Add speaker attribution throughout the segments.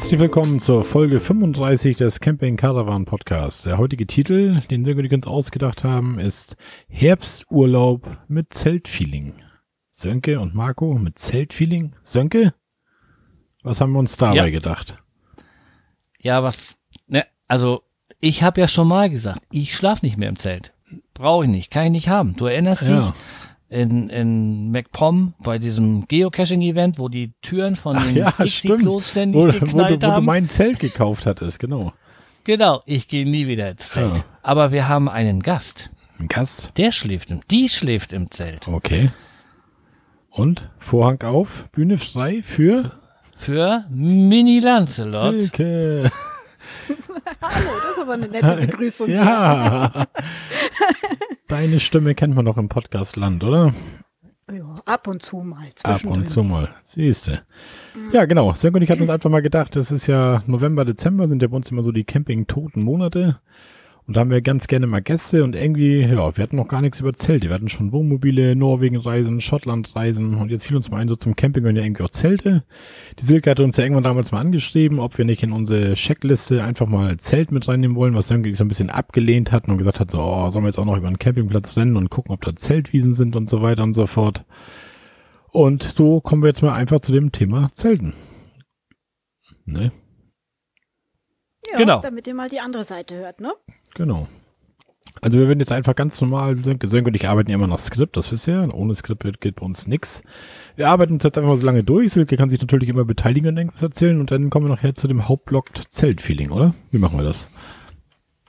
Speaker 1: Herzlich willkommen zur Folge 35 des Camping Caravan Podcast. Der heutige Titel, den Sönke uns ausgedacht haben, ist Herbsturlaub mit Zeltfeeling. Sönke und Marco mit Zeltfeeling. Sönke, was haben wir uns dabei
Speaker 2: Ja.
Speaker 1: gedacht?
Speaker 2: Ja, was, ne, also ich habe ja schon mal gesagt, ich schlaf nicht mehr im Zelt. Brauche ich nicht, kann ich nicht haben. Du erinnerst
Speaker 1: Ja.
Speaker 2: dich in, in MacPom bei diesem Geocaching-Event, wo die Türen von den
Speaker 1: ja,
Speaker 2: Dixie-Klos ständig
Speaker 1: Wo, wo, du,
Speaker 2: geknallt
Speaker 1: wo du
Speaker 2: haben.
Speaker 1: mein Zelt gekauft hattest, genau.
Speaker 2: genau, ich gehe nie wieder ins Zelt.
Speaker 1: Ja.
Speaker 2: Aber wir haben einen Gast,
Speaker 1: Ein Gast.
Speaker 2: der schläft im, die schläft im Zelt.
Speaker 1: Okay. Und Vorhang auf, Bühne frei für
Speaker 2: Für Mini Lancelot.
Speaker 1: Silke.
Speaker 3: Hallo, das ist aber eine nette Begrüßung.
Speaker 1: Ja. Deine Stimme kennt man doch im Podcast-Land, oder?
Speaker 3: Ja, ab und zu mal.
Speaker 1: Ab und zu mal. Siehste. Ja, genau. Sönke und ich hatten uns einfach mal gedacht, das ist ja November, Dezember, sind ja bei uns immer so die Camping-toten Monate. Und da haben wir ganz gerne mal Gäste und irgendwie, ja, wir hatten noch gar nichts über Zelte. Wir hatten schon Wohnmobile, Norwegen-Reisen, Schottland-Reisen und jetzt fiel uns mal ein, so zum Camping und ja irgendwie auch Zelte. Die Silke hatte uns ja irgendwann damals mal angeschrieben, ob wir nicht in unsere Checkliste einfach mal Zelt mit reinnehmen wollen, was Sönke so ein bisschen abgelehnt hat und gesagt hat, so, oh, sollen wir jetzt auch noch über einen Campingplatz rennen und gucken, ob da Zeltwiesen sind und so weiter und so fort. Und so kommen wir jetzt mal einfach zu dem Thema Zelten. Ne?
Speaker 3: Ja,
Speaker 2: Genau.
Speaker 3: damit ihr mal die andere Seite hört, ne?
Speaker 1: Genau. Also wir werden jetzt einfach ganz normal, Sönke, Sönke und ich arbeiten ja immer nach Skript, das wisst ihr. Ohne Skript wird- geht bei uns nix. Wir arbeiten uns jetzt einfach mal so lange durch. Silke kann sich natürlich immer beteiligen und irgendwas erzählen und dann kommen wir nachher zu dem Hauptblock Zeltfeeling, oder? Wie machen wir das?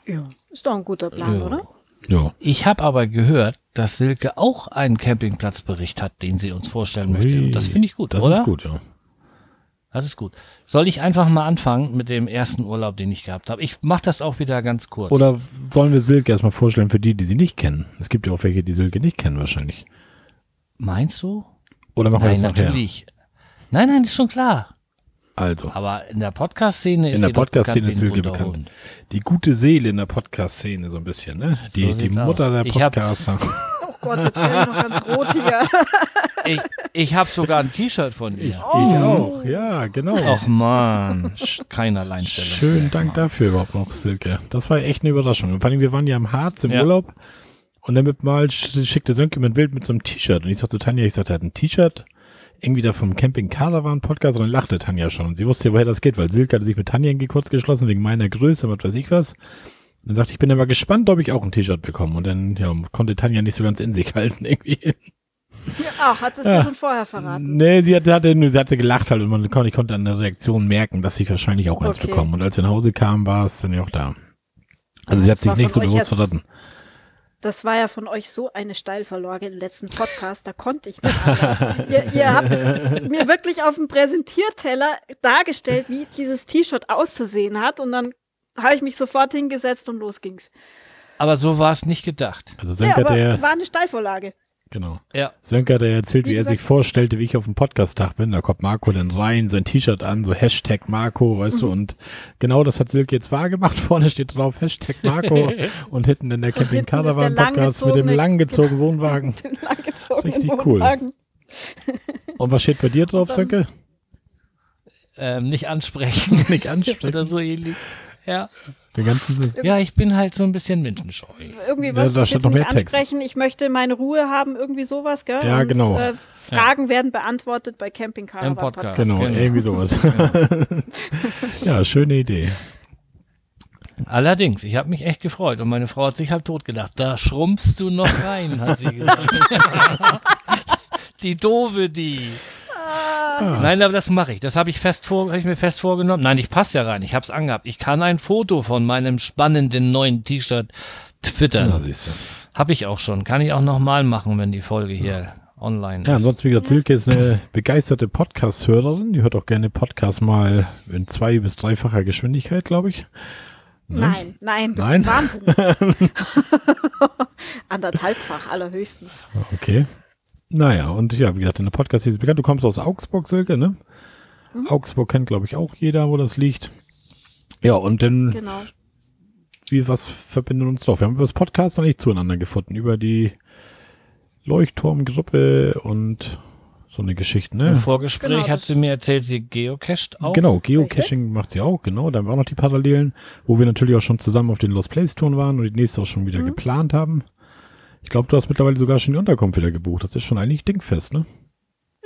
Speaker 3: Ja. Ist doch ein guter Plan,
Speaker 2: Ja.
Speaker 3: oder?
Speaker 1: Ja.
Speaker 2: Ich habe aber gehört, dass Silke auch einen Campingplatzbericht hat, den sie uns vorstellen möchte.
Speaker 1: Ui,
Speaker 2: Und das finde ich gut,
Speaker 1: Das
Speaker 2: oder?
Speaker 1: ist gut, ja.
Speaker 2: Das ist gut. Soll ich einfach mal anfangen mit dem ersten Urlaub, den ich gehabt habe? Ich mache das auch wieder ganz kurz.
Speaker 1: Oder sollen wir Silke erstmal vorstellen für die, die sie nicht kennen? Es gibt ja auch welche, die Silke nicht kennen wahrscheinlich.
Speaker 2: meinst du?
Speaker 1: Oder machen wir
Speaker 2: Nein,
Speaker 1: das nachher?
Speaker 2: natürlich. Nein, nein, ist schon klar.
Speaker 1: Also,
Speaker 2: Aber in der Podcast-Szene ist
Speaker 1: in der Podcast-Szene ist Silke bekannt. Die gute Seele in der Podcast-Szene so ein bisschen, ne? Die, die
Speaker 2: sieht's
Speaker 1: Mutter
Speaker 2: aus.
Speaker 1: der Podcaster.
Speaker 3: Oh Gott, jetzt werde ich noch ganz rot hier.
Speaker 2: Ich, ich habe sogar ein T-Shirt von ihr.
Speaker 1: Ich auch, ja, genau.
Speaker 2: Och man, kein Alleinstellung.
Speaker 1: Schönen Dank dafür überhaupt noch, Silke. Das war echt eine Überraschung. Und vor allem, wir waren ja im Harz im
Speaker 2: Ja.
Speaker 1: Urlaub und dann mit mal sch- schickte Sönke mir ein Bild mit so einem T-Shirt. Und ich sagte zu Tanja, ich sagte, er hat ein T-Shirt, irgendwie da vom Camping Caravan Podcast und dann lachte Tanja schon. Und sie wusste ja, woher das geht, weil Silke hatte sich mit Tanja irgendwie kurz geschlossen wegen meiner Größe, was weiß ich was. Und dann sagte ich, ich bin ja mal gespannt, ob ich auch ein T-Shirt bekomme. Und dann, ja, konnte Tanja nicht so ganz in sich halten irgendwie.
Speaker 3: Ach, hat es dir schon vorher verraten?
Speaker 1: Nee, sie hatte, hatte, sie hatte gelacht halt und man konnte, ich konnte an der Reaktion merken, dass ich wahrscheinlich auch eins
Speaker 3: Okay.
Speaker 1: bekomme. Und als wir nach Hause kamen, war es dann ja auch da. Also sie hat sich nicht so bewusst verraten.
Speaker 3: Das war ja von euch so eine Steilverlage im letzten Podcast, da konnte ich nicht anders. ihr, ihr habt mir wirklich auf dem Präsentierteller dargestellt, wie dieses T-Shirt auszusehen hat und dann habe ich mich sofort hingesetzt und los ging's.
Speaker 2: Aber so war es nicht gedacht.
Speaker 1: Also
Speaker 3: Ja,
Speaker 1: Sönke,
Speaker 3: aber
Speaker 1: der,
Speaker 3: war eine Steilvorlage.
Speaker 1: genau.
Speaker 2: Ja.
Speaker 1: Sönke, der erzählt, wie,
Speaker 3: Wie
Speaker 1: er sich vorstellte, wie ich auf dem Podcast-Tag bin. Da kommt Marco dann rein, sein T-Shirt an, so Hashtag Marco, weißt
Speaker 3: Mhm.
Speaker 1: du, und genau das hat Silke jetzt wahr gemacht. Vorne steht drauf Hashtag Marco und hinten dann der Camping Caravan Podcast mit dem
Speaker 3: langgezogene-
Speaker 1: langgezogenen Wohnwagen.
Speaker 3: Langgezogenen
Speaker 1: Richtig cool.
Speaker 3: Wohnwagen.
Speaker 1: Und was steht bei dir drauf, Sönke?
Speaker 2: Ähm, nicht ansprechen.
Speaker 1: Nicht ansprechen.
Speaker 2: Oder so ähnlich. Ja.
Speaker 1: Den ganzen,
Speaker 2: ja, ich bin halt so ein bisschen menschenscheu.
Speaker 3: Irgendwie
Speaker 1: Ja,
Speaker 3: was
Speaker 1: da steht
Speaker 3: bitte
Speaker 1: noch mehr
Speaker 3: nicht
Speaker 1: Text.
Speaker 3: ansprechen. Ich möchte meine Ruhe haben, irgendwie sowas, gell?
Speaker 1: Ja,
Speaker 3: Und,
Speaker 1: genau.
Speaker 3: Äh, Fragen werden beantwortet bei Camping Caravan
Speaker 2: Im Podcast.
Speaker 1: Genau,
Speaker 2: Genau.
Speaker 1: irgendwie sowas. ja, schöne Idee.
Speaker 2: Allerdings, ich habe mich echt gefreut und meine Frau hat sich halb tot gedacht. Da schrumpfst du noch rein, hat sie gesagt. die doofe, die. Nein, aber das mache ich. Das habe ich fest vor, hab ich mir fest vorgenommen. Nein, ich passe ja rein. Ich habe es angehabt. Ich kann ein Foto von meinem spannenden neuen T-Shirt twittern.
Speaker 1: Ja, siehst du.
Speaker 2: Habe ich auch schon. Kann ich auch nochmal machen, wenn die Folge hier online
Speaker 1: Ja,
Speaker 2: ist.
Speaker 1: ansonsten, wie gesagt, Silke ist eine begeisterte Podcast-Hörerin. Die hört auch gerne Podcasts mal in zwei- bis dreifacher Geschwindigkeit, glaube ich.
Speaker 3: Nein, nein, bist
Speaker 1: Nein?
Speaker 3: du Wahnsinn. Anderthalbfach allerhöchstens.
Speaker 1: Okay. Naja, und ja, wie gesagt, in der Podcast ist bekannt. Du kommst aus Augsburg, Silke, ne? Augsburg kennt, glaube ich, auch jeder, wo das liegt. Ja, und dann,
Speaker 3: Genau.
Speaker 1: wie, was verbindet uns doch? Wir haben über das Podcast noch nicht zueinander gefunden, über die Leuchtturmgruppe und So eine Geschichte,
Speaker 2: Im
Speaker 1: ne?
Speaker 2: Vorgespräch
Speaker 3: Genau,
Speaker 2: hat sie mir erzählt, sie geocached auch.
Speaker 1: Genau, Geocaching macht sie auch, genau. Da haben wir auch noch die Parallelen, wo wir natürlich auch schon zusammen auf den Lost Place Touren waren und die nächste auch schon wieder geplant haben. Ich glaube, du hast mittlerweile sogar schon die Unterkunft wieder gebucht. Das ist schon eigentlich dingfest, ne?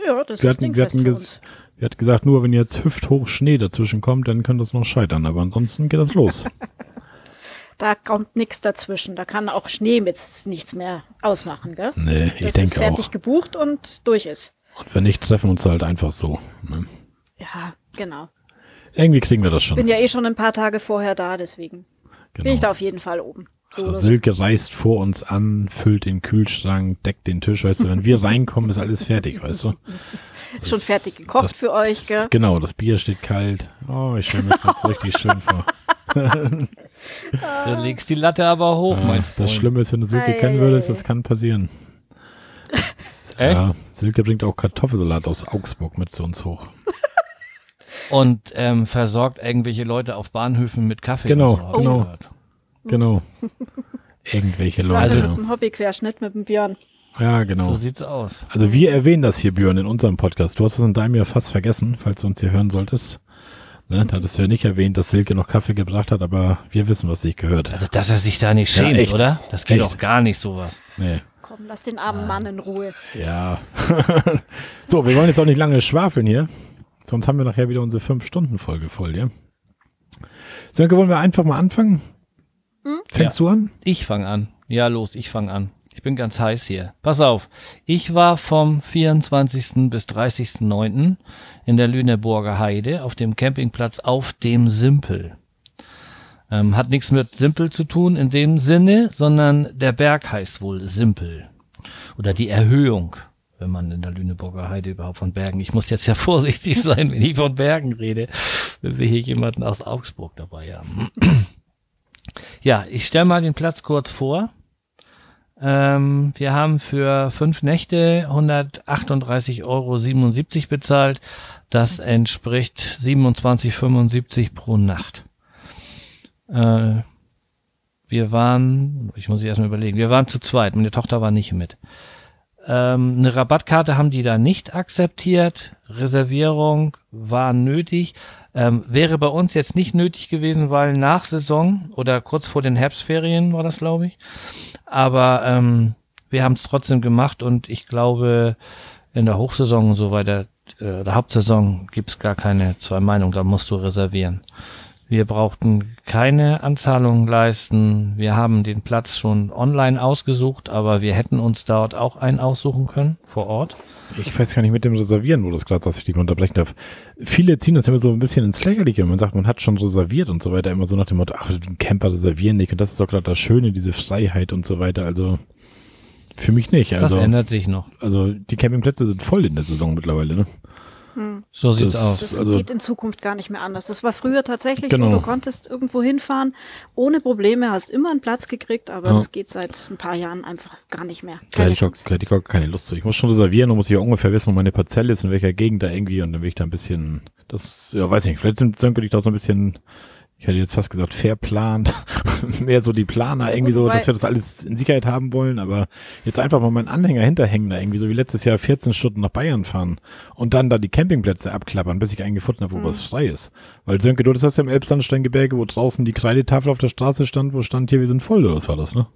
Speaker 3: Ja, das
Speaker 1: Wir
Speaker 3: ist
Speaker 1: hatten, wir,
Speaker 3: dingfest
Speaker 1: hatten ges
Speaker 3: uns.
Speaker 1: wir hatten gesagt, nur wenn jetzt hüfthoch Schnee dazwischen kommt, dann könnte das noch scheitern. Aber ansonsten geht das los.
Speaker 3: Da kommt nichts dazwischen. Da kann auch Schnee mit nichts mehr ausmachen, gell?
Speaker 1: nee, ich
Speaker 3: das ist
Speaker 1: denke
Speaker 3: fertig
Speaker 1: auch.
Speaker 3: gebucht und durch ist.
Speaker 1: Und wenn nicht, treffen wir uns halt einfach so. Ne?
Speaker 3: Ja, genau.
Speaker 1: Irgendwie kriegen wir das schon.
Speaker 3: Bin ja eh schon ein paar Tage vorher da, deswegen bin ich da auf jeden Fall oben. So
Speaker 1: Also. Silke reist vor uns an, füllt den Kühlschrank, deckt den Tisch, weißt du, wenn wir reinkommen, ist alles fertig, weißt du?
Speaker 3: Ist schon fertig gekocht
Speaker 1: das-
Speaker 3: für euch, gell?
Speaker 1: Genau, das Bier steht kalt. Oh, ich stelle mir das jetzt richtig schön vor.
Speaker 2: Du legst die Latte aber hoch, mein Freund.
Speaker 1: Das Schlimme ist, wenn du Silke
Speaker 3: Ei,
Speaker 1: kennen würdest, das kann passieren.
Speaker 2: Echt?
Speaker 1: Ja, Silke bringt auch Kartoffelsalat aus Augsburg mit zu uns hoch.
Speaker 2: Und ähm, versorgt irgendwelche Leute auf Bahnhöfen mit Kaffee.
Speaker 1: Genau,
Speaker 2: so,
Speaker 1: genau.
Speaker 2: gehört.
Speaker 1: Genau. Irgendwelche
Speaker 3: Das
Speaker 1: Leute.
Speaker 3: mit dem Hobbyquerschnitt mit dem Björn.
Speaker 1: ja, genau.
Speaker 2: So sieht's aus.
Speaker 1: Also wir erwähnen das hier, Björn, in unserem Podcast. Du hast es in deinem ja fast vergessen, falls du uns hier hören solltest. Ne, da hattest du ja nicht erwähnt, dass Silke noch Kaffee gebracht hat, aber wir wissen, was sich gehört.
Speaker 2: Also, dass er sich da nicht
Speaker 1: Ja,
Speaker 2: schämt,
Speaker 1: echt.
Speaker 2: oder? Das geht
Speaker 1: Echt.
Speaker 2: doch gar nicht, sowas.
Speaker 1: Nee.
Speaker 3: Komm, lass den armen Mann in Ruhe.
Speaker 1: Ja. so, wir wollen jetzt auch nicht lange schwafeln hier. Sonst haben wir nachher wieder unsere 5-Stunden-Folge voll, ja? Sönke, wollen wir einfach mal anfangen? Fängst du an?
Speaker 2: Ich fange an. Ja, los, ich fange an. Ich bin ganz heiß hier. Pass auf. Ich war vom 24. bis 30.09. in der Lüneburger Heide auf dem Campingplatz auf dem Simpel. Ähm, hat nichts mit Simpel zu tun in dem Sinne, sondern der Berg heißt wohl Simpel. Oder die Erhöhung, wenn man in der Lüneburger Heide überhaupt von Bergen. Ich muss jetzt ja vorsichtig sein, wenn ich von Bergen rede, wenn wir hier jemanden aus Augsburg dabei haben. Ja, ich stelle mal den Platz kurz vor. Ähm, wir haben für fünf Nächte 138,77 Euro bezahlt. Das entspricht 27,75 pro Nacht. Äh, wir waren, ich muss erstmal überlegen, wir waren zu zweit, meine Tochter war nicht mit. Ähm, eine Rabattkarte haben die da nicht akzeptiert. Reservierung war nötig. Ähm, wäre bei uns jetzt nicht nötig gewesen, weil nach Saison oder kurz vor den Herbstferien war das, glaube ich. Aber ähm, wir haben es trotzdem gemacht und ich glaube, in der Hochsaison und so weiter, äh, der Hauptsaison gibt's gar keine zwei Meinungen, da musst du reservieren. Wir brauchten keine Anzahlung leisten. Wir haben den Platz schon online ausgesucht, aber wir hätten uns dort auch einen aussuchen können, vor Ort.
Speaker 1: Ich weiß gar nicht mit dem Reservieren, wo das gerade, dass ich dich unterbrechen darf. Viele ziehen das immer so ein bisschen ins Lächerliche. Man sagt, man hat schon reserviert und so weiter. Immer so nach dem Motto, ach, den Camper reservieren nicht. Und das ist doch gerade das Schöne, diese Freiheit und so weiter. Also für mich nicht.
Speaker 2: Das
Speaker 1: Also,
Speaker 2: ändert sich noch.
Speaker 1: also die Campingplätze sind voll in der Saison mittlerweile. Ne?
Speaker 2: So sieht's
Speaker 1: Das-
Speaker 2: aus.
Speaker 3: Das
Speaker 1: Also-
Speaker 3: geht in Zukunft gar nicht mehr anders. Das war früher tatsächlich
Speaker 1: Genau.
Speaker 3: so, du konntest irgendwo hinfahren, ohne Probleme, hast immer einen Platz gekriegt, aber
Speaker 1: Ja.
Speaker 3: das geht seit ein paar Jahren einfach gar nicht mehr.
Speaker 1: Da hätte
Speaker 3: Keine
Speaker 1: ich, da hätte ich auch keine Lust zu. Ich muss schon reservieren und muss ich auch ungefähr wissen, wo meine Parzelle ist, in welcher Gegend da irgendwie und dann will ich da ein bisschen, das, ja, weiß nicht, vielleicht sind, sind ich da so ein bisschen, ich hätte jetzt fast gesagt, verplant, mehr so die Planer irgendwie so, dass wir das alles in Sicherheit haben wollen, aber jetzt einfach mal meinen Anhänger hinterhängen da irgendwie, so wie letztes Jahr 14 Stunden nach Bayern fahren und dann da die Campingplätze abklappern, bis ich einen gefunden habe, wo was frei ist. Weil Sönke, du das hast ja im Elbsandsteingebirge, wo draußen die Kreidetafel auf der Straße stand, wo stand hier, wir sind voll, oder was war das, ne?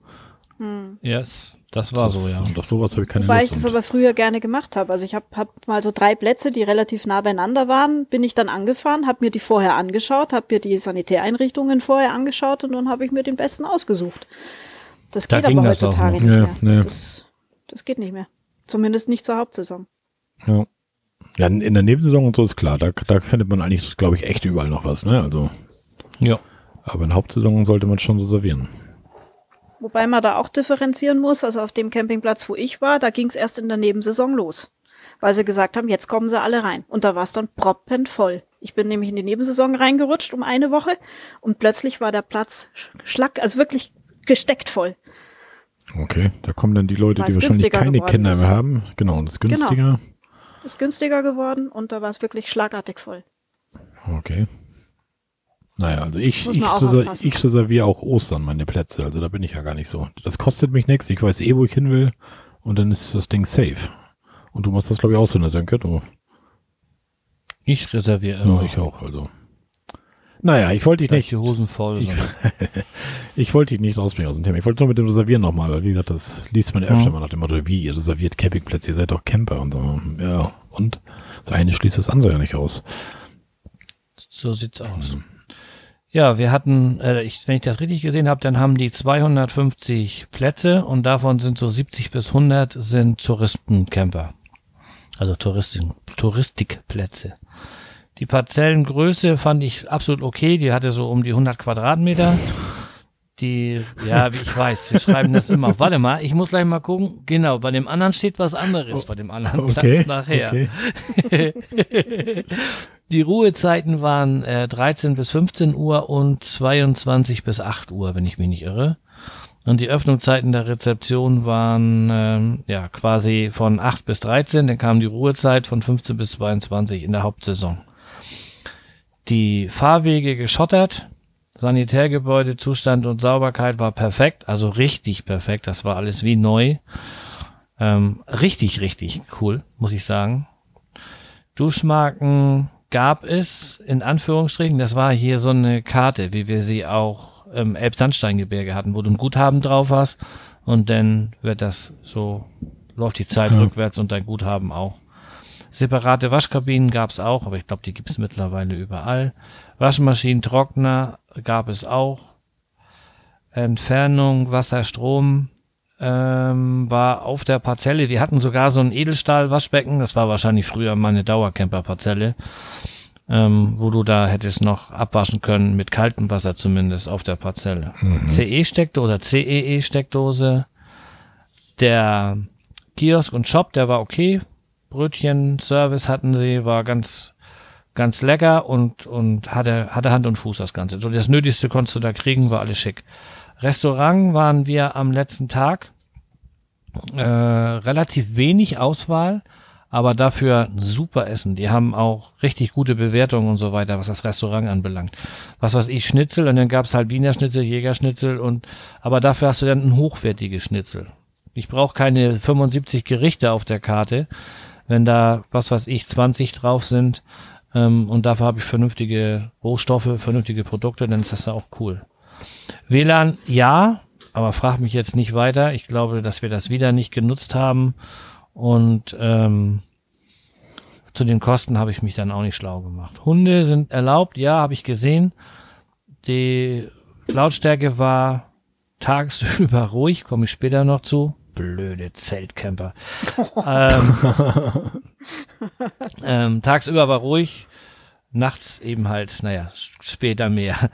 Speaker 2: Yes, das war so, ja.
Speaker 1: Und auf sowas habe ich keine
Speaker 3: Wobei ich
Speaker 1: Lust.
Speaker 3: das
Speaker 1: und-
Speaker 3: aber früher gerne gemacht habe. Also ich habe hab mal so drei Plätze, die relativ nah beieinander waren, bin ich dann angefahren, habe mir die vorher angeschaut, habe mir die Sanitäreinrichtungen vorher angeschaut und dann habe ich mir den besten ausgesucht. Das
Speaker 2: Da
Speaker 3: geht aber
Speaker 2: das auch
Speaker 3: heutzutage nicht mehr.
Speaker 1: nee.
Speaker 3: Das, das geht nicht mehr. Zumindest nicht zur Hauptsaison.
Speaker 1: Ja. Ja, in der Nebensaison und so ist klar, da, da findet man eigentlich, glaube ich, echt überall noch was, ne? Also,
Speaker 2: Ja.
Speaker 1: aber in Hauptsaison sollte man schon reservieren.
Speaker 3: Wobei man da auch differenzieren muss. Also auf dem Campingplatz, wo ich war, da ging es erst in der Nebensaison los. Weil sie gesagt haben, jetzt kommen sie alle rein. Und da war es dann proppenvoll. Ich bin nämlich in die Nebensaison reingerutscht um eine Woche und plötzlich war der Platz sch- schlack, also wirklich gesteckt voll.
Speaker 1: Okay, da kommen dann die Leute, die wahrscheinlich keine Kinder
Speaker 3: ist.
Speaker 1: mehr haben. Genau, und ist günstiger.
Speaker 3: Ist günstiger geworden und da war es wirklich schlagartig voll.
Speaker 1: Okay. Naja, also ich, ich, reser ich reserviere auch Ostern meine Plätze, also da bin ich ja gar nicht so. Das kostet mich nichts, ich weiß eh, wo ich hin will und dann ist das Ding safe. Und du machst das, glaube ich, auch so in der Senke. Du.
Speaker 2: Ich reserviere
Speaker 1: Ja,
Speaker 2: immer.
Speaker 1: ich auch, also. Naja, ich wollte dich
Speaker 2: Nicht die Hosen voll.
Speaker 1: Ich- ich wollte dich nicht rausbringen aus dem Thema. Ich wollte nur mit dem Reservieren nochmal, weil wie gesagt, das liest man ja öfter mal nach dem Motto, wie, ihr reserviert Campingplätze, ihr seid doch Camper und so. Ja, und das eine schließt das andere ja nicht aus.
Speaker 2: So sieht's aus. Ja, wir hatten, äh, ich, wenn ich das richtig gesehen habe, dann haben die 250 Plätze und davon sind so 70 bis 100 sind Touristencamper. Also Touristin, Touristikplätze. Die Parzellengröße fand ich absolut okay. Die hatte so um die 100 Quadratmeter. Die, ja, wie ich weiß, wir schreiben das immer. Warte mal, ich muss gleich mal gucken. Genau, bei dem anderen steht was anderes, bei dem anderen
Speaker 1: Okay.
Speaker 2: Platz nachher.
Speaker 1: okay.
Speaker 2: Die Ruhezeiten waren äh, 13 bis 15 Uhr und 22 bis 8 Uhr, wenn ich mich nicht irre. Und die Öffnungszeiten der Rezeption waren ähm, ja quasi von 8 bis 13, dann kam die Ruhezeit von 15 bis 22 in der Hauptsaison. Die Fahrwege geschottert, Sanitärgebäude, Zustand und Sauberkeit war perfekt, also richtig perfekt, das war alles wie neu. Ähm, richtig, richtig cool, muss ich sagen. Duschmarken gab es in Anführungsstrichen. Das war hier so eine Karte, wie wir sie auch im Elbsandsteingebirge hatten, wo du ein Guthaben drauf hast und dann wird das so, läuft die Zeit
Speaker 1: Ja.
Speaker 2: rückwärts und dein Guthaben auch. Separate Waschkabinen gab es auch, aber ich glaube, die gibt es mittlerweile überall. Waschmaschinen, Trockner gab es auch. Entfernung, Wasser, Strom ähm, war auf der Parzelle. Wir hatten sogar so ein Edelstahl-Waschbecken. Das war wahrscheinlich früher meine Dauercamper-Parzelle, ähm, wo du da hättest noch abwaschen können mit kaltem Wasser zumindest auf der Parzelle. CE-Steckdose oder CEE-Steckdose. Der Kiosk und Shop, der war okay. Brötchen, Service hatten sie, war ganz, ganz lecker und, und hatte, hatte Hand und Fuß das Ganze. So das Nötigste konntest du da kriegen, war alles schick. Restaurant waren wir am letzten Tag. Äh, relativ wenig Auswahl, aber dafür super Essen. Die haben auch richtig gute Bewertungen und so weiter, was das Restaurant anbelangt. Was weiß ich, Schnitzel und dann gab's halt Wiener Schnitzel, Jägerschnitzel und aber dafür hast du dann ein hochwertiges Schnitzel. Ich brauche keine 75 Gerichte auf der Karte, wenn da, was weiß ich, 20 drauf sind ähm, und dafür habe ich vernünftige Rohstoffe, vernünftige Produkte, dann ist das da auch cool. WLAN, ja, aber frag mich jetzt nicht weiter. Ich glaube, dass wir das wieder nicht genutzt haben. Und ähm, zu den Kosten habe ich mich dann auch nicht schlau gemacht. Hunde sind erlaubt, ja, habe ich gesehen. Die Lautstärke war tagsüber ruhig, komme ich später noch zu. Blöde Zeltcamper. ähm, ähm, tagsüber war ruhig, nachts eben halt, naja, später mehr.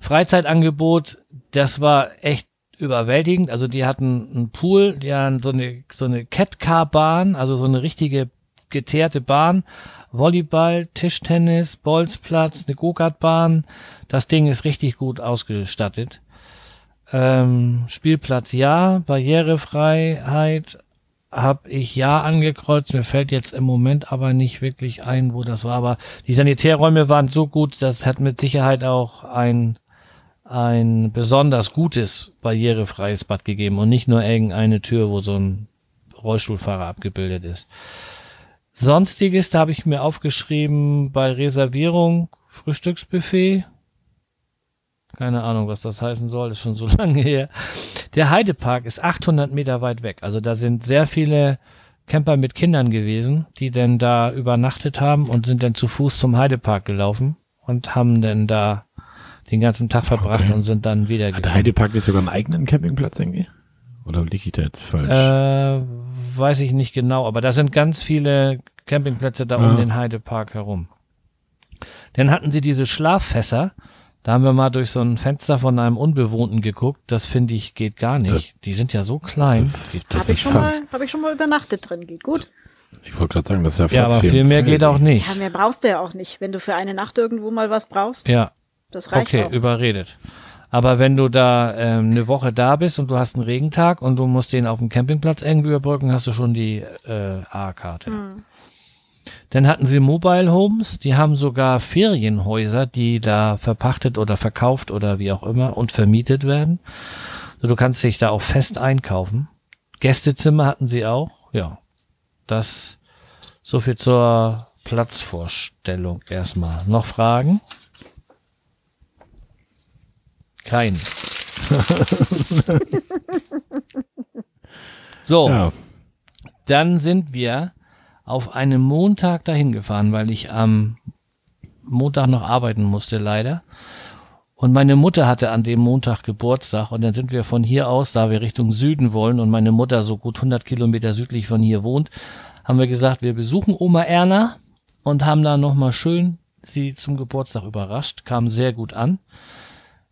Speaker 2: Freizeitangebot, das war echt überwältigend. Also die hatten einen Pool, die hatten so eine, so eine Catcar-Bahn, also so eine richtige geteerte Bahn, Volleyball, Tischtennis, Bolzplatz, eine Go-Kart-Bahn. Das Ding ist richtig gut ausgestattet. Ähm, Spielplatz ja, Barrierefreiheit habe ich ja angekreuzt. Mir fällt jetzt im Moment aber nicht wirklich ein, wo das war. Aber die Sanitärräume waren so gut, das hat mit Sicherheit auch ein ein besonders gutes barrierefreies Bad gegeben und nicht nur irgendeine Tür, wo so ein Rollstuhlfahrer abgebildet ist. Sonstiges, da habe ich mir aufgeschrieben bei Reservierung Frühstücksbuffet. Keine Ahnung, was das heißen soll, ist schon so lange her. Der Heidepark ist 800 Meter weit weg. Also da sind sehr viele Camper mit Kindern gewesen, die denn da übernachtet haben und sind dann zu Fuß zum Heidepark gelaufen und haben dann da den ganzen Tag verbracht
Speaker 1: Okay.
Speaker 2: und sind dann
Speaker 1: Hat der. Heidepark nicht sogar einen eigenen Campingplatz irgendwie? Oder liege ich da jetzt falsch?
Speaker 2: Äh, weiß ich nicht genau, aber da sind ganz viele Campingplätze da um
Speaker 1: Ja.
Speaker 2: den Heidepark herum. Dann hatten sie diese Schlaffässer. Da haben wir mal durch so ein Fenster von einem Unbewohnten geguckt. Das finde ich geht gar nicht. Die sind ja so klein.
Speaker 1: das, das
Speaker 3: Habe ich, schon mal- hab ich schon mal übernachtet drin. Geht gut.
Speaker 1: ich wollte gerade sagen, das ist ja fast
Speaker 2: Ja, aber viel mehr geht auch nicht.
Speaker 3: Ja, mehr brauchst du ja auch nicht. Wenn du für eine Nacht irgendwo mal was brauchst,
Speaker 2: Ja,
Speaker 3: das reicht
Speaker 2: okay,
Speaker 3: auch.
Speaker 2: überredet. Aber wenn du da ähm, eine Woche da bist und du hast einen Regentag und du musst den auf dem Campingplatz irgendwie überbrücken, hast du schon die äh, A-Karte.
Speaker 3: Hm.
Speaker 2: Dann hatten sie Mobile Homes, die haben sogar Ferienhäuser, die da verpachtet oder verkauft oder wie auch immer und vermietet werden. Du kannst dich da auch fest einkaufen. Gästezimmer hatten sie auch, ja. das so viel zur Platzvorstellung erstmal. Noch Fragen? Kein. so,
Speaker 1: Ja.
Speaker 2: dann sind wir auf einem Montag dahin gefahren, weil ich am Montag noch arbeiten musste, leider. Und meine Mutter hatte an dem Montag Geburtstag und dann sind wir von hier aus, da wir Richtung Süden wollen und meine Mutter so gut 100 Kilometer südlich von hier wohnt, haben wir gesagt, wir besuchen Oma Erna und haben da nochmal schön sie zum Geburtstag überrascht, kam sehr gut an.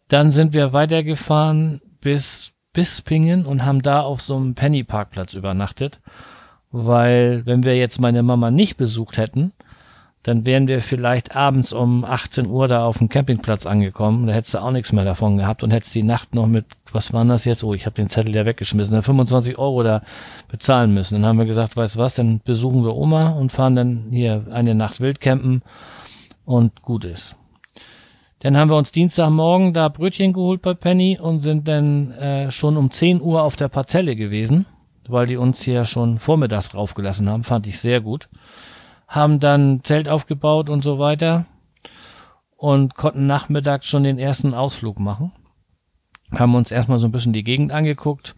Speaker 2: Dann sind wir weitergefahren bis Bispingen und haben da auf so einem Penny-Parkplatz übernachtet, weil wenn wir jetzt meine Mama nicht besucht hätten, dann wären wir vielleicht abends um 18 Uhr da auf dem Campingplatz angekommen. Da hättest du auch nichts mehr davon gehabt und hättest die Nacht noch mit, was waren das jetzt? Oh, ich habe den Zettel ja weggeschmissen, dann 25 Euro da bezahlen müssen. Dann haben wir gesagt, weißt was, dann besuchen wir Oma und fahren dann hier eine Nacht Wildcampen und gut ist. Dann haben wir uns Dienstagmorgen da Brötchen geholt bei Penny und sind dann äh, schon um 10 Uhr auf der Parzelle gewesen, weil die uns hier schon vormittags raufgelassen haben. Fand ich sehr gut. Haben dann Zelt aufgebaut und so weiter und konnten nachmittags schon den ersten Ausflug machen. Haben uns erstmal so ein bisschen die Gegend angeguckt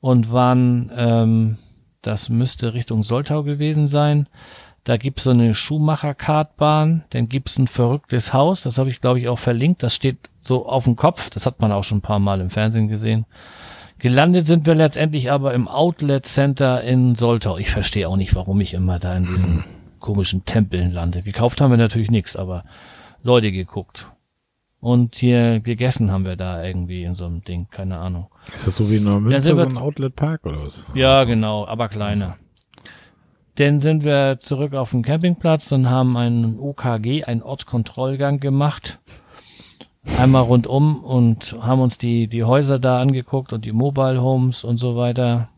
Speaker 2: und waren, ähm, das müsste Richtung Soltau gewesen sein. Da gibt's so eine Schuhmacher-Kartbahn, dann gibt's ein verrücktes Haus, das habe ich glaube ich auch verlinkt, das steht so auf dem Kopf, das hat man auch schon ein paar Mal im Fernsehen gesehen. Gelandet sind wir letztendlich aber im Outlet Center in Soltau. Ich verstehe auch nicht, warum ich immer da in diesen komischen Tempeln lande. Gekauft haben wir natürlich nichts, aber Leute geguckt. Und hier gegessen haben wir da irgendwie in so einem Ding, keine Ahnung.
Speaker 1: Ist das so wie in Neumünster, so ein Outlet-Park oder was?
Speaker 2: Ja, genau, aber kleiner. Dann sind wir zurück auf den Campingplatz und haben einen OKG, einen Ortskontrollgang gemacht. Einmal rundum und haben uns die, die Häuser da angeguckt und die Mobile Homes und so weiter.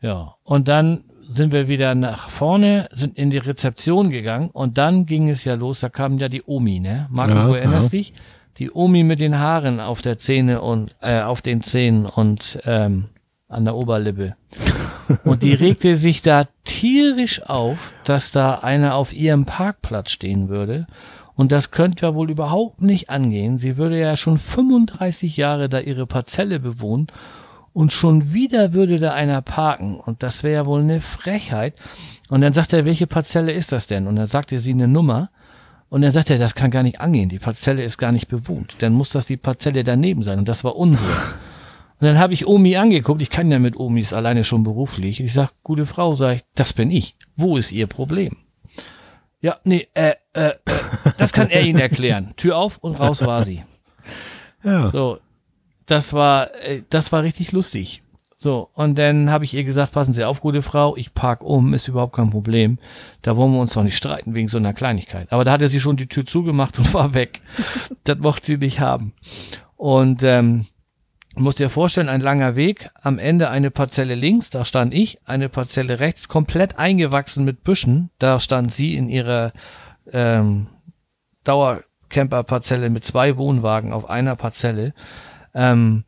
Speaker 2: Ja, und dann sind wir wieder nach vorne, sind in die Rezeption gegangen und dann ging es ja los, da kam ja die Omi, ne? Marco,
Speaker 1: Ja,
Speaker 2: du erinnerst
Speaker 1: ja.
Speaker 2: dich? Die Omi mit den Haaren auf der Zähne und äh, auf den Zähnen und ähm, an der Oberlippe. Und die regte sich da tierisch auf, dass da einer auf ihrem Parkplatz stehen würde. Und das könnte ja wohl überhaupt nicht angehen. Sie würde ja schon 35 Jahre da ihre Parzelle bewohnen und schon wieder würde da einer parken. Und das wäre ja wohl eine Frechheit. Und dann sagt er, welche Parzelle ist das denn? Und dann sagte sie eine Nummer. Und dann sagt er, das kann gar nicht angehen. Die Parzelle ist gar nicht bewohnt. Dann muss das die Parzelle daneben sein. Und das war unsere. Und dann habe ich Omi angeguckt. Ich kann ja mit Omis alleine schon beruflich. Ich sag, gute Frau, sag ich, das bin ich. Wo ist ihr Problem? Ja, nee, äh, äh, äh, das kann er Ihnen erklären. Tür auf und raus war sie.
Speaker 1: Ja.
Speaker 2: So, das war, äh, das war richtig lustig. So, und dann habe ich ihr gesagt, passen Sie auf, gute Frau, ich park um, ist überhaupt kein Problem. Da wollen wir uns doch nicht streiten wegen so einer Kleinigkeit. Aber da hatte sie schon die Tür zugemacht und war weg. das mochte sie nicht haben. Und ähm, musst dir vorstellen, ein langer Weg, am Ende eine Parzelle links, da stand ich, eine Parzelle rechts, komplett eingewachsen mit Büschen, da stand sie in ihrer ähm, Dauercamper-Parzelle mit zwei Wohnwagen auf einer Parzelle. Ähm,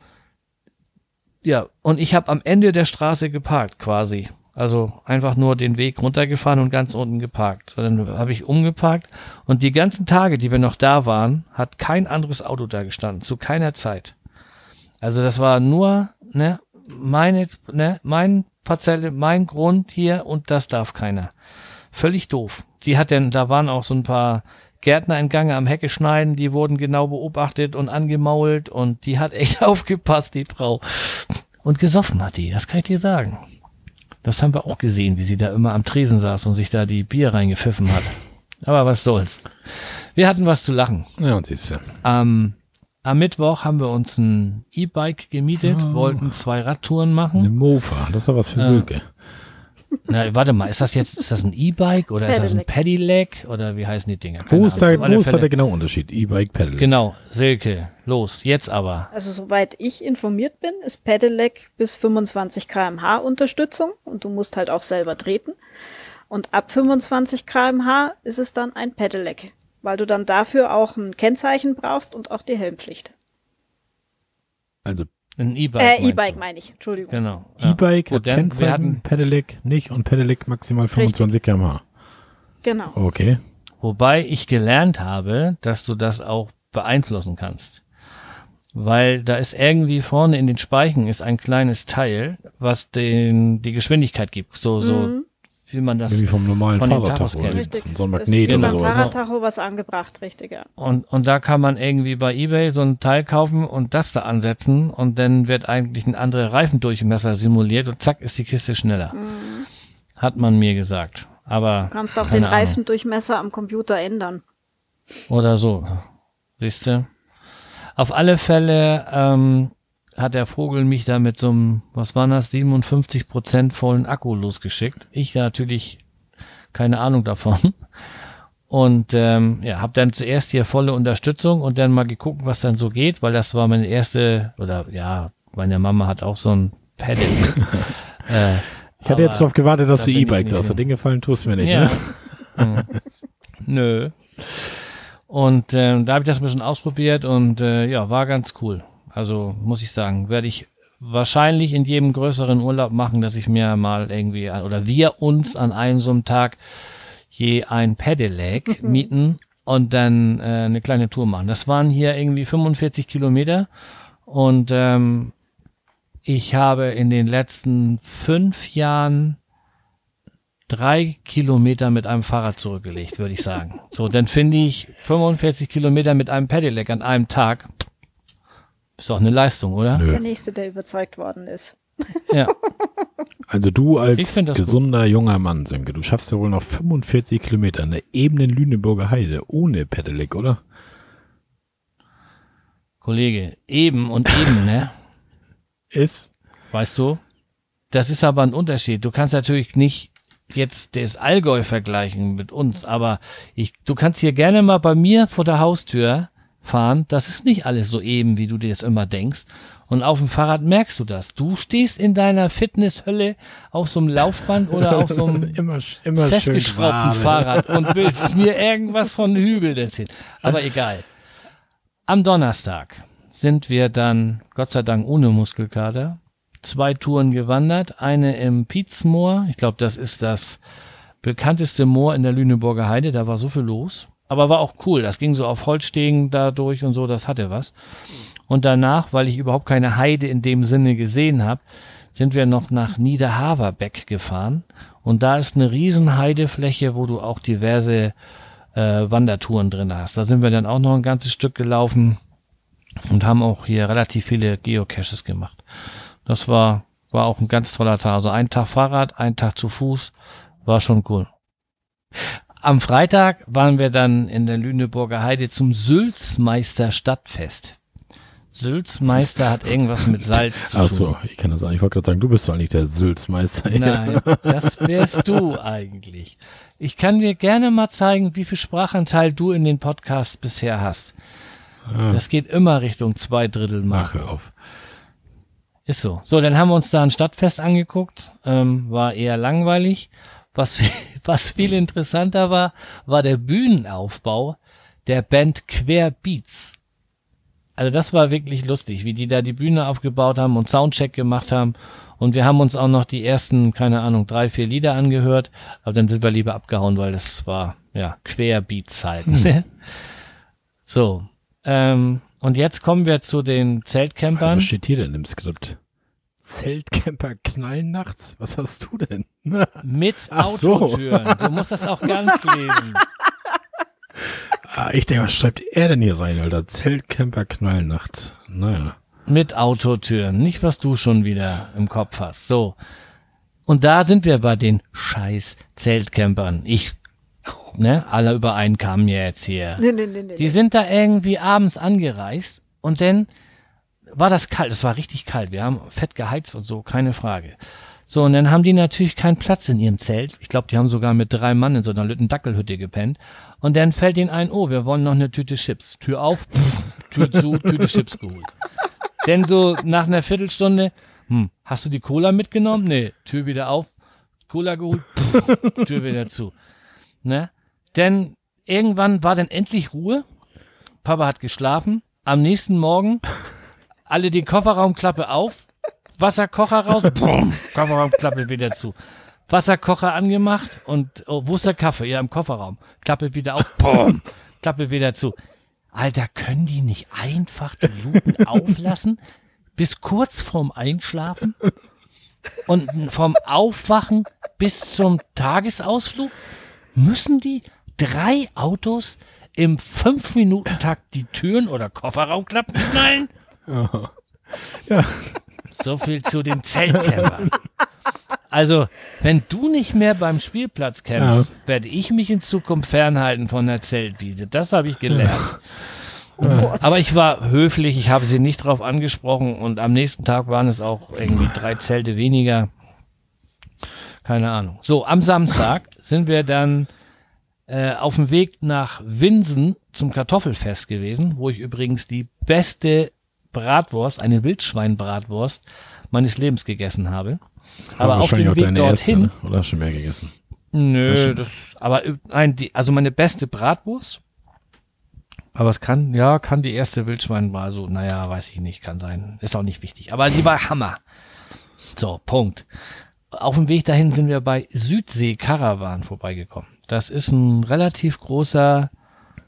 Speaker 2: ja, und ich habe am Ende der Straße geparkt quasi. Also einfach nur den Weg runtergefahren und ganz unten geparkt. So, Dann habe ich umgeparkt und die ganzen Tage, die wir noch da waren, hat kein anderes Auto da gestanden, zu keiner Zeit. Also das war nur ne, meine, ne, mein Parzelle, mein Grund hier und das darf keiner. Völlig doof. Die hat denn, da waren auch so ein paar Gärtner in Gange am Hecke schneiden, die wurden genau beobachtet und angemault und die hat echt aufgepasst, die Frau. Und gesoffen hat die, das kann ich dir sagen. Das haben wir auch gesehen, wie sie da immer am Tresen saß und sich da die Bier reingepfiffen hat. Aber was soll's. Wir hatten was zu lachen.
Speaker 1: Ja, und siehst du.
Speaker 2: Am, am Mittwoch haben wir uns ein E-Bike gemietet,
Speaker 1: Oh.
Speaker 2: wollten zwei Radtouren
Speaker 1: Eine
Speaker 2: machen.
Speaker 1: Mofa, das ist doch was für Silke.
Speaker 2: Na, warte mal, ist das jetzt, ist das ein E-Bike oder ist das ein Pedelec oder wie heißen die Dinger?
Speaker 1: Wo ist, da, wo ist da der genaue Unterschied? E-Bike, Pedal.
Speaker 2: Genau, Silke, los, jetzt aber.
Speaker 3: Also soweit ich informiert bin, ist Pedelec bis 25 km/h Unterstützung und du musst halt auch selber treten. Und ab 25 km/h ist es dann ein Pedelec, weil du dann dafür auch ein Kennzeichen brauchst und auch die Helmpflicht.
Speaker 1: Also
Speaker 2: Ein E-Bike.
Speaker 3: Äh? E-Bike meine ich, Entschuldigung.
Speaker 2: Genau. ja.
Speaker 1: E-Bike hat Kennzeichen, Pedelec nicht und Pedelec maximal 25 km/h.
Speaker 3: Genau.
Speaker 1: Okay.
Speaker 2: Wobei ich gelernt habe, dass du das auch beeinflussen kannst. Weil da ist irgendwie vorne in den Speichen ist ein kleines Teil, was den, die Geschwindigkeit gibt. So, so,
Speaker 3: Mhm.
Speaker 2: Wie man das
Speaker 1: Wie vom normalen
Speaker 2: von
Speaker 1: Fahrradtacho.
Speaker 2: Kennt.
Speaker 3: Richtig.
Speaker 1: So ein
Speaker 3: Das
Speaker 1: Magnet
Speaker 3: ist
Speaker 1: oder
Speaker 3: beim
Speaker 1: sowas.
Speaker 3: Fahrradtacho was angebracht, richtig, ja.
Speaker 2: Und, und da kann man irgendwie bei eBay so ein Teil kaufen und das da ansetzen und dann wird eigentlich ein anderer Reifendurchmesser simuliert und zack ist die Kiste schneller. Hat man mir gesagt. Aber
Speaker 3: Du kannst auch
Speaker 2: keine
Speaker 3: den
Speaker 2: Ahnung.
Speaker 3: Reifendurchmesser am Computer ändern.
Speaker 2: Oder so. Siehst du? Auf alle Fälle ähm, hat der Vogel mich da mit so einem, was waren das, 57% vollen Akku losgeschickt. Ich natürlich keine Ahnung davon. Und ähm, ja, habe dann zuerst hier volle Unterstützung und dann mal geguckt, was dann so geht, weil das war meine erste, oder ja, meine Mama hat auch so ein Paddle. äh,
Speaker 1: Ich hatte jetzt darauf gewartet, dass
Speaker 2: da
Speaker 1: du E-Bikes aus. Der Ding gefallen tust mir nicht.
Speaker 2: Ja.
Speaker 1: Ne?
Speaker 2: Nö. Und ähm, da habe ich das ein bisschen ausprobiert und äh, ja, war ganz cool. Also muss ich sagen, werde ich wahrscheinlich in jedem größeren Urlaub machen, dass ich mir mal irgendwie oder wir uns an einem so einem Tag je ein Pedelec mieten und dann äh, eine kleine Tour machen. Das waren hier irgendwie 45 Kilometer und ähm, ich habe in den letzten fünf Jahren drei Kilometer mit einem Fahrrad zurückgelegt, würde ich sagen. So, dann finde ich 45 Kilometer mit einem Pedelec an einem Tag. Ist doch eine Leistung, oder?
Speaker 1: Nö.
Speaker 3: Der Nächste, der überzeugt worden ist.
Speaker 2: Ja.
Speaker 1: Also du als
Speaker 2: das gut.
Speaker 1: gesunder junger Mann, Sönke, du schaffst ja wohl noch 45 Kilometer in der ebenen Lüneburger Heide ohne Pedelec, oder?
Speaker 2: Kollege, eben und eben, ne?
Speaker 1: Ist?
Speaker 2: Weißt du? Das ist aber ein Unterschied. Du kannst natürlich nicht jetzt das Allgäu vergleichen mit uns, aber ich, du kannst hier gerne mal bei mir vor der Haustür fahren. Das ist nicht alles so eben, wie du dir das immer denkst. Und auf dem Fahrrad merkst du das. Du stehst in deiner Fitnesshölle auf so einem Laufband oder auf so einem
Speaker 1: immer, immer
Speaker 2: festgeschraubten. Fahrrad und willst mir irgendwas von Hügeln erzählen. Aber egal. Am Donnerstag sind wir dann, Gott sei Dank ohne Muskelkater, zwei Touren gewandert. Eine im Pietzmoor. Ich glaube, das ist das bekannteste Moor in der Lüneburger Heide. Da war so viel los. Aber war auch cool. Das ging so auf Holzstegen da durch und so. Das hatte was. Und danach, weil ich überhaupt keine Heide in dem Sinne gesehen habe, sind wir noch nach Niederhaverbeck gefahren. Und da ist eine riesen Heidefläche, wo du auch diverse äh, Wandertouren drin hast. Da sind wir dann auch noch ein ganzes Stück gelaufen und haben auch hier relativ viele Geocaches gemacht. Das war, war auch ein ganz toller Tag. Also ein Tag Fahrrad, ein Tag zu Fuß, war schon cool. Am Freitag waren wir dann in der Lüneburger Heide zum Sülzmeister Stadtfest. Sülzmeister hat irgendwas mit Salz zu
Speaker 1: Ach
Speaker 2: tun.
Speaker 1: so, ich kann das auch nicht. Ich wollte gerade sagen, du bist doch eigentlich der Sülzmeister.
Speaker 2: Nein, das wärst du eigentlich. Ich kann dir gerne mal zeigen, wie viel Sprachanteil du in den Podcasts bisher hast. Das geht immer Richtung zwei Drittel
Speaker 1: Mach
Speaker 2: Marke.
Speaker 1: hör auf.
Speaker 2: Ist so. So, dann haben wir uns da ein Stadtfest angeguckt. Ähm, war eher langweilig. Was, viel- was viel interessanter war, war der Bühnenaufbau der Band Querbeats. Also das war wirklich lustig, wie die da die Bühne aufgebaut haben und Soundcheck gemacht haben. Und wir haben uns auch noch die ersten, keine Ahnung, drei, vier Lieder angehört. Aber dann sind wir lieber abgehauen, weil das war, ja, Querbeats halt. ne? So. Ähm, und jetzt kommen wir zu den Zeltcampern.
Speaker 1: Was steht hier denn im Skript? Zeltcamper knallen nachts? Was hast du denn?
Speaker 2: Mit
Speaker 1: Ach so.
Speaker 2: Autotüren. Du musst das auch ganz lesen.
Speaker 1: Ah, ich denke, was schreibt er denn hier rein, Alter? Zeltcamper knallen nachts. Naja.
Speaker 2: Mit Autotüren. Nicht, was du schon wieder im Kopf hast. So. Und da sind wir bei den scheiß Zeltcampern. Ich, ne, alle über einen kamen mir jetzt hier.
Speaker 3: Nee, nee, nee, nee.
Speaker 2: Die sind da irgendwie abends angereist und dann war das kalt. Es war richtig kalt. Wir haben fett geheizt und so, keine Frage. So, und dann haben die natürlich keinen Platz in ihrem Zelt. Ich glaube, die haben sogar mit drei Mann in so einer Lütten-Dackelhütte gepennt. Und dann fällt ihnen ein, oh, wir wollen noch eine Tüte Chips. Tür auf, pff, Tür zu, Tüte Chips geholt. Denn so nach einer Viertelstunde, hm, hast du die Cola mitgenommen? Nee, Tür wieder auf, Cola geholt, pff, Tür wieder zu. Ne? Denn irgendwann war dann endlich Ruhe. Papa hat geschlafen. Am nächsten Morgen alle die Kofferraumklappe auf, Wasserkocher raus, boom, Kofferraumklappe wieder zu. Wasserkocher angemacht und oh, wo ist der Kaffee? Ja, im Kofferraum. Klappe wieder auf, boom, Klappe wieder zu. Alter, können die nicht einfach die Luken auflassen bis kurz vorm Einschlafen und vom Aufwachen bis zum Tagesausflug? Müssen die drei Autos im 5-Minuten-Takt die Türen oder Kofferraumklappen knallen?
Speaker 1: Ja.
Speaker 2: So viel zu den Zeltcampern. Also, wenn du nicht mehr beim Spielplatz campst, werde ich mich in Zukunft fernhalten von der Zeltwiese. Das habe ich gelernt. Aber ich war höflich, ich habe sie nicht drauf angesprochen und am nächsten Tag waren es auch irgendwie drei Zelte weniger. Keine Ahnung. So, am Samstag sind wir dann äh, auf dem Weg nach Winsen zum Kartoffelfest gewesen, wo ich übrigens die beste Bratwurst, eine Wildschweinbratwurst meines Lebens gegessen habe. Aber auf
Speaker 1: wahrscheinlich
Speaker 2: dem
Speaker 1: auch
Speaker 2: Weg
Speaker 1: deine
Speaker 2: dorthin.
Speaker 1: erste, ne? Oder hast du schon mehr gegessen?
Speaker 2: Nö, das, aber äh, nein, die, also meine beste Bratwurst. Aber es kann, ja, kann die erste Wildschweinbrat, so, naja, weiß ich nicht, kann sein. Ist auch nicht wichtig. Aber sie war Hammer. So, Punkt. Auf dem Weg dahin sind wir bei Südsee Caravan vorbeigekommen. Das ist ein relativ großer,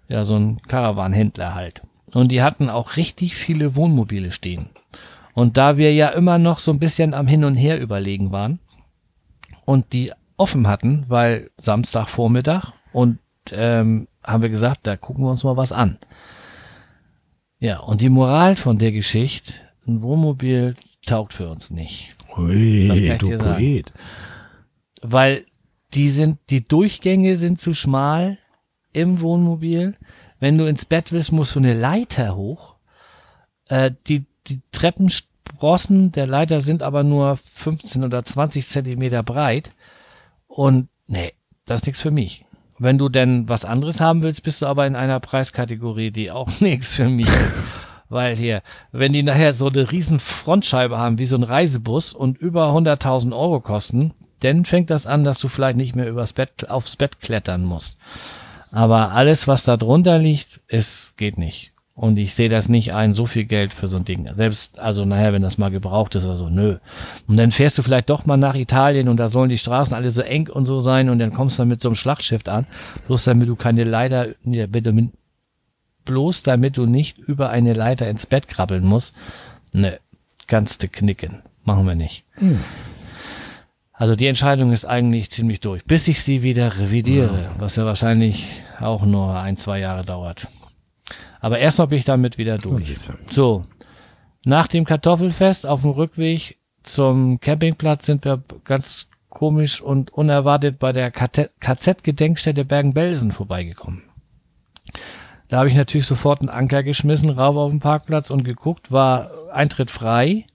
Speaker 2: ja, so ein Caravan-Händler halt. Und die hatten auch richtig viele Wohnmobile stehen. Und da wir ja immer noch so ein bisschen am Hin und Her überlegen waren und die offen hatten, weil Samstagvormittag und ähm, haben wir gesagt, da gucken wir uns mal was an. Ja, und die Moral von der Geschichte, ein Wohnmobil taugt für uns nicht.
Speaker 1: Ui,
Speaker 2: Das kann ich
Speaker 1: du
Speaker 2: dir sagen.
Speaker 1: Poet.
Speaker 2: Weil die sind, die Durchgänge sind zu schmal im Wohnmobil. Wenn du ins Bett willst, musst du eine Leiter hoch. Äh, die, die Treppensprossen der Leiter sind aber nur 15 oder 20 Zentimeter breit. Und nee, das ist nichts für mich. Wenn du denn was anderes haben willst, bist du aber in einer Preiskategorie, die auch nichts für mich ist. Weil hier, wenn die nachher so eine riesen Frontscheibe haben, wie so ein Reisebus und über 100.000 Euro kosten, dann fängt das an, dass du vielleicht nicht mehr übers Bett, aufs Bett klettern musst. Aber alles, was da drunter liegt, ist, geht nicht. Und ich sehe das nicht ein, so viel Geld für so ein Ding. Selbst, also nachher, wenn das mal gebraucht ist oder so, nö. Und dann fährst du vielleicht doch mal nach Italien und da sollen die Straßen alle so eng und so sein und dann kommst du dann mit so einem Schlachtschiff an, bloß damit du keine Leiter, ja, bitte, bloß damit du nicht über eine Leiter ins Bett krabbeln musst. Nö, kannst du knicken. Machen wir nicht. Also die Entscheidung ist eigentlich ziemlich durch, bis ich sie wieder revidiere, was ja wahrscheinlich auch nur ein, zwei Jahre dauert. Aber erstmal bin ich damit wieder durch. So, nach dem Kartoffelfest auf dem Rückweg zum Campingplatz sind wir ganz komisch und unerwartet bei der KZ-Gedenkstätte Bergen-Belsen vorbeigekommen. Da habe ich natürlich sofort einen Anker geschmissen, rauf auf den Parkplatz und geguckt, war Eintritt frei.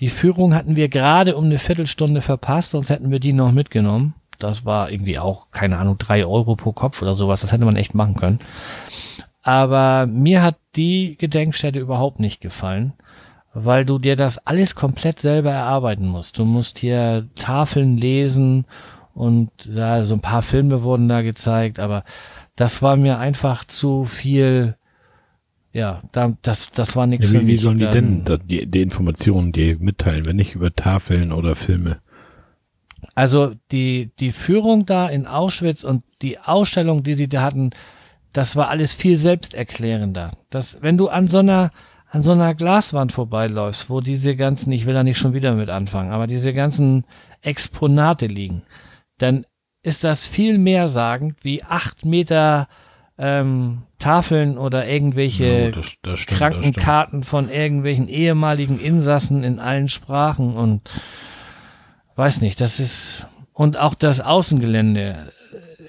Speaker 2: Die Führung hatten wir gerade um eine Viertelstunde verpasst, sonst hätten wir die noch mitgenommen. Das war irgendwie auch, keine Ahnung, drei Euro pro Kopf oder sowas. Das hätte man echt machen können. Aber mir hat die Gedenkstätte überhaupt nicht gefallen, weil du dir das alles komplett selber erarbeiten musst. Du musst hier Tafeln lesen und ja, so ein paar Filme wurden da gezeigt, aber das war mir einfach zu viel. Ja, da, das, das war nichts
Speaker 1: Ja,
Speaker 2: für
Speaker 1: wie, wie sollen die denn da, die, die Informationen dir mitteilen, wenn nicht über Tafeln oder Filme?
Speaker 2: Also die, die Führung da in Auschwitz und die Ausstellung, die sie da hatten, das war alles viel selbsterklärender. Das, wenn du an so einer, an so einer Glaswand vorbeiläufst, wo diese ganzen, ich will da nicht schon wieder mit anfangen, aber diese ganzen Exponate liegen, dann ist das viel mehr sagend wie acht Meter ähm, Tafeln oder irgendwelche
Speaker 1: Ja, das, das stimmt.
Speaker 2: Krankenkarten von irgendwelchen ehemaligen Insassen in allen Sprachen und weiß nicht, das ist und auch das Außengelände.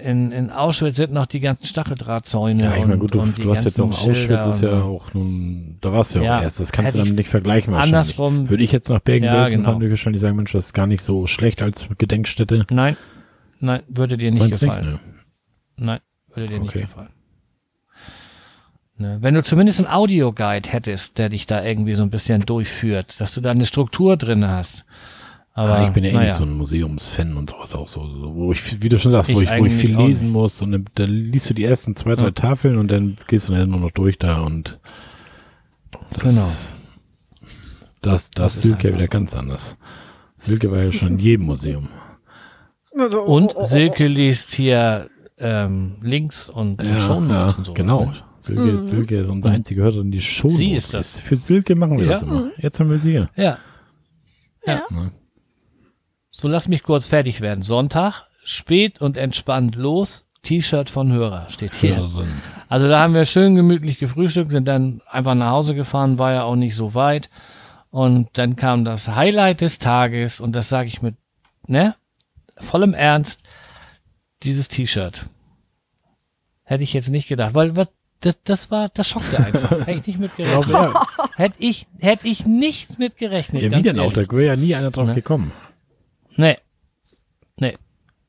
Speaker 2: In, in Auschwitz sind noch die ganzen Stacheldrahtzäune.
Speaker 1: Ja, ich meine, gut, du, du hast jetzt auch Auschwitz,
Speaker 2: Schilder
Speaker 1: ist ja
Speaker 2: so.
Speaker 1: auch nun, da warst du ja,
Speaker 2: Ja,
Speaker 1: auch erst. Das kannst du
Speaker 2: ich
Speaker 1: nicht vergleichen wahrscheinlich.
Speaker 2: andersrum-
Speaker 1: Würde ich jetzt nach Bergen-Belsen
Speaker 2: Ja, genau.
Speaker 1: fahren, würde ich wahrscheinlich sagen, Mensch, das ist gar nicht so schlecht als Gedenkstätte.
Speaker 2: Nein, nein, würde dir nicht
Speaker 1: Meinst
Speaker 2: gefallen.
Speaker 1: ne?
Speaker 2: Nein, würde dir nicht
Speaker 1: Okay.
Speaker 2: gefallen. Ne, wenn du zumindest einen Audioguide hättest, der dich da irgendwie so ein bisschen durchführt, dass du da eine Struktur drin hast. Aber
Speaker 1: Ah, ich bin ja eh
Speaker 2: naja.
Speaker 1: nicht so ein Museumsfan und sowas auch so, so wo ich, wie du schon sagst, wo
Speaker 2: Ich
Speaker 1: ich, wo ich viel lesen muss und dann, dann liest du die ersten zwei, drei
Speaker 2: Ja.
Speaker 1: Tafeln und dann gehst du dann nur noch durch da und das,
Speaker 2: Genau.
Speaker 1: Das, das,
Speaker 2: Das ist
Speaker 1: Silke
Speaker 2: einfach
Speaker 1: wieder
Speaker 2: so.
Speaker 1: ganz anders. Silke war ja schon in jedem Museum.
Speaker 2: Und Silke liest hier ähm, Links und
Speaker 1: Ja,
Speaker 2: Shownotes
Speaker 1: ja,
Speaker 2: und so.
Speaker 1: genau.
Speaker 2: Ne?
Speaker 1: Silke, Silke ist unsere einzige Hörerin, die schon.
Speaker 2: Sie ist das.
Speaker 1: Für Silke machen wir
Speaker 2: Ja.
Speaker 1: das immer. Jetzt haben wir sie hier.
Speaker 2: Ja.
Speaker 1: Ne?
Speaker 2: So, lass mich kurz fertig werden. Sonntag, spät und entspannt los. T-Shirt von Hörer steht hier.
Speaker 1: Hörerin.
Speaker 2: Also da haben wir schön gemütlich gefrühstückt, sind dann einfach nach Hause gefahren, war ja auch nicht so weit. Und dann kam das Highlight des Tages und das sage ich mit, ne, vollem Ernst, dieses T-Shirt. Hätte ich jetzt nicht gedacht, weil das, das war, das schockte einfach. Hätte ich nicht mit gerechnet.
Speaker 1: Ja,
Speaker 2: Hätte ich, hätte ich nicht mit gerechnet.
Speaker 1: ja, wie denn auch? Da
Speaker 2: ehrlich.
Speaker 1: wäre ja nie einer drauf
Speaker 2: Ne?
Speaker 1: gekommen.
Speaker 2: Nee. Nee.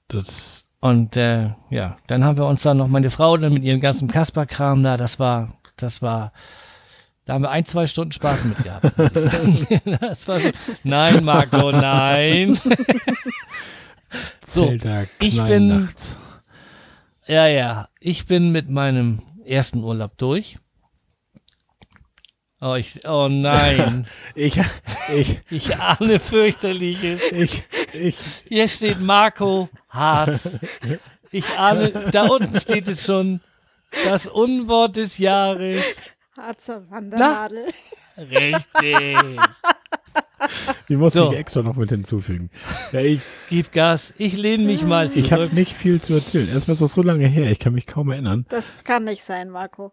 Speaker 1: Das,
Speaker 2: Und äh, ja, dann haben wir uns dann noch meine Frau dann mit ihrem ganzen Kasperkram da, das war, das war, da haben wir ein, zwei Stunden Spaß mit gehabt, muss ich sagen. das war so, nein, Marco, nein. So,
Speaker 1: Zelda
Speaker 2: ich bin-
Speaker 1: nachts.
Speaker 2: ja, ja, ich bin mit meinem ersten Urlaub durch. Oh, ich, oh nein,
Speaker 1: Ich, ich,
Speaker 2: ich ahne fürchterliches.
Speaker 1: ich, ich.
Speaker 2: Hier steht Marco Harz. Ich ahne, da unten steht es schon, das Unwort des Jahres.
Speaker 3: Harzer Wandernadel.
Speaker 2: Richtig.
Speaker 1: Die muss
Speaker 2: So.
Speaker 1: ich extra noch mit hinzufügen. Ja, ich
Speaker 2: Gib Gas. Ich lehne mich mal
Speaker 1: ich habe
Speaker 2: zurück.
Speaker 1: nicht viel zu erzählen. Erstmal ist das so lange her, ich kann mich kaum erinnern.
Speaker 3: Das kann nicht sein, Marco.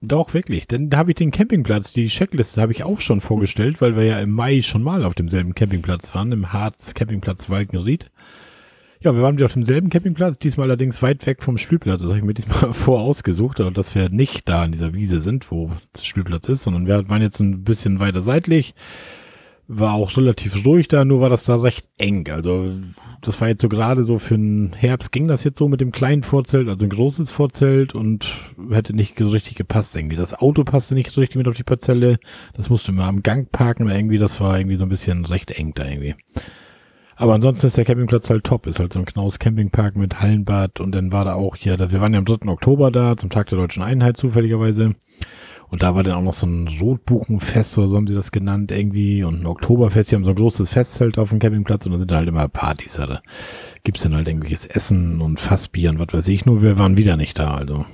Speaker 1: Doch, wirklich. Denn da habe ich den Campingplatz, die Checkliste habe ich auch schon vorgestellt, weil wir ja im Mai schon mal auf demselben Campingplatz waren, im Harz Campingplatz Walkenried. Ja, wir waren wieder auf demselben Campingplatz, diesmal allerdings weit weg vom Spielplatz. Das habe ich mir diesmal vorausgesucht, dass wir nicht da an dieser Wiese sind, wo das Spielplatz ist, sondern wir waren jetzt ein bisschen weiter seitlich. War auch relativ ruhig da, nur war das da recht eng. Also das war jetzt so gerade so für den Herbst ging das jetzt so mit dem kleinen Vorzelt, also ein großes Vorzelt und hätte nicht so richtig gepasst irgendwie. Das Auto passte nicht so richtig mit auf die Parzelle. Das musste man am Gang parken irgendwie. Das war irgendwie so ein bisschen recht eng da irgendwie. Aber ansonsten ist der Campingplatz halt top. Ist halt so ein Knaus Campingpark mit Hallenbad und dann war da auch hier, wir waren ja am 3. Oktober da, zum Tag der Deutschen Einheit zufälligerweise. Und da war dann auch noch so ein Rotbuchenfest oder so haben sie das genannt irgendwie und ein Oktoberfest. Die haben so ein großes Festzelt auf dem Campingplatz und da sind halt immer Partys. Da, da gibt's dann halt irgendwelches Essen und Fassbier und was weiß ich. Nur wir waren wieder nicht da, also.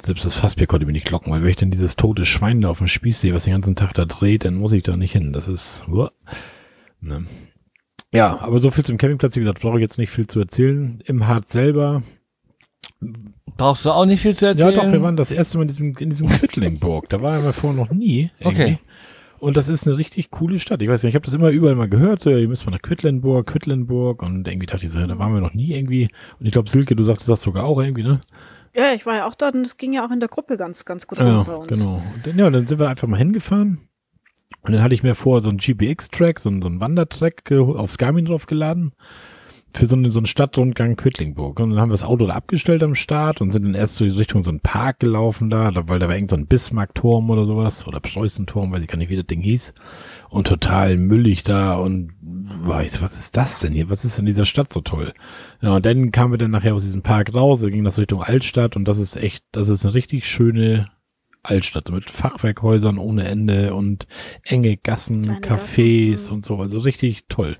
Speaker 1: Selbst das Fassbier konnte mich nicht locken, weil wenn ich dann dieses tote Schwein da auf dem Spieß sehe, was den ganzen Tag da dreht, dann muss ich da nicht hin. Das ist, uah. ne. Ja, aber so viel zum Campingplatz. Wie gesagt, brauche ich jetzt nicht viel zu erzählen. Im Harz selber,
Speaker 2: Brauchst du auch nicht viel zu
Speaker 1: ja,
Speaker 2: erzählen?
Speaker 1: doch, wir waren das erste Mal in diesem, in diesem Quedlinburg. Da waren wir vorher noch nie. Irgendwie.
Speaker 2: Okay.
Speaker 1: Und das ist eine richtig coole Stadt. Ich weiß nicht, ich habe das immer überall mal gehört. So, ihr müsst mal nach Quedlinburg, Quedlinburg. Und irgendwie dachte ich so, ja, da waren wir noch nie irgendwie. Und ich glaube, Silke, du sagtest das sogar auch irgendwie, ne?
Speaker 3: Ja, ich war ja auch dort und es ging ja auch in der Gruppe ganz, ganz gut
Speaker 1: Ja,
Speaker 3: bei uns.
Speaker 1: genau. Und dann, ja, dann sind wir einfach mal hingefahren. Und dann hatte ich mir vor so einen GPX-Track, so einen, so einen Wandertrack aufs Garmin draufgeladen. Für so einen, so einen Stadtrundgang Quedlinburg. Und dann haben wir das Auto da abgestellt am Start und sind dann erst so Richtung so einen Park gelaufen da, weil da war irgend so ein Bismarck-Turm oder sowas. Oder Preußen-Turm, weiß ich gar nicht, wie das Ding hieß. Und total müllig da und weiß, was ist das denn hier? Was ist in dieser Stadt so toll? Ja, und dann kamen wir dann nachher aus diesem Park raus, ging das Richtung Altstadt und das ist echt, das ist eine richtig schöne Altstadt, mit Fachwerkhäusern ohne Ende und enge Gassen,
Speaker 3: Kleine
Speaker 1: Cafés
Speaker 3: Gassen, mhm.
Speaker 1: und so, also richtig toll.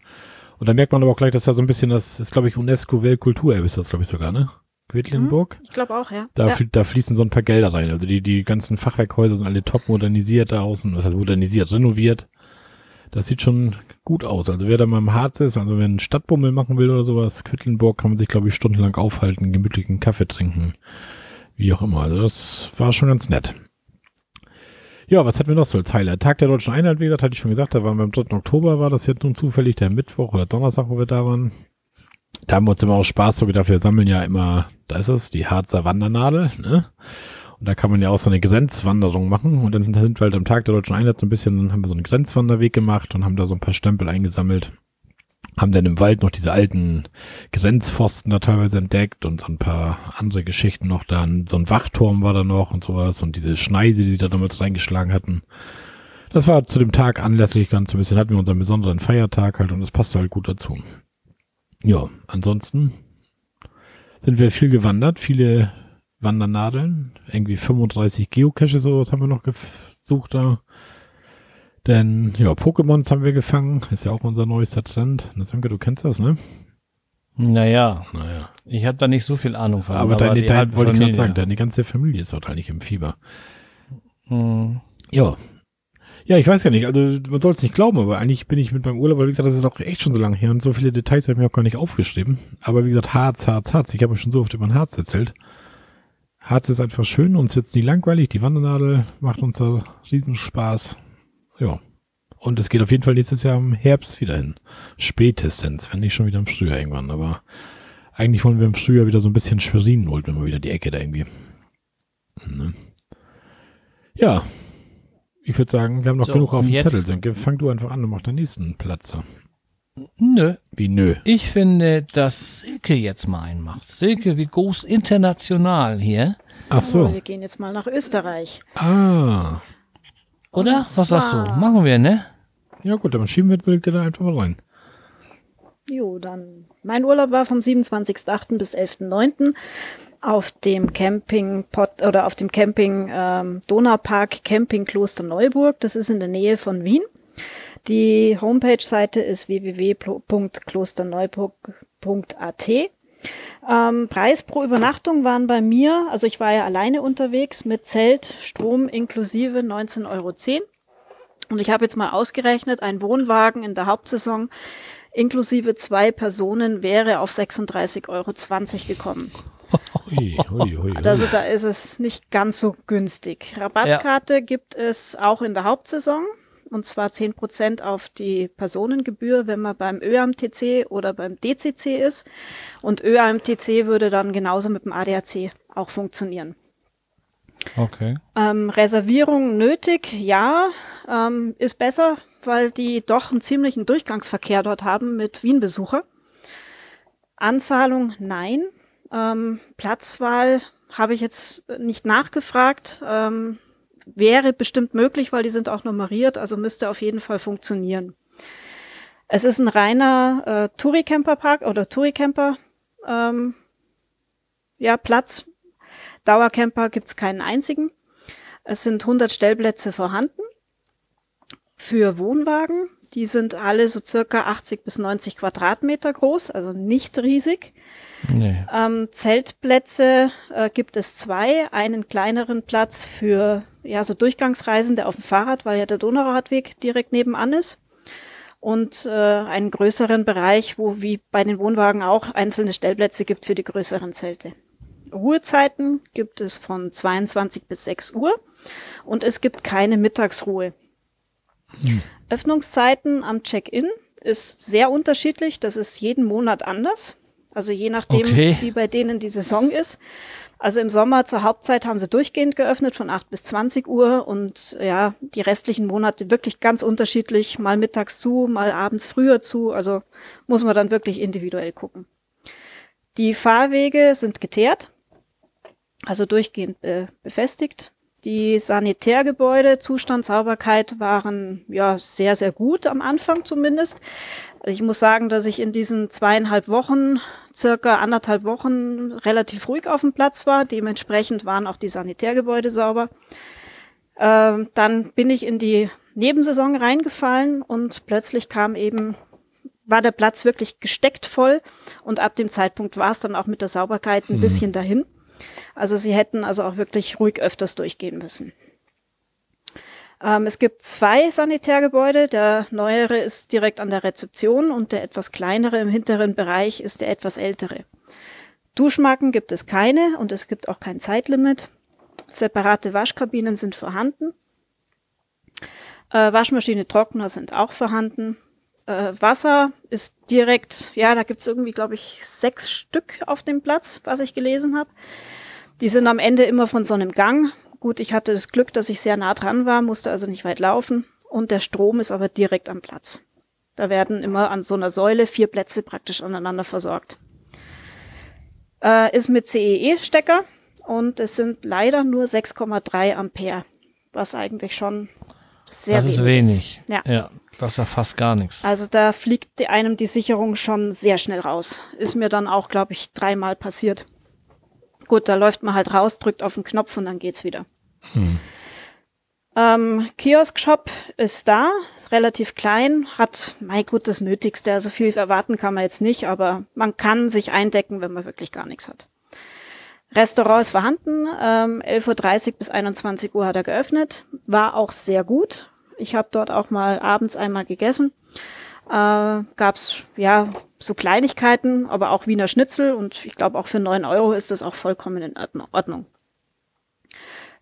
Speaker 1: Und da merkt man aber auch gleich, dass da so ein bisschen, das ist glaube ich UNESCO Weltkulturerbe ist das glaube ich sogar, ne? Quedlinburg.
Speaker 3: Ich glaube auch, ja.
Speaker 1: Da,
Speaker 3: ja.
Speaker 1: da fließen so ein paar Gelder rein. Also die, die ganzen Fachwerkhäuser sind alle top modernisiert da außen. Was heißt modernisiert? Renoviert. Das sieht schon gut aus. Also wer da mal im Harz ist, also wer einen Stadtbummel machen will oder sowas, Quedlinburg kann man sich, glaube ich, stundenlang aufhalten, gemütlichen Kaffee trinken. Wie auch immer. Also das war schon ganz nett. Ja, was hatten wir noch so als Highlight? Tag der Deutschen Einheit, wie gesagt, hatte ich schon gesagt, da waren wir am 3. Oktober, war das jetzt nun zufällig der Mittwoch oder Donnerstag, wo wir da waren. Da haben wir uns immer aus Spaß so gedacht, wir sammeln ja immer, da ist es, die Harzer Wandernadel, ne? Und da kann man ja auch so eine Grenzwanderung machen. Und dann sind wir halt am Tag der Deutschen Einheit so ein bisschen, dann haben wir so einen Grenzwanderweg gemacht und haben da so ein paar Stempel eingesammelt. Haben dann im Wald noch diese alten Grenzpfosten da teilweise entdeckt und so ein paar andere Geschichten noch da. So ein Wachturm war da noch und sowas und diese Schneise, die sie da damals reingeschlagen hatten. Das war zu dem Tag anlässlich ganz ein bisschen, hatten wir unseren besonderen Feiertag halt und das passte halt gut dazu. Ja, ansonsten sind wir viel gewandert, viele Wandernadeln, irgendwie 35 Geocaches oder was haben wir noch gesucht da. Denn, ja, Pokémons haben wir gefangen. Ist ja auch unser neuester Trend. Sönke, du kennst das, ne?
Speaker 2: Naja,
Speaker 1: Naja.
Speaker 2: ich habe da nicht so viel Ahnung von.
Speaker 1: Aber, deine,
Speaker 2: die
Speaker 1: dein,
Speaker 2: halbe
Speaker 1: wollte ich gerade sagen, deine ganze Familie ist wahrscheinlich im Fieber.
Speaker 2: Hm.
Speaker 1: Ja. Ja, ich weiß ja nicht. Also, man soll es nicht glauben, aber eigentlich bin ich mit meinem Urlaub, weil wie gesagt, das ist auch echt schon so lange her und so viele Details habe ich mir auch gar nicht aufgeschrieben. Aber wie gesagt, Harz, Harz, Harz. Ich habe mir schon so oft über ein Harz erzählt. Harz ist einfach schön, uns wird's nie langweilig. Die Wandernadel macht uns da Riesenspaß. Ja. Und es geht auf jeden Fall nächstes Jahr im Herbst wieder hin. Spätestens, wenn nicht schon wieder im Frühjahr irgendwann. Aber eigentlich wollen wir im Frühjahr wieder so ein bisschen Schwerin holen, wenn wir wieder die Ecke da irgendwie. Ne? Ja. Ich würde sagen, wir haben noch
Speaker 2: So,
Speaker 1: genug auf dem Zettel. Senke. Fang du einfach an und mach den nächsten Platz. da.
Speaker 2: Nö,
Speaker 1: Wie nö.
Speaker 2: ich finde, dass Silke jetzt mal einen macht. Silke, wie groß international hier,
Speaker 1: Ach so.
Speaker 3: Wir gehen jetzt mal nach Österreich.
Speaker 1: Ah.
Speaker 2: Oder? Was sagst du? Machen wir, ne?
Speaker 1: Ja gut, dann schieben wir Silke da einfach mal rein.
Speaker 3: Jo, dann. Mein Urlaub war vom 27.08. bis 11.09. auf dem Camping Pot oder auf dem Camping ähm, Donaupark Camping Kloster Neuburg. Das ist in der Nähe von Wien. Die Homepage-Seite ist www.klosterneuburg.at. Ähm, Preis pro Übernachtung waren bei mir, also ich war ja alleine unterwegs mit Zelt, Strom inklusive 19,10 Euro. Und ich habe jetzt mal ausgerechnet, ein Wohnwagen in der Hauptsaison inklusive zwei Personen wäre auf 36,20 Euro gekommen.
Speaker 1: Hui, hui, hui,
Speaker 3: Also da ist es nicht ganz so günstig. Rabattkarte gibt es auch in der Hauptsaison. Und zwar 10% auf die Personengebühr, wenn man beim ÖAMTC oder beim DCC ist. Und ÖAMTC würde dann genauso mit dem ADAC auch funktionieren.
Speaker 2: Okay.
Speaker 3: Ähm, Reservierung nötig, ja, ähm, ist besser, weil die doch einen ziemlichen Durchgangsverkehr dort haben mit Wien-Besucher. Anzahlung, nein. Ähm, Platzwahl habe ich jetzt nicht nachgefragt. Ähm, wäre bestimmt möglich, weil die sind auch nummeriert, also müsste auf jeden Fall funktionieren. Es ist ein reiner äh, Touri-Camper-Park oder Touri-Camper ähm, ja, Platz. Dauercamper gibt's keinen einzigen. Es sind 100 Stellplätze vorhanden für Wohnwagen. Die sind alle so circa 80 bis 90 Quadratmeter groß, also nicht riesig.
Speaker 2: Nee.
Speaker 3: Ähm, Zeltplätze äh, gibt es zwei. Einen kleineren Platz für ja, so Durchgangsreisende auf dem Fahrrad, weil ja der Donauradweg direkt nebenan ist. Und äh, einen größeren Bereich, wo wie bei den Wohnwagen auch einzelne Stellplätze gibt für die größeren Zelte. Ruhezeiten gibt es von 22 bis 6 Uhr und es gibt keine Mittagsruhe. Öffnungszeiten am Check-in ist sehr unterschiedlich. Das ist jeden Monat anders. Also je nachdem,
Speaker 2: Okay.
Speaker 3: wie bei denen die Saison ist. Also im Sommer zur Hauptzeit haben sie durchgehend geöffnet von 8 bis 20 Uhr und ja, die restlichen Monate wirklich ganz unterschiedlich. Mal mittags zu, mal abends früher zu. Also muss man dann wirklich individuell gucken. Die Fahrwege sind geteert, also durchgehend äh, befestigt. Die Sanitärgebäude, Zustand, Sauberkeit waren ja sehr, sehr gut am Anfang zumindest. Also ich muss sagen, dass ich in diesen zweieinhalb Wochen, circa anderthalb Wochen, relativ ruhig auf dem Platz war. Dementsprechend waren auch die Sanitärgebäude sauber. Ähm, dann bin ich in die Nebensaison reingefallen und plötzlich kam eben, war der Platz wirklich gesteckt voll und ab dem Zeitpunkt war es dann auch mit der Sauberkeit ein bisschen dahin. Also sie hätten also auch wirklich ruhig öfters durchgehen müssen. Ähm, es gibt zwei Sanitärgebäude. Der neuere ist direkt an der Rezeption und der etwas kleinere im hinteren Bereich ist der etwas ältere. Duschmarken gibt es keine und es gibt auch kein Zeitlimit. Separate Waschkabinen sind vorhanden. Äh, Waschmaschine, Trockner sind auch vorhanden. Äh, Wasser ist direkt, ja, da gibt's irgendwie, glaube ich, sechs Stück auf dem Platz, was ich gelesen habe. Die sind am Ende immer von so einem Gang. Gut, ich hatte das Glück, dass ich sehr nah dran war, musste also nicht weit laufen. Und der Strom ist aber direkt am Platz. Da werden immer an so einer Säule vier Plätze praktisch aneinander versorgt. Äh, ist mit CEE-Stecker und es sind leider nur 6,3 Ampere, was eigentlich schon sehr
Speaker 2: das
Speaker 3: wenig
Speaker 2: ist wenig.
Speaker 3: Ja.
Speaker 2: ja, das ist ja fast gar nichts.
Speaker 3: Also da fliegt einem die Sicherung schon sehr schnell raus. Ist mir dann auch, glaube ich, dreimal passiert. Gut, da läuft man halt raus, drückt auf den Knopf und dann geht's wieder. Ähm, Kiosk-Shop ist da, ist relativ klein, hat, mein gut, das Nötigste. Also viel erwarten kann man jetzt nicht, aber man kann sich eindecken, wenn man wirklich gar nichts hat. Restaurant ist vorhanden, ähm, 11.30 Uhr bis 21 Uhr hat er geöffnet, war auch sehr gut. Ich habe dort auch mal abends einmal gegessen. Äh, Gab es ja so Kleinigkeiten, aber auch Wiener Schnitzel und ich glaube auch für 9 Euro ist das auch vollkommen in Ordnung.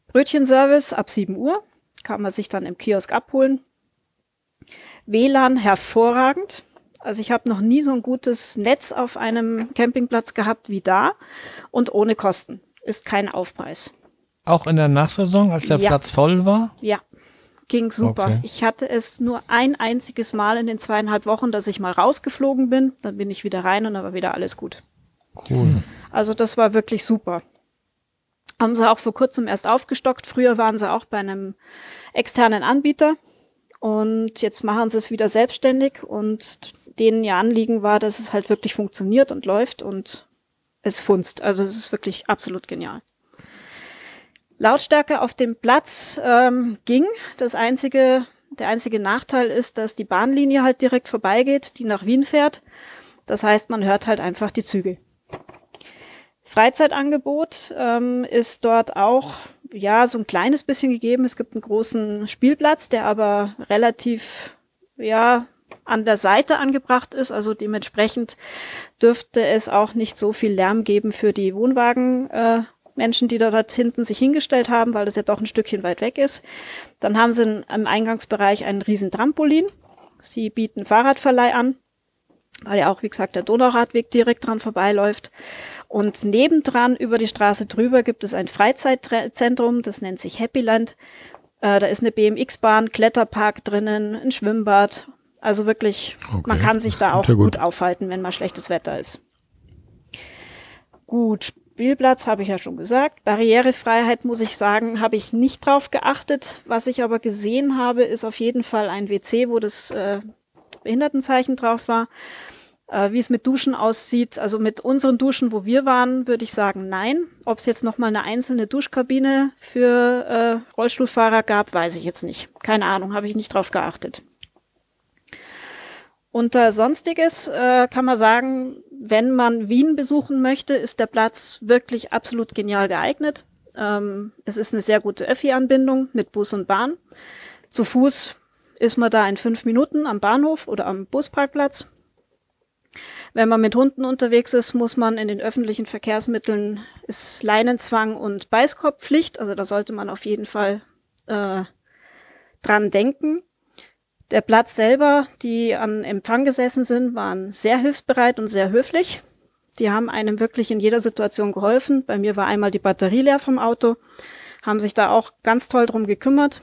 Speaker 3: Brötchenservice ab 7 Uhr kann man sich dann im Kiosk abholen. WLAN hervorragend. Also ich habe noch nie so ein gutes Netz auf einem Campingplatz gehabt wie da und ohne Kosten. Ist kein Aufpreis.
Speaker 2: Auch in der Nachsaison, als der
Speaker 3: Ja.
Speaker 2: Platz voll war?
Speaker 3: Ja, ging super.
Speaker 2: Okay.
Speaker 3: Ich hatte es nur ein einziges Mal in den zweieinhalb Wochen, dass ich mal rausgeflogen bin. Dann bin ich wieder rein und dann war wieder alles gut.
Speaker 2: Cool.
Speaker 3: Also das war wirklich super. Haben sie auch vor kurzem erst aufgestockt. Früher waren sie auch bei einem externen Anbieter. Und jetzt machen sie es wieder selbstständig. Und denen ihr Anliegen war, dass es halt wirklich funktioniert und läuft und es funzt. Also es ist wirklich absolut genial. Lautstärke auf dem Platz ähm, ging. Das einzige, der einzige Nachteil ist, dass die Bahnlinie halt direkt vorbeigeht, die nach Wien fährt. Das heißt, man hört halt einfach die Züge. Freizeitangebot ähm, ist dort auch ja so ein kleines bisschen gegeben. Es gibt einen großen Spielplatz, der aber relativ ja an der Seite angebracht ist. Also dementsprechend dürfte es auch nicht so viel Lärm geben für die Wohnwagen. Äh, Menschen, die da dort hinten sich hingestellt haben, weil das ja doch ein Stückchen weit weg ist. Dann haben sie in- im Eingangsbereich einen riesen Trampolin. Sie bieten Fahrradverleih an, weil ja auch, wie gesagt, der Donauradweg direkt dran vorbeiläuft. Und nebendran über die Straße drüber gibt es ein Freizeitzentrum, das nennt sich Happyland. Äh, da ist eine BMX-Bahn, Kletterpark drinnen, ein Schwimmbad. Also wirklich,
Speaker 1: Okay,
Speaker 3: man kann sich da auch gut.
Speaker 1: gut.
Speaker 3: aufhalten, wenn mal schlechtes Wetter ist. Gut, Spielplatz habe ich ja schon gesagt. Barrierefreiheit, muss ich sagen, habe ich nicht drauf geachtet. Was ich aber gesehen habe, ist auf jeden Fall ein WC, wo das äh, Behindertenzeichen drauf war. Äh, wie es mit Duschen aussieht, also mit unseren Duschen, wo wir waren, würde ich sagen, nein. Ob es jetzt nochmal eine einzelne Duschkabine für äh, Rollstuhlfahrer gab, weiß ich jetzt nicht. Keine Ahnung, habe ich nicht drauf geachtet. Unter Sonstiges äh, kann man sagen, wenn man Wien besuchen möchte, ist der Platz wirklich absolut genial geeignet. Ähm, es ist eine sehr gute Öffi-Anbindung mit Bus und Bahn. Zu Fuß ist man da in fünf Minuten am Bahnhof oder am Busparkplatz. Wenn man mit Hunden unterwegs ist, muss man in den öffentlichen Verkehrsmitteln ist Leinenzwang und Beißkorbpflicht. Also da sollte man auf jeden Fall äh, dran denken. Der Platz selber, die an Empfang gesessen sind, waren sehr hilfsbereit und sehr höflich. Die haben einem wirklich in jeder Situation geholfen. Bei mir war einmal die Batterie leer vom Auto, haben sich da auch ganz toll drum gekümmert.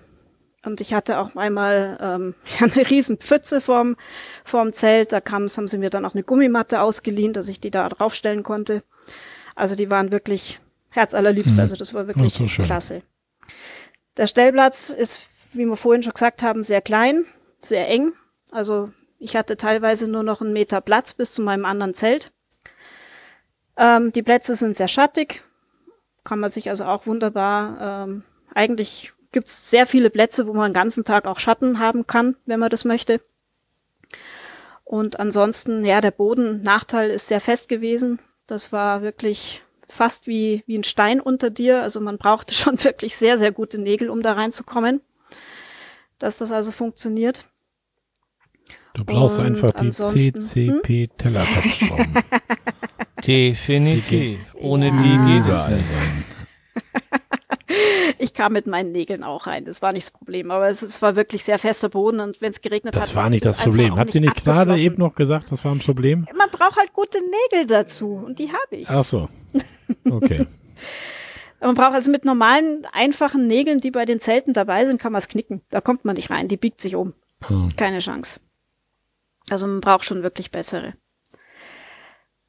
Speaker 3: Und ich hatte auch einmal ähm, eine riesen Pfütze vorm, vorm Zelt. Da kam, haben sie mir dann auch eine Gummimatte ausgeliehen, dass ich die da draufstellen konnte. Also die waren wirklich herzallerliebst.
Speaker 1: Mhm.
Speaker 3: Also das war wirklich
Speaker 1: so schön.
Speaker 3: klasse. Der Stellplatz ist, wie wir vorhin schon gesagt haben, sehr klein, sehr eng. Also ich hatte teilweise nur noch einen Meter Platz bis zu meinem anderen Zelt. Ähm, die Plätze sind sehr schattig, kann man sich also auch wunderbar. Ähm, eigentlich gibt es sehr viele Plätze, wo man den ganzen Tag auch Schatten haben kann, wenn man das möchte. Und ansonsten, ja, der Boden, Nachteil ist sehr fest gewesen. Das war wirklich fast wie, wie ein Stein unter dir. Also man brauchte schon wirklich sehr, sehr gute Nägel, um da reinzukommen. Dass das also funktioniert.
Speaker 1: Du brauchst
Speaker 3: Und
Speaker 1: einfach die
Speaker 3: ansonsten- hm?
Speaker 1: CCP Tellerkopfschrauben.
Speaker 2: Definitiv. Ohne
Speaker 3: Ja.
Speaker 2: die geht es nicht.
Speaker 3: Ich kam mit meinen Nägeln auch rein. Das war nicht das Problem. Aber es, es war wirklich sehr fester Boden und wenn es geregnet hat,
Speaker 1: Das war nicht
Speaker 3: ist
Speaker 1: das Problem. Hat sie
Speaker 3: nicht
Speaker 1: gerade eben noch gesagt, das war ein Problem?
Speaker 3: Man braucht halt gute Nägel dazu und die habe ich.
Speaker 1: Ach so. Okay.
Speaker 3: Man braucht also mit normalen, einfachen Nägeln, die bei den Zelten dabei sind, kann man es knicken. Da kommt man nicht rein. Die biegt sich um.
Speaker 1: Hm.
Speaker 3: Keine Chance. Also man braucht schon wirklich bessere.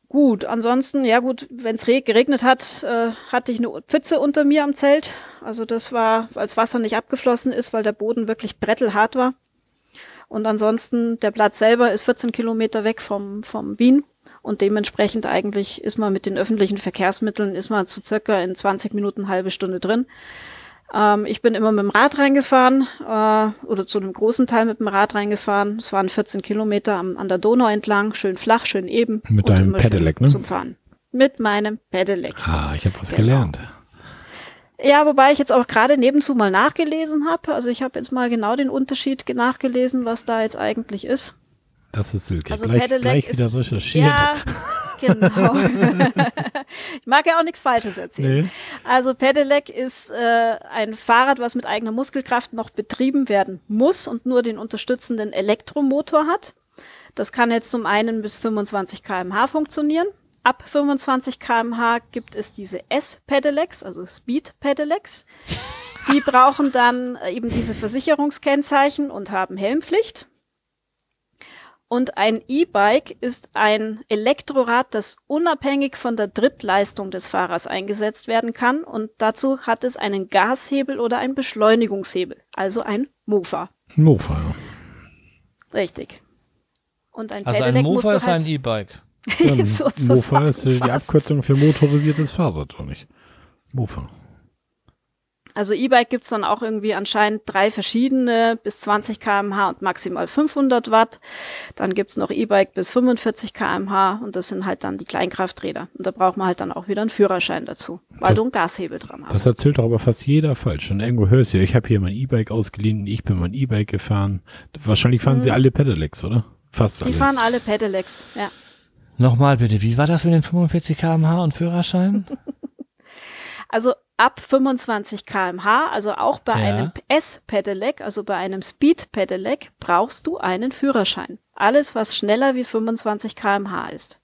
Speaker 3: Gut, ansonsten, ja gut, wenn es geregnet hat, äh, hatte ich eine Pfütze unter mir am Zelt. Also das war, als Wasser nicht abgeflossen ist, weil der Boden wirklich brettelhart war. Und ansonsten, der Platz selber ist 14 Kilometer weg vom, vom Wien. Und dementsprechend eigentlich ist man mit den öffentlichen Verkehrsmitteln, ist man zu circa in 20 Minuten, halbe Stunde drin. Ähm, ich bin immer mit dem Rad reingefahren äh, oder zu einem großen Teil mit dem Rad reingefahren. Es waren 14 Kilometer am, an der Donau entlang, schön flach, schön eben.
Speaker 1: Mit deinem Pedelec, ne?
Speaker 3: Zum Fahren. Mit meinem Pedelec.
Speaker 1: Ah, ich habe was
Speaker 3: Genau.
Speaker 1: gelernt.
Speaker 3: Ja, wobei ich jetzt auch gerade nebenzu mal nachgelesen habe. Also ich habe jetzt mal genau den Unterschied ge- nachgelesen, was da jetzt eigentlich ist.
Speaker 1: Das ist Silke.
Speaker 3: Also
Speaker 1: gleich,
Speaker 3: Pedelec
Speaker 1: gleich wieder
Speaker 3: ist-
Speaker 1: recherchiert.
Speaker 3: Ja, genau. ich mag ja auch nichts Falsches erzählen.
Speaker 1: Nee.
Speaker 3: Also Pedelec ist äh, ein Fahrrad, was mit eigener Muskelkraft noch betrieben werden muss und nur den unterstützenden Elektromotor hat. Das kann jetzt zum einen bis 25 km/h funktionieren. Ab 25 km/h gibt es diese S-Pedelecs, also Speed-Pedelecs. Die brauchen dann äh, eben diese Versicherungskennzeichen und haben Helmpflicht. Und ein E-Bike ist ein Elektrorad, das unabhängig von der Drittleistung des Fahrers eingesetzt werden kann. Und dazu hat es einen Gashebel oder einen Beschleunigungshebel, also ein Mofa.
Speaker 1: Ein Mofa, ja.
Speaker 3: Richtig. Und ein
Speaker 2: Also ein
Speaker 3: Pedelec musst
Speaker 2: Mofa ist
Speaker 3: halt
Speaker 2: ein E-Bike.
Speaker 1: Ja, ein
Speaker 3: sozusagen
Speaker 1: Mofa ist die
Speaker 3: fast.
Speaker 1: Abkürzung für motorisiertes Fahrrad, oder nicht? Mofa.
Speaker 3: Also E-Bike gibt's dann auch irgendwie anscheinend drei verschiedene bis 20 km/h und maximal 500 Watt. Dann gibt's noch E-Bike bis 45 km/h und das sind halt dann die Kleinkrafträder. Und da braucht man halt dann auch wieder einen Führerschein dazu, weil
Speaker 1: Das-
Speaker 3: du einen Gashebel dran
Speaker 1: Das
Speaker 3: hast.
Speaker 1: erzählt doch aber fast jeder falsch. Und irgendwo hörst du, ja, ich habe hier mein E-Bike ausgeliehen, ich bin mein E-Bike gefahren. Wahrscheinlich fahren sie alle Pedelecs, oder? Fast
Speaker 3: Mhm. Die
Speaker 1: alle.
Speaker 3: fahren alle Pedelecs, ja.
Speaker 2: Nochmal bitte, wie war das mit den 45 km/h und Führerschein?
Speaker 3: Also ab 25 km/h, also auch bei
Speaker 2: Ja.
Speaker 3: einem S-Pedelec, also bei einem Speed-Pedelec, brauchst du einen Führerschein. Alles, was schneller wie 25 km/h ist.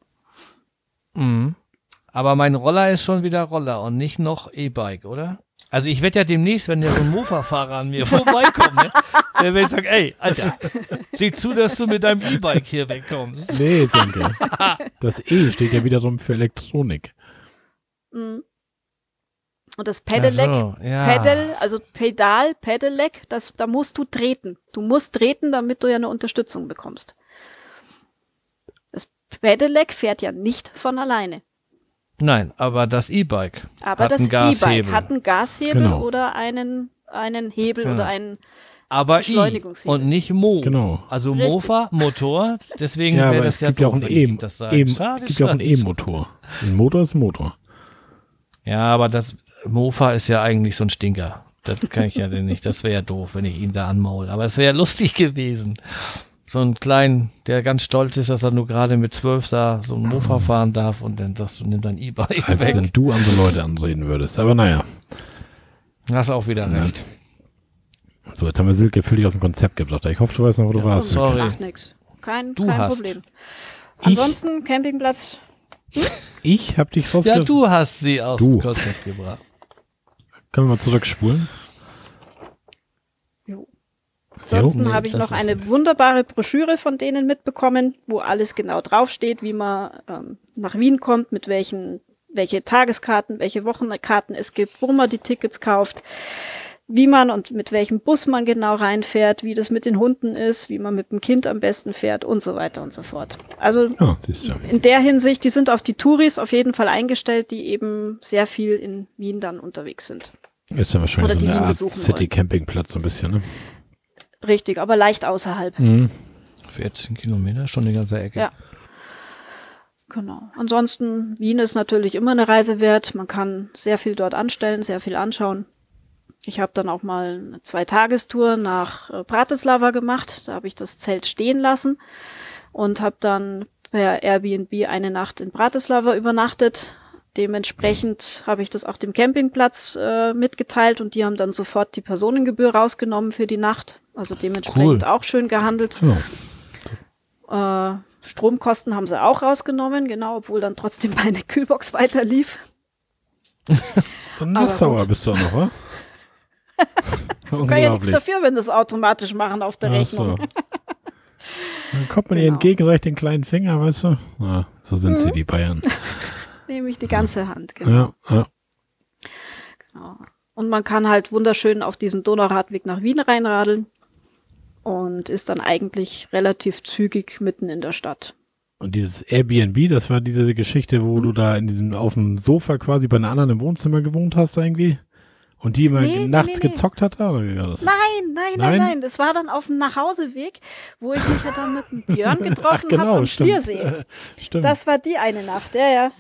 Speaker 2: Mhm. Aber mein Roller ist schon wieder Roller und nicht noch E-Bike, oder? Also ich werde ja demnächst, wenn der so ein Mofa-Fahrer an mir vorbeikommt, ne, der wird sagen, ey, Alter, sieh zu, dass du mit deinem E-Bike hier wegkommst.
Speaker 1: Nee, Senke. Das E steht ja wiederum für Elektronik.
Speaker 3: Mhm. Und das Pedelec,
Speaker 2: so, ja.
Speaker 3: Pedal, also Pedal, Pedelec, das, da musst du treten. Du musst treten, damit du ja eine Unterstützung bekommst. Das Pedelec fährt ja nicht von alleine.
Speaker 2: Nein, aber das E-Bike
Speaker 3: Aber
Speaker 2: hat
Speaker 3: das E-Bike
Speaker 2: Gashebel.
Speaker 3: hat einen Gashebel
Speaker 1: Genau.
Speaker 3: oder einen, einen Hebel
Speaker 2: Ja.
Speaker 3: oder einen,
Speaker 2: aber I
Speaker 3: Beschleunigungshebel.
Speaker 2: und nicht Mo.
Speaker 1: Genau.
Speaker 2: Also
Speaker 3: Richtig.
Speaker 2: Mofa, Motor, deswegen
Speaker 1: Ja,
Speaker 2: wäre das
Speaker 1: es
Speaker 2: ja
Speaker 1: gibt ja auch einen E-. E-
Speaker 2: Schade,
Speaker 1: gibt ja auch einen. E-Motor. Ein Motor ist ein Motor.
Speaker 2: Ja, aber das Mofa ist ja eigentlich so ein Stinker. Das kann ich ja denn nicht. Das wäre ja doof, wenn ich ihn da anmaul. Aber es wäre lustig gewesen. So ein kleinen, der ganz stolz ist, dass er nur gerade mit zwölf da so ein Mofa fahren darf und dann sagst du, nimm dein E-Bike
Speaker 1: Als
Speaker 2: weg.
Speaker 1: wenn du andere Leute anreden würdest. Aber naja.
Speaker 2: Hast auch wieder
Speaker 1: Ja.
Speaker 2: recht.
Speaker 1: So, jetzt haben wir Silke völlig aus dem Konzept gebracht. Ich hoffe, du weißt noch, wo du warst. Silke.
Speaker 2: sorry.
Speaker 3: macht nichts. Kein,
Speaker 2: Du
Speaker 3: kein
Speaker 2: hast.
Speaker 3: Problem.
Speaker 1: Ich-
Speaker 3: Ansonsten Campingplatz,
Speaker 1: Ich hab dich
Speaker 2: Ja,
Speaker 1: rausge...
Speaker 2: du hast sie aus
Speaker 1: Du.
Speaker 2: dem Konzept gebracht.
Speaker 1: Können wir mal zurückspulen?
Speaker 3: Jo. Ansonsten habe ich noch eine
Speaker 2: nicht.
Speaker 3: wunderbare Broschüre von denen mitbekommen, wo alles genau draufsteht, wie man ähm, nach Wien kommt, mit welchen, welche Tageskarten, welche Wochenkarten es gibt, wo man die Tickets kauft, wie man und mit welchem Bus man genau reinfährt, wie das mit den Hunden ist, wie man mit dem Kind am besten fährt und so weiter und so fort. Also
Speaker 1: du.
Speaker 3: in der Hinsicht, die sind auf die Touris auf jeden Fall eingestellt, die eben sehr viel in Wien dann unterwegs sind.
Speaker 1: Ist ja wahrscheinlich
Speaker 3: Oder
Speaker 1: so
Speaker 3: die
Speaker 1: eine
Speaker 3: Wien
Speaker 1: Art
Speaker 3: besuchen
Speaker 1: City-Campingplatz so ein bisschen, ne?
Speaker 3: Richtig, aber leicht außerhalb.
Speaker 1: Mhm.
Speaker 2: 14 Kilometer, schon eine ganze Ecke.
Speaker 3: Ja. Genau. Ansonsten, Wien ist natürlich immer eine Reise wert. Man kann sehr viel dort anstellen, sehr viel anschauen. Ich habe dann auch mal eine Zwei-Tagestour nach äh, Bratislava gemacht. Da habe ich das Zelt stehen lassen und habe dann per Airbnb eine Nacht in Bratislava übernachtet. Dementsprechend habe ich das auch dem Campingplatz äh, mitgeteilt und die haben dann sofort die Personengebühr rausgenommen für die Nacht. Also dementsprechend
Speaker 2: cool.
Speaker 3: auch schön gehandelt.
Speaker 1: Genau.
Speaker 3: Äh, Stromkosten haben sie auch rausgenommen, genau, obwohl dann trotzdem meine Kühlbox weiter lief.
Speaker 1: So nassauer bist du auch noch, wa?
Speaker 3: Kann ja nichts dafür, wenn sie es automatisch machen auf der
Speaker 1: Ach
Speaker 3: Rechnung.
Speaker 1: so. Dann kommt man ihr
Speaker 3: Genau.
Speaker 1: entgegen, reicht den kleinen Finger, weißt du? Ja, so sind
Speaker 3: Mhm.
Speaker 1: sie, die Bayern.
Speaker 3: Nehme ich die ganze Hand, genau.
Speaker 1: Ja, ja.
Speaker 3: genau. Und man kann halt wunderschön auf diesem Donauradweg nach Wien reinradeln und ist dann eigentlich relativ zügig mitten in der Stadt.
Speaker 1: Und dieses Airbnb, das war diese Geschichte, wo du da in diesem, auf dem Sofa quasi bei einer anderen im Wohnzimmer gewohnt hast irgendwie? Und die immer
Speaker 3: Nee,
Speaker 1: nachts
Speaker 3: nee, nee.
Speaker 1: gezockt hat, oder wie war das?
Speaker 3: Nein, nein, nein,
Speaker 1: Nein?
Speaker 3: Das war dann auf dem Nachhauseweg, wo ich mich ja dann mit dem Björn getroffen
Speaker 1: genau,
Speaker 3: habe am
Speaker 1: stimmt.
Speaker 3: Schliersee.
Speaker 1: Stimmt.
Speaker 3: Das war die eine Nacht, ja, ja.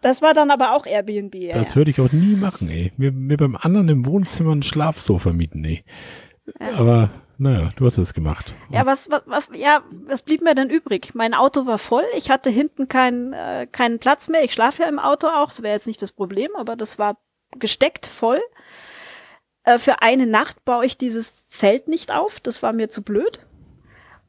Speaker 3: Das war dann aber auch Airbnb, ja.
Speaker 1: Das
Speaker 3: ja.
Speaker 1: würde ich auch nie machen, ey. Mir, mir beim anderen im Wohnzimmer ein Schlafsofa mieten, ey. Aber, naja, du hast es gemacht.
Speaker 3: Ja, was, was, was, ja, was blieb mir denn übrig? Mein Auto war voll. Ich hatte hinten keinen, äh, keinen Platz mehr. Ich schlafe ja im Auto auch. Das wäre jetzt nicht das Problem, aber das war gesteckt voll. Äh, für eine Nacht baue ich dieses Zelt nicht auf. Das war mir zu blöd.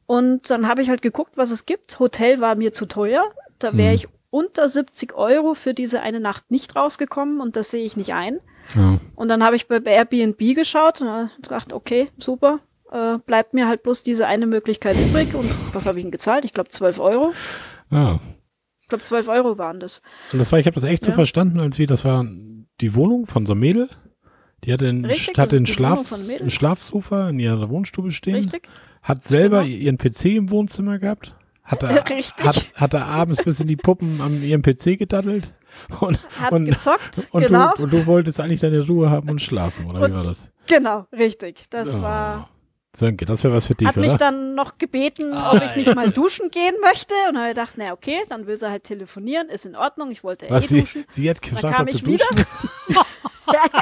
Speaker 3: Und dann habe ich halt geguckt, was es gibt. Hotel war mir zu teuer. Da wäre ich unter 70 Euro für diese eine Nacht nicht rausgekommen und das sehe ich nicht ein.
Speaker 1: Ja.
Speaker 3: Und dann habe ich bei Airbnb geschaut und gedacht, okay, super, äh, bleibt mir halt bloß diese eine Möglichkeit übrig. Und was habe ich denn gezahlt? Ich glaube 12 Euro.
Speaker 1: ja.
Speaker 3: Ich glaube 12 Euro waren das.
Speaker 1: Und das war, ich habe das echt so
Speaker 3: Ja.
Speaker 1: verstanden, als wie, das war die Wohnung von so einem Mädel. Die hatte ein,
Speaker 3: Richtig,
Speaker 1: hatte
Speaker 3: das
Speaker 1: ein,
Speaker 3: ist die Wohnung
Speaker 1: Schlaf,
Speaker 3: von einem Mädel.
Speaker 1: ein Schlafsofa in ihrer Wohnstube stehen.
Speaker 3: Richtig?
Speaker 1: Hat selber
Speaker 3: Genau.
Speaker 1: ihren PC im Wohnzimmer gehabt. Hat da,
Speaker 3: Richtig.
Speaker 1: hat, hat da abends bis in die Puppen an ihrem PC gedattelt. Und,
Speaker 3: Hat
Speaker 1: und,
Speaker 3: gezockt,
Speaker 1: und,
Speaker 3: genau.
Speaker 1: du, und du wolltest eigentlich deine Ruhe haben und schlafen, oder wie
Speaker 3: Und
Speaker 1: war das?
Speaker 3: Genau, richtig. Das
Speaker 1: Oh.
Speaker 3: war.
Speaker 1: Sönke, das wäre was für dich,
Speaker 3: Hat mich
Speaker 1: oder?
Speaker 3: dann noch gebeten, ob ich nicht mal duschen gehen möchte. Und habe gedacht, na okay, dann will sie halt telefonieren, ist in Ordnung, ich wollte
Speaker 1: Was,
Speaker 3: eh
Speaker 1: sie,
Speaker 3: duschen.
Speaker 1: sie hat gefragt,
Speaker 3: kam
Speaker 1: ob
Speaker 3: ich wieder.
Speaker 1: duschen willst?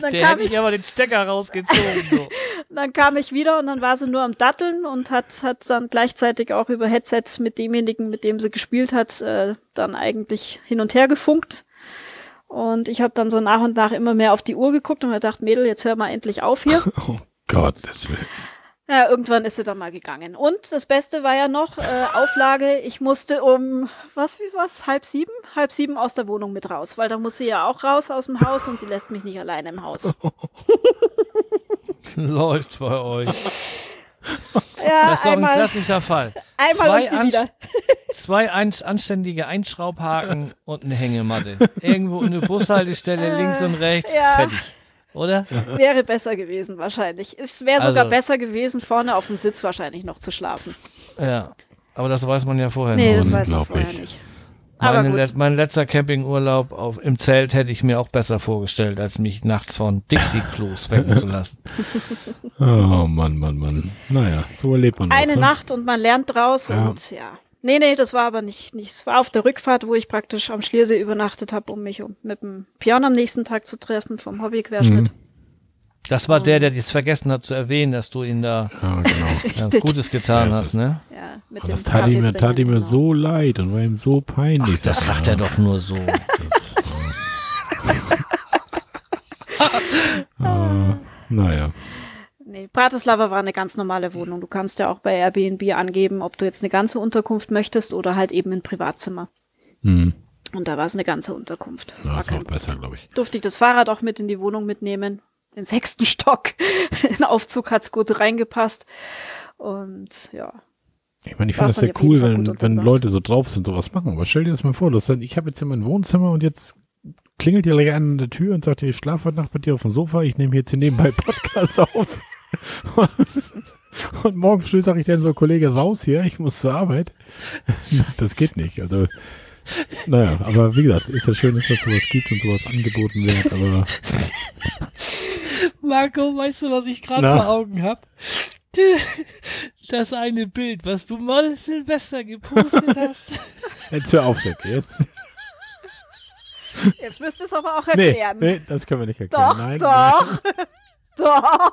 Speaker 3: Dann
Speaker 2: Der
Speaker 3: kam,
Speaker 2: hätte
Speaker 3: ich,
Speaker 2: ich aber den Stecker rausgezogen. So.
Speaker 3: dann kam ich wieder und dann war sie nur am Datteln und hat, hat dann gleichzeitig auch über Headset mit demjenigen, mit dem sie gespielt hat, äh, dann eigentlich hin und her gefunkt. Und ich habe dann so nach und nach immer mehr auf die Uhr geguckt und mir gedacht, Mädel, jetzt hör mal endlich auf hier.
Speaker 1: Oh Gott, das will.
Speaker 3: Ja, irgendwann ist sie dann mal gegangen. Und das Beste war ja noch, äh, Auflage, ich musste um, was, wie was, halb sieben? Halb sieben aus der Wohnung mit raus, weil da muss sie ja auch raus aus dem Haus und sie lässt mich nicht alleine im Haus.
Speaker 2: Läuft bei euch.
Speaker 3: Ja,
Speaker 2: Das ist doch ein klassischer Fall.
Speaker 3: einmal
Speaker 2: zwei,
Speaker 3: und
Speaker 2: an,
Speaker 3: wieder.
Speaker 2: zwei ein, anständige Einschraubhaken und eine Hängematte. Irgendwo in der Bushaltestelle links und rechts.
Speaker 3: ja.
Speaker 2: Fertig. Oder?
Speaker 3: Wäre besser gewesen wahrscheinlich. Es wäre sogar
Speaker 2: Also-
Speaker 3: besser gewesen, vorne auf dem Sitz wahrscheinlich noch zu schlafen.
Speaker 2: Ja. Aber das weiß man ja vorher
Speaker 3: Nee,
Speaker 2: noch.
Speaker 3: das weiß man vorher nicht. Aber gut.
Speaker 2: Mein letzter Campingurlaub auf, im Zelt hätte ich mir auch besser vorgestellt, als mich nachts von Dixie-Klos wecken zu lassen.
Speaker 1: Oh Mann, Mann, Mann. Naja, so erlebt man das.
Speaker 3: Eine
Speaker 1: ne?
Speaker 3: Nacht und man lernt draus
Speaker 1: Ja.
Speaker 3: und ja. Nee, nee, das war aber nicht, nicht. Es war auf der Rückfahrt, wo ich praktisch am Schliersee übernachtet habe, um mich um, mit dem Björn am nächsten Tag zu treffen vom Hobbyquerschnitt.
Speaker 1: Mhm.
Speaker 2: Das war der, der es vergessen hat zu erwähnen, dass du ihn da
Speaker 1: Ja, genau.
Speaker 2: ja,
Speaker 3: Richtig.
Speaker 2: Gutes getan
Speaker 1: Ja,
Speaker 2: hast, ne?
Speaker 3: Ja, mit
Speaker 1: das tat ihm,
Speaker 3: Kaffee
Speaker 1: tat ihm
Speaker 3: bringen, genau.
Speaker 1: so leid und war ihm so peinlich.
Speaker 2: Das sagt er doch nur so.
Speaker 1: Das, äh, naja.
Speaker 3: Nee, Bratislava war eine ganz normale Wohnung. Du kannst ja auch bei Airbnb angeben, ob du jetzt eine ganze Unterkunft möchtest oder halt eben ein Privatzimmer.
Speaker 1: Hm.
Speaker 3: Und da war es eine ganze Unterkunft.
Speaker 1: Ja,
Speaker 3: war
Speaker 1: ist auch besser, glaube ich.
Speaker 3: durfte ich das Fahrrad auch mit in die Wohnung mitnehmen. Den sechsten Stock. In den Aufzug hat's gut reingepasst. Und ja.
Speaker 1: Ich meine, ich finde das ja cool, wenn, wenn. Leute so drauf sind, sowas machen. Aber stell dir das mal vor, dass dann, ich habe jetzt hier mein Wohnzimmer und jetzt klingelt hier gleich einer an der Tür und sagt, ich schlafe heute Nacht bei dir auf dem Sofa, ich nehme jetzt hier nebenbei Podcast auf. und morgen früh sage ich dann so, Kollege, raus hier, ich muss zur Arbeit. Das geht nicht. Also, naja, aber wie gesagt, ist ja schön, dass es sowas gibt und sowas angeboten wird, aber
Speaker 2: Marco, weißt du, was ich gerade vor Augen habe? Das eine Bild, was du mal Silvester gepostet hast.
Speaker 1: jetzt hör auf, Jack, jetzt.
Speaker 3: Jetzt müsst ihr es aber auch
Speaker 1: Nee,
Speaker 3: erklären.
Speaker 1: nee, das können wir nicht erklären.
Speaker 3: Doch,
Speaker 1: Nein,
Speaker 3: doch. Doch.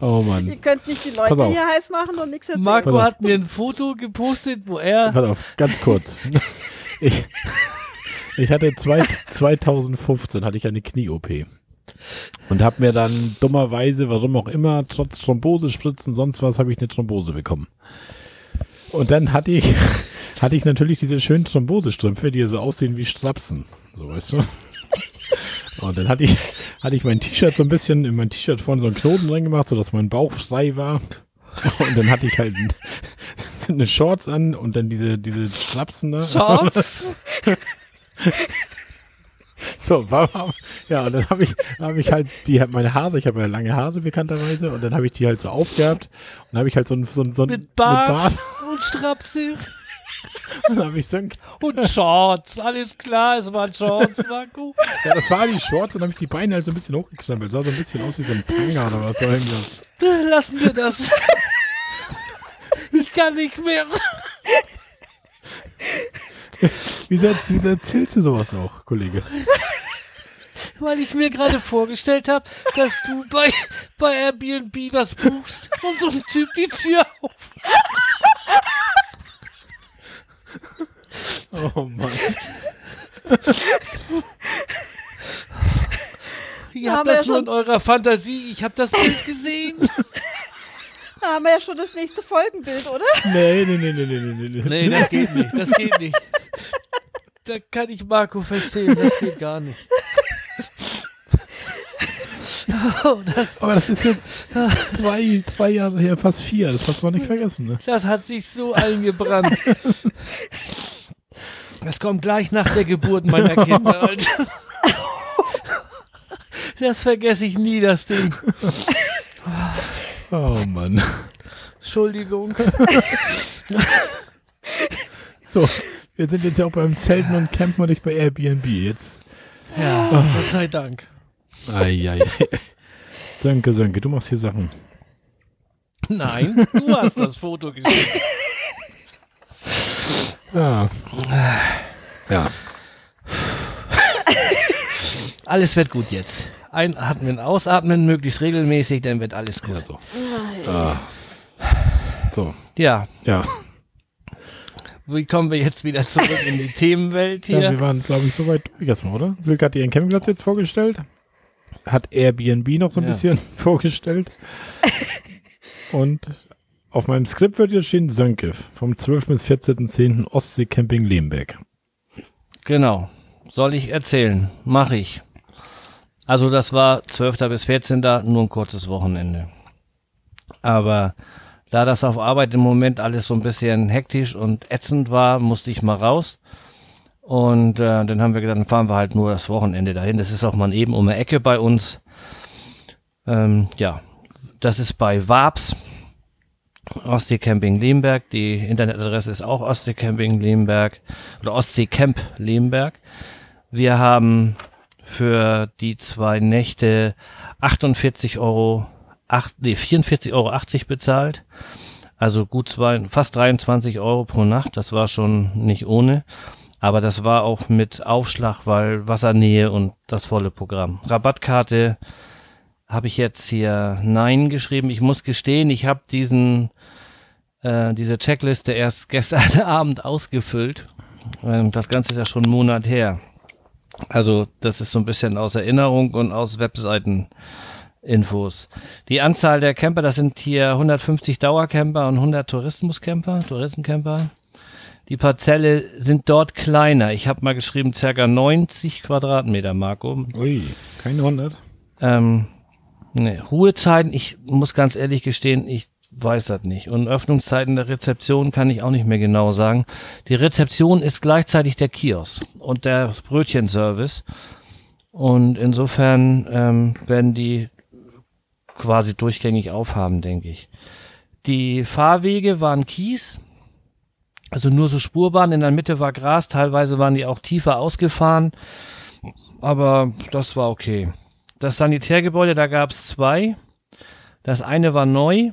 Speaker 1: Oh Mann.
Speaker 3: Ihr könnt nicht die Leute hier heiß machen und nichts erzählen.
Speaker 2: Marco
Speaker 1: Pass auf.
Speaker 2: hat mir ein Foto gepostet, wo er
Speaker 1: Pass auf, ganz kurz. Ich, ich hatte zwei, 2015 hatte ich eine Knie-OP. Und habe mir dann dummerweise, warum auch immer, trotz Thrombosespritzen, sonst was, habe ich eine Thrombose bekommen. Und dann hatte ich, hatte ich natürlich diese schönen Thrombosestrümpfe, die so aussehen wie Strapsen. So, weißt du? Und dann hatte ich, hatte ich mein T-Shirt so ein bisschen, in mein T-Shirt vorne so einen Knoten reingemacht, sodass mein Bauch frei war. Und dann hatte ich halt eine Shorts an und dann diese, diese Strapsen da.
Speaker 2: Shorts.
Speaker 1: So, war, war, ja, und dann habe ich, habe ich halt die, meine Haare, ich habe ja lange Haare bekannterweise, und dann habe ich die halt so aufgehabt und dann habe ich halt so ein, so ein, so ein
Speaker 2: mit Bart und Strapse.
Speaker 1: Dann habe ich Sönke.
Speaker 2: Und Shorts, alles klar, es waren Shorts, Marco.
Speaker 1: Ja, das war die Shorts und dann habe ich die Beine halt so ein bisschen hochgekrempelt. Sah so ein bisschen aus wie so ein Tanga oder was. War irgendwas.
Speaker 2: Lassen wir das. Ich kann nicht mehr.
Speaker 1: Wieso, wieso erzählst du sowas auch, Kollege?
Speaker 2: Weil ich mir gerade vorgestellt habe, dass du bei, bei Airbnb was buchst und so ein Typ die Tür auf.
Speaker 1: Oh Mann.
Speaker 2: Ihr
Speaker 3: haben
Speaker 2: habt das
Speaker 3: ja
Speaker 2: nur
Speaker 3: schon-
Speaker 2: in eurer Fantasie. Ich habe das Bild gesehen.
Speaker 3: Da haben wir ja schon das nächste Folgenbild, oder?
Speaker 1: Nee, nee, nee, nee, nee, nee, nee.
Speaker 2: Nee, das geht nicht. Das geht nicht. Da kann ich Marco verstehen. Das geht gar nicht. Oh, das,
Speaker 1: Aber das ist jetzt zwei, zwei Jahre her, fast vier. Das hast du noch nicht vergessen, ne?
Speaker 2: das hat sich so eingebrannt. Das kommt gleich nach der Geburt meiner Kinder. Alter. Das vergesse ich nie, das Ding.
Speaker 1: Oh Mann.
Speaker 2: Entschuldigung.
Speaker 1: So, wir sind jetzt ja auch beim Zelten und Campen und nicht bei Airbnb. Jetzt.
Speaker 2: Ja, Gott sei Dank.
Speaker 1: Eieiei. Sönke, Sönke, du machst hier Sachen.
Speaker 2: Nein, du hast das Foto geschickt.
Speaker 1: Ja. Ja.
Speaker 2: Alles wird gut jetzt. Einatmen, ausatmen, möglichst regelmäßig, dann wird alles gut.
Speaker 1: Ja, so. Ah. So,
Speaker 2: Ja,
Speaker 1: ja.
Speaker 2: wie kommen wir jetzt wieder zurück in die Themenwelt
Speaker 1: ja wir
Speaker 2: hier?
Speaker 1: waren, glaube ich, soweit durch erstmal, oder? Silke hat ihren Campingplatz jetzt vorgestellt. Hat Airbnb noch so ein
Speaker 2: Ja.
Speaker 1: bisschen vorgestellt. Und auf meinem Skript wird jetzt stehen Sönke vom 12. bis 14.10. Ostsee Camping Lehmberg.
Speaker 2: Genau. Soll ich erzählen? Mach ich. Also das war 12. bis 14. nur ein kurzes Wochenende. Aber da das auf Arbeit im Moment alles so ein bisschen hektisch und ätzend war, musste ich mal raus. Und äh, dann haben wir gedacht, dann fahren wir halt nur das Wochenende dahin. Das ist auch mal eben um die Ecke bei uns. Ähm, ja, das ist bei Wabs. Ostsee Camping Lemberg. Die Internetadresse ist auch Ostsee Camping Lemberg oder Ostsee Camp Lemberg. Wir haben für die zwei Nächte 48 Euro, nee, 44,80 Euro bezahlt. Also gut zwei, fast 23 Euro pro Nacht. Das war schon nicht ohne. Aber das war auch mit Aufschlag, weil Wassernähe und das volle Programm. Rabattkarte habe ich jetzt hier Nein geschrieben. Ich muss gestehen, ich habe diesen äh, diese Checkliste erst gestern Abend ausgefüllt. Ähm, das Ganze ist ja schon einen Monat her. Also das ist so ein bisschen aus Erinnerung und aus Webseiten-Infos. Die Anzahl der Camper, das sind hier 150 Dauercamper und 100 Tourismuscamper, Touristencamper. Die Parzelle sind dort kleiner. Ich habe mal geschrieben, circa 90 Quadratmeter, Marco.
Speaker 1: Ui, keine 100.
Speaker 2: Ähm, nee, Ruhezeiten, ich muss ganz ehrlich gestehen, ich weiß das nicht. Und Öffnungszeiten der Rezeption kann ich auch nicht mehr genau sagen. Die Rezeption ist gleichzeitig der Kiosk und der Brötchenservice. Und insofern ähm, werden die quasi durchgängig aufhaben, denke ich. Die Fahrwege waren Kies, also nur so Spurbahn. In der Mitte war Gras, teilweise waren die auch tiefer ausgefahren. Aber das war okay. Das Sanitärgebäude, da gab es zwei. Das eine war neu.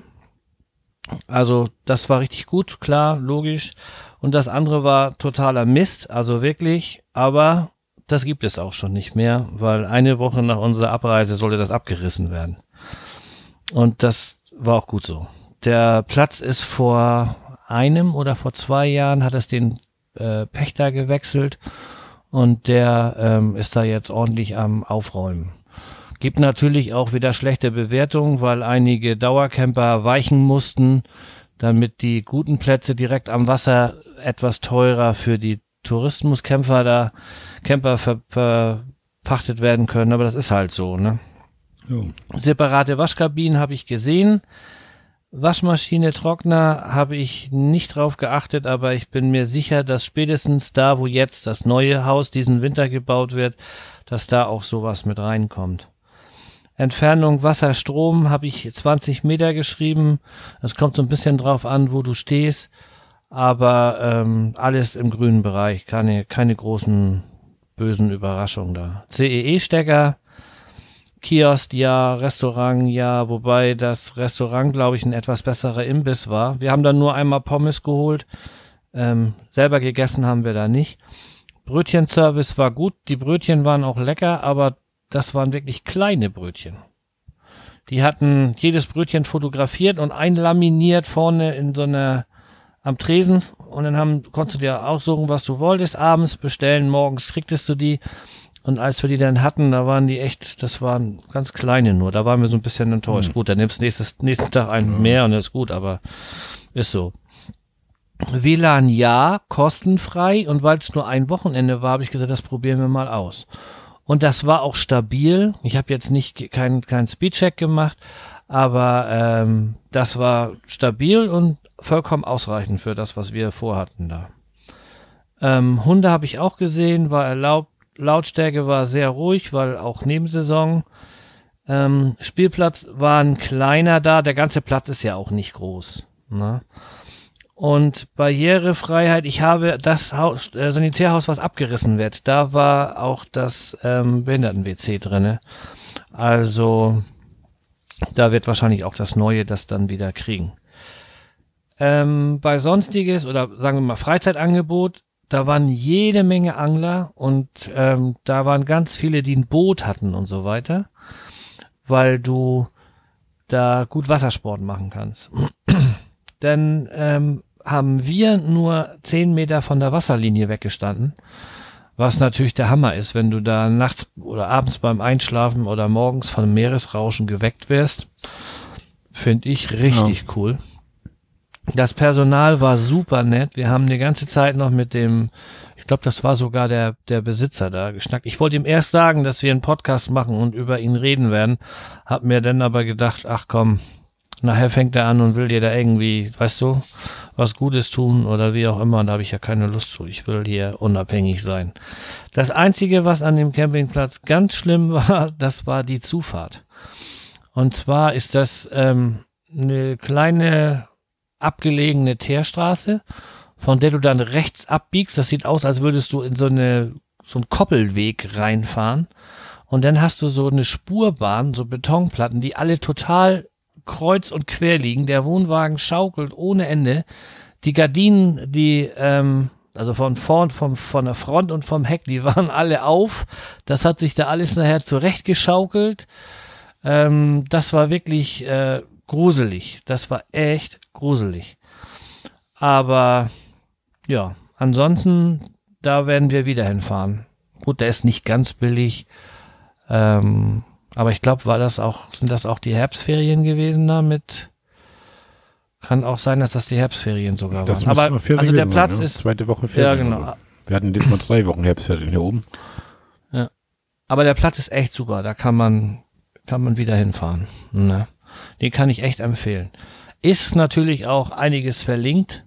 Speaker 2: Also das war richtig gut, klar, logisch. Und das andere war totaler Mist, also wirklich. Aber das gibt es auch schon nicht mehr, weil eine Woche nach unserer Abreise sollte das abgerissen werden. Und das war auch gut so. Der Platz ist vor einem oder vor zwei Jahren hat es den äh, Pächter gewechselt und der ähm, ist da jetzt ordentlich am Aufräumen. Gibt natürlich auch wieder schlechte Bewertungen, weil einige Dauercamper weichen mussten, damit die guten Plätze direkt am Wasser etwas teurer für die Tourismuscamper da Camper ver, verpachtet werden können. Aber das ist halt so, ne?
Speaker 1: Jo.
Speaker 2: Separate Waschkabinen habe ich gesehen. Waschmaschine, Trockner habe ich nicht drauf geachtet, aber ich bin mir sicher, dass spätestens da, wo jetzt das neue Haus diesen Winter gebaut wird, dass da auch sowas mit reinkommt. Entfernung Wasser, Strom habe ich 20 Meter geschrieben. Das kommt so ein bisschen drauf an, wo du stehst. Aber ähm, alles im grünen Bereich, keine, keine großen bösen Überraschungen da. CEE-Stecker, Kiosk ja, Restaurant ja, wobei das Restaurant, glaube ich, ein etwas besserer Imbiss war. Wir haben dann nur einmal Pommes geholt. Ähm, selber gegessen haben wir da nicht. Brötchenservice war gut, die Brötchen waren auch lecker, aber das waren wirklich kleine Brötchen. Die hatten jedes Brötchen fotografiert und einlaminiert vorne in so einer am Tresen und dann haben, konntest du dir aussuchen, was du wolltest, abends bestellen, morgens kriegtest du die. Und als wir die dann hatten, da waren die echt, das waren ganz kleine nur. Da waren wir so ein bisschen enttäuscht. Mhm. Gut, dann nimmst du nächstes, nächsten Tag einen mehr und das ist gut, aber ist so. WLAN ja, kostenfrei und weil es nur ein Wochenende war, habe ich gesagt, das probieren wir mal aus. Und das war auch stabil. Ich habe jetzt nicht keinen kein Speedcheck gemacht, aber ähm, das war stabil und vollkommen ausreichend für das, was wir vorhatten da. Ähm, Hunde habe ich auch gesehen, war erlaubt. Lautstärke war sehr ruhig, weil auch Nebensaison. Ähm, Spielplatz war ein kleiner da. Der ganze Platz ist ja auch nicht groß. Ne? Und Barrierefreiheit, ich habe das Haus, äh, Sanitärhaus, was abgerissen wird, da war auch das ähm, Behinderten-WC drinne. Also da wird wahrscheinlich auch das Neue das dann wieder kriegen. Ähm, bei sonstiges oder sagen wir mal Freizeitangebot, da waren jede Menge Angler und ähm, da waren ganz viele, die ein Boot hatten und so weiter, weil du da gut Wassersport machen kannst. Dann ähm, haben wir nur zehn Meter von der Wasserlinie weggestanden, was natürlich der Hammer ist, wenn du da nachts oder abends beim Einschlafen oder morgens von Meeresrauschen geweckt wirst. Finde ich richtig ja. cool. Das Personal war super nett. Wir haben die ganze Zeit noch mit dem, ich glaube, das war sogar der, der Besitzer da geschnackt. Ich wollte ihm erst sagen, dass wir einen Podcast machen und über ihn reden werden. Hab mir dann aber gedacht, ach komm, nachher fängt er an und will dir da irgendwie, weißt du, was Gutes tun oder wie auch immer. Da habe ich ja keine Lust zu. Ich will hier unabhängig sein. Das Einzige, was an dem Campingplatz ganz schlimm war, das war die Zufahrt. Und zwar ist das ähm, eine kleine abgelegene Teerstraße, von der du dann rechts abbiegst. Das sieht aus, als würdest du in so eine so einen Koppelweg reinfahren. Und dann hast du so eine Spurbahn, so Betonplatten, die alle total kreuz und quer liegen. Der Wohnwagen schaukelt ohne Ende. Die Gardinen, die, ähm, also von vorn, vom, von der Front und vom Heck, die waren alle auf. Das hat sich da alles nachher zurechtgeschaukelt. Ähm, das war wirklich äh, gruselig. Das war echt gruselig. Aber ja, ansonsten, da werden wir wieder hinfahren. Gut, der ist nicht ganz billig. Ähm, aber ich glaube, war das auch, sind das auch die Herbstferien gewesen da mit? Kann auch sein, dass das die Herbstferien sogar das waren. Aber also der Platz sein, ja? ist
Speaker 1: zweite Woche Ferien.
Speaker 2: Ja, genau.
Speaker 1: Wir hatten diesmal drei Wochen Herbstferien hier oben.
Speaker 2: Ja. Aber der Platz ist echt super. Da kann man kann man wieder hinfahren. Ne? Den kann ich echt empfehlen. Ist natürlich auch einiges verlinkt.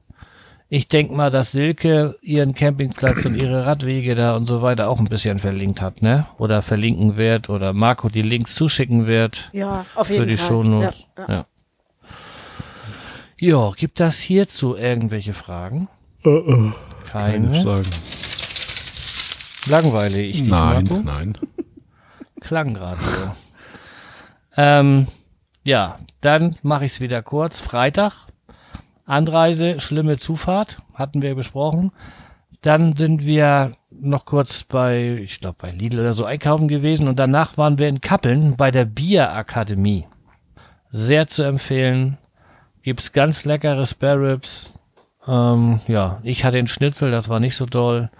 Speaker 2: Ich denke mal, dass Silke ihren Campingplatz und ihre Radwege da und so weiter auch ein bisschen verlinkt hat, ne? Oder verlinken wird oder Marco die Links zuschicken wird.
Speaker 3: Ja, auf jeden
Speaker 2: Fall. Für die Shownotes. Ja, ja. ja. gibt das hierzu irgendwelche Fragen?
Speaker 1: Uh, uh, keine. keine Fragen.
Speaker 2: Langweile ich dich,
Speaker 1: Nein, Marco? nein.
Speaker 2: Klang gerade so. ähm, ja, dann mache ich es wieder kurz. Freitag, Anreise, schlimme Zufahrt, hatten wir besprochen. Dann sind wir noch kurz bei, ich glaube bei Lidl oder so einkaufen gewesen und danach waren wir in Kappeln bei der Bierakademie. Sehr zu empfehlen. Gibt's ganz leckere Spare Ribs. Ähm, ja, ich hatte den Schnitzel, das war nicht so toll,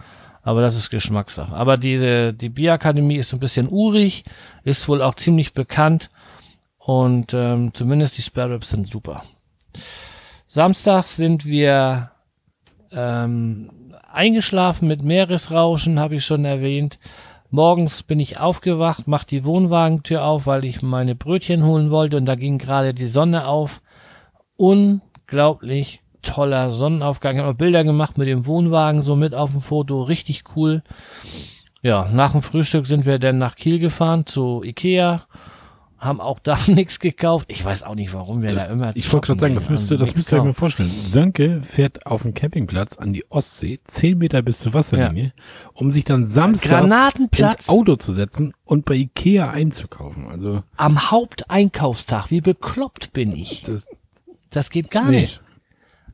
Speaker 2: aber das ist Geschmackssache. Aber diese, die Bierakademie ist so ein bisschen urig, ist wohl auch ziemlich bekannt und ähm, zumindest die Spare Ribs sind super. Samstag sind wir ähm, eingeschlafen mit Meeresrauschen, habe ich schon erwähnt. Morgens bin ich aufgewacht, mach die Wohnwagentür auf, weil ich meine Brötchen holen wollte und da ging gerade die Sonne auf. Unglaublich toller Sonnenaufgang. Ich habe Bilder gemacht mit dem Wohnwagen so mit auf dem Foto, richtig cool. Ja, nach dem Frühstück sind wir dann nach Kiel gefahren zu Ikea haben auch da nichts gekauft. Ich weiß auch nicht, warum wir
Speaker 1: Das,
Speaker 2: da immer
Speaker 1: ich wollte gerade sagen, das müsst ihr, das müsst ihr euch mal vorstellen. Sönke fährt auf dem Campingplatz an die Ostsee, zehn Meter bis zur Wasserlinie, um sich dann samstags ins Auto zu setzen und bei Ikea einzukaufen. Also
Speaker 2: Am Haupteinkaufstag, wie bekloppt bin ich.
Speaker 1: das,
Speaker 2: Das geht gar
Speaker 1: Nee.
Speaker 2: nicht.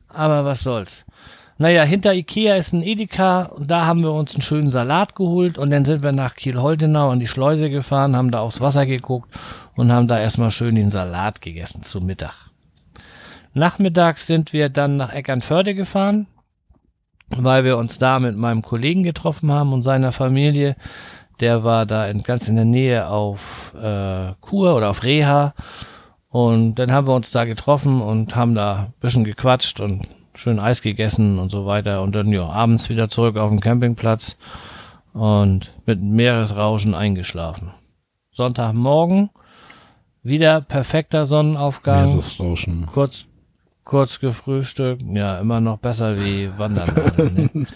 Speaker 2: Aber was soll's. Naja, hinter Ikea ist ein Edeka und da haben wir uns einen schönen Salat geholt und dann sind wir nach Kiel-Holtenau an die Schleuse gefahren, haben da aufs Wasser geguckt und haben da erstmal schön den Salat gegessen zu Mittag. Nachmittags sind wir dann nach Eckernförde gefahren, weil wir uns da mit meinem Kollegen getroffen haben und seiner Familie. Der war da in, ganz in der Nähe auf äh, Kur oder auf Reha. Und dann haben wir uns da getroffen und haben da ein bisschen gequatscht und schön Eis gegessen und so weiter. Und dann ja, abends wieder zurück auf den Campingplatz und mit Meeresrauschen eingeschlafen. Sonntagmorgen wieder perfekter Sonnenaufgang.
Speaker 1: Meeresrauschen.
Speaker 2: Kurz, kurz gefrühstückt. Ja, immer noch besser wie Wandern. ne?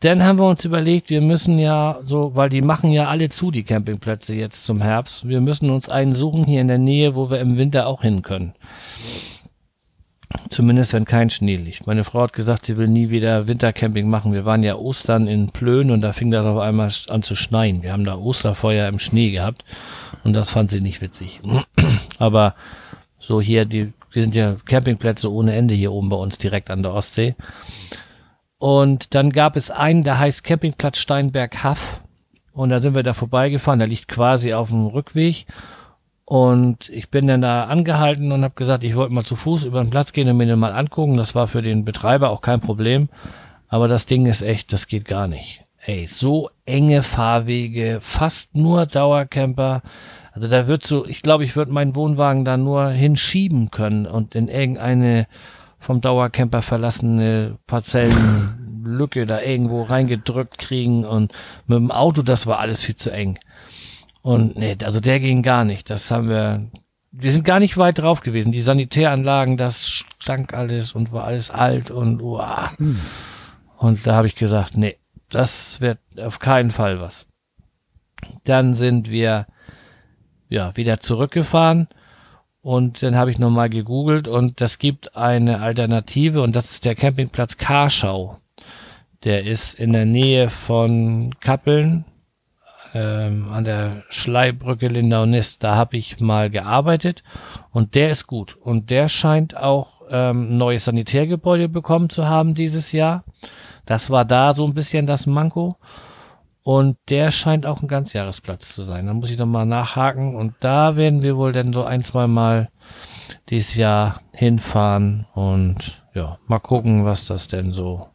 Speaker 2: Dann haben wir uns überlegt, wir müssen ja so, weil die machen ja alle zu, die Campingplätze jetzt zum Herbst. Wir müssen uns einen suchen hier in der Nähe, wo wir im Winter auch hin können. Zumindest wenn kein Schnee liegt. Meine Frau hat gesagt, sie will nie wieder Wintercamping machen. Wir waren ja Ostern in Plön und da fing das auf einmal an zu schneien. Wir haben da Osterfeuer im Schnee gehabt und das fand sie nicht witzig. Aber so hier, die, wir sind ja Campingplätze ohne Ende hier oben bei uns direkt an der Ostsee. Und dann gab es einen, der heißt Campingplatz Steinberg Haff. Und da sind wir da vorbeigefahren. Der liegt quasi auf dem Rückweg. Und ich bin dann da angehalten und habe gesagt, ich wollte mal zu Fuß über den Platz gehen und mir den mal angucken. Das war für den Betreiber auch kein Problem. Aber das Ding ist echt, das geht gar nicht. Ey, so enge Fahrwege, fast nur Dauercamper. Also da wird so, ich glaube, ich würde meinen Wohnwagen da nur hinschieben können und in irgendeine vom Dauercamper verlassene Parzellenlücke da irgendwo reingedrückt kriegen und mit dem Auto, das war alles viel zu eng. Und nee, also der ging gar nicht. Das haben wir, wir sind gar nicht weit drauf gewesen. Die Sanitäranlagen, das stank alles und war alles alt und uah. Und da habe ich gesagt, nee, das wird auf keinen Fall was. Dann sind wir ja wieder zurückgefahren und dann habe ich nochmal gegoogelt und das gibt eine Alternative und das ist der Campingplatz Karschau. Der ist in der Nähe von Kappeln ähm, an der Schleibrücke Lindau-Nist. Da habe ich mal gearbeitet und der ist gut. Und der scheint auch ähm, ein neues Sanitärgebäude bekommen zu haben dieses Jahr. Das war da so ein bisschen das Manko. Und der scheint auch ein Ganzjahresplatz zu sein. Da muss ich noch mal nachhaken. Und da werden wir wohl dann so ein, zwei Mal dieses Jahr hinfahren und ja, mal gucken, was das denn so,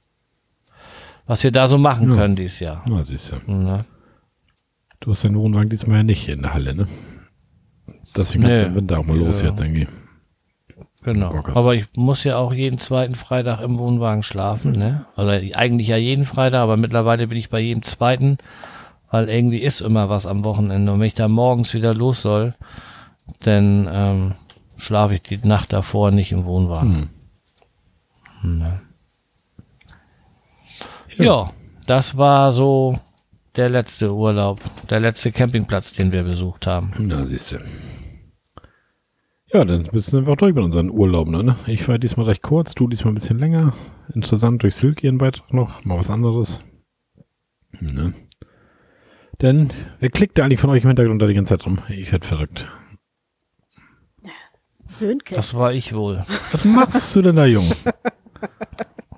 Speaker 2: was wir da so machen
Speaker 1: Ja.
Speaker 2: können dieses Jahr.
Speaker 1: Na, siehst du.
Speaker 2: Ne?
Speaker 1: Du hast den Wohnwagen diesmal ja nicht in der Halle, ne? Deswegen kannst du
Speaker 2: Nee.
Speaker 1: im Winter auch mal los
Speaker 2: Ja.
Speaker 1: jetzt irgendwie.
Speaker 2: Genau. Aber ich muss ja auch jeden zweiten Freitag im Wohnwagen schlafen, ne? Also eigentlich ja jeden Freitag, aber mittlerweile bin ich bei jedem zweiten, weil irgendwie ist immer was am Wochenende. Und wenn ich da morgens wieder los soll, dann ähm, schlafe ich die Nacht davor nicht im Wohnwagen. Ne?
Speaker 1: Ja.
Speaker 2: Ja, das war so der letzte Urlaub, der letzte Campingplatz, den wir besucht haben.
Speaker 1: Na, siehst du. Ja, dann bist du einfach durch mit unseren Urlauben, ne? Ich war diesmal recht kurz, du diesmal ein bisschen länger. Interessant durch Silke ihren Beitrag noch, mal was anderes. Ne? Denn, wer klickt da eigentlich von euch im Hintergrund da die ganze Zeit rum? Ich werd verrückt.
Speaker 3: Sönke.
Speaker 2: Das war ich wohl.
Speaker 1: Was machst du denn da, Jung?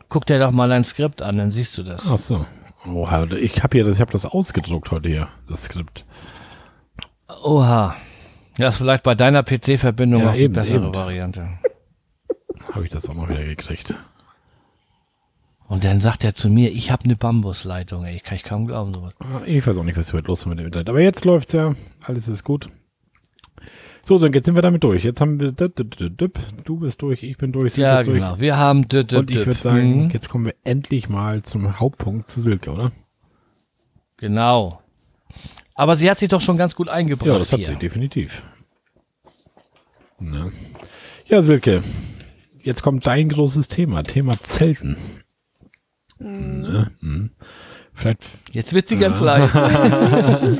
Speaker 2: Guck dir doch mal dein Skript an, dann siehst du das.
Speaker 1: Ach so. Oha, ich habe hier das, ich habe das ausgedruckt heute hier, das Skript.
Speaker 2: Oha. Ja, ist vielleicht bei deiner PC-Verbindung
Speaker 1: Ja,
Speaker 2: auch die
Speaker 1: eben,
Speaker 2: bessere
Speaker 1: eben.
Speaker 2: Variante.
Speaker 1: Habe ich das auch noch wieder gekriegt.
Speaker 2: Und dann sagt er zu mir, ich habe eine Bambusleitung. Ey, ich kann ich kaum glauben sowas.
Speaker 1: Ich weiß auch nicht, was heute los ist mit dem Internet. Aber jetzt läuft's ja. Alles ist gut. So, so, jetzt sind wir damit durch. Jetzt haben wir, dip, dip, dip, dip. du bist durch, ich bin durch, Silke
Speaker 2: Ja,
Speaker 1: ist durch.
Speaker 2: genau. Wir haben
Speaker 1: Und ich würde sagen,
Speaker 2: Mhm.
Speaker 1: jetzt kommen wir endlich mal zum Hauptpunkt zu Silke, oder?
Speaker 2: Genau. Aber sie hat sich doch schon ganz gut eingebracht
Speaker 1: Ja, das hat
Speaker 2: hier.
Speaker 1: sie, definitiv. Na. Ja, Silke, jetzt kommt dein großes Thema, Thema Zelten. Ne? Hm. Vielleicht,
Speaker 2: Jetzt wird sie ganz leise.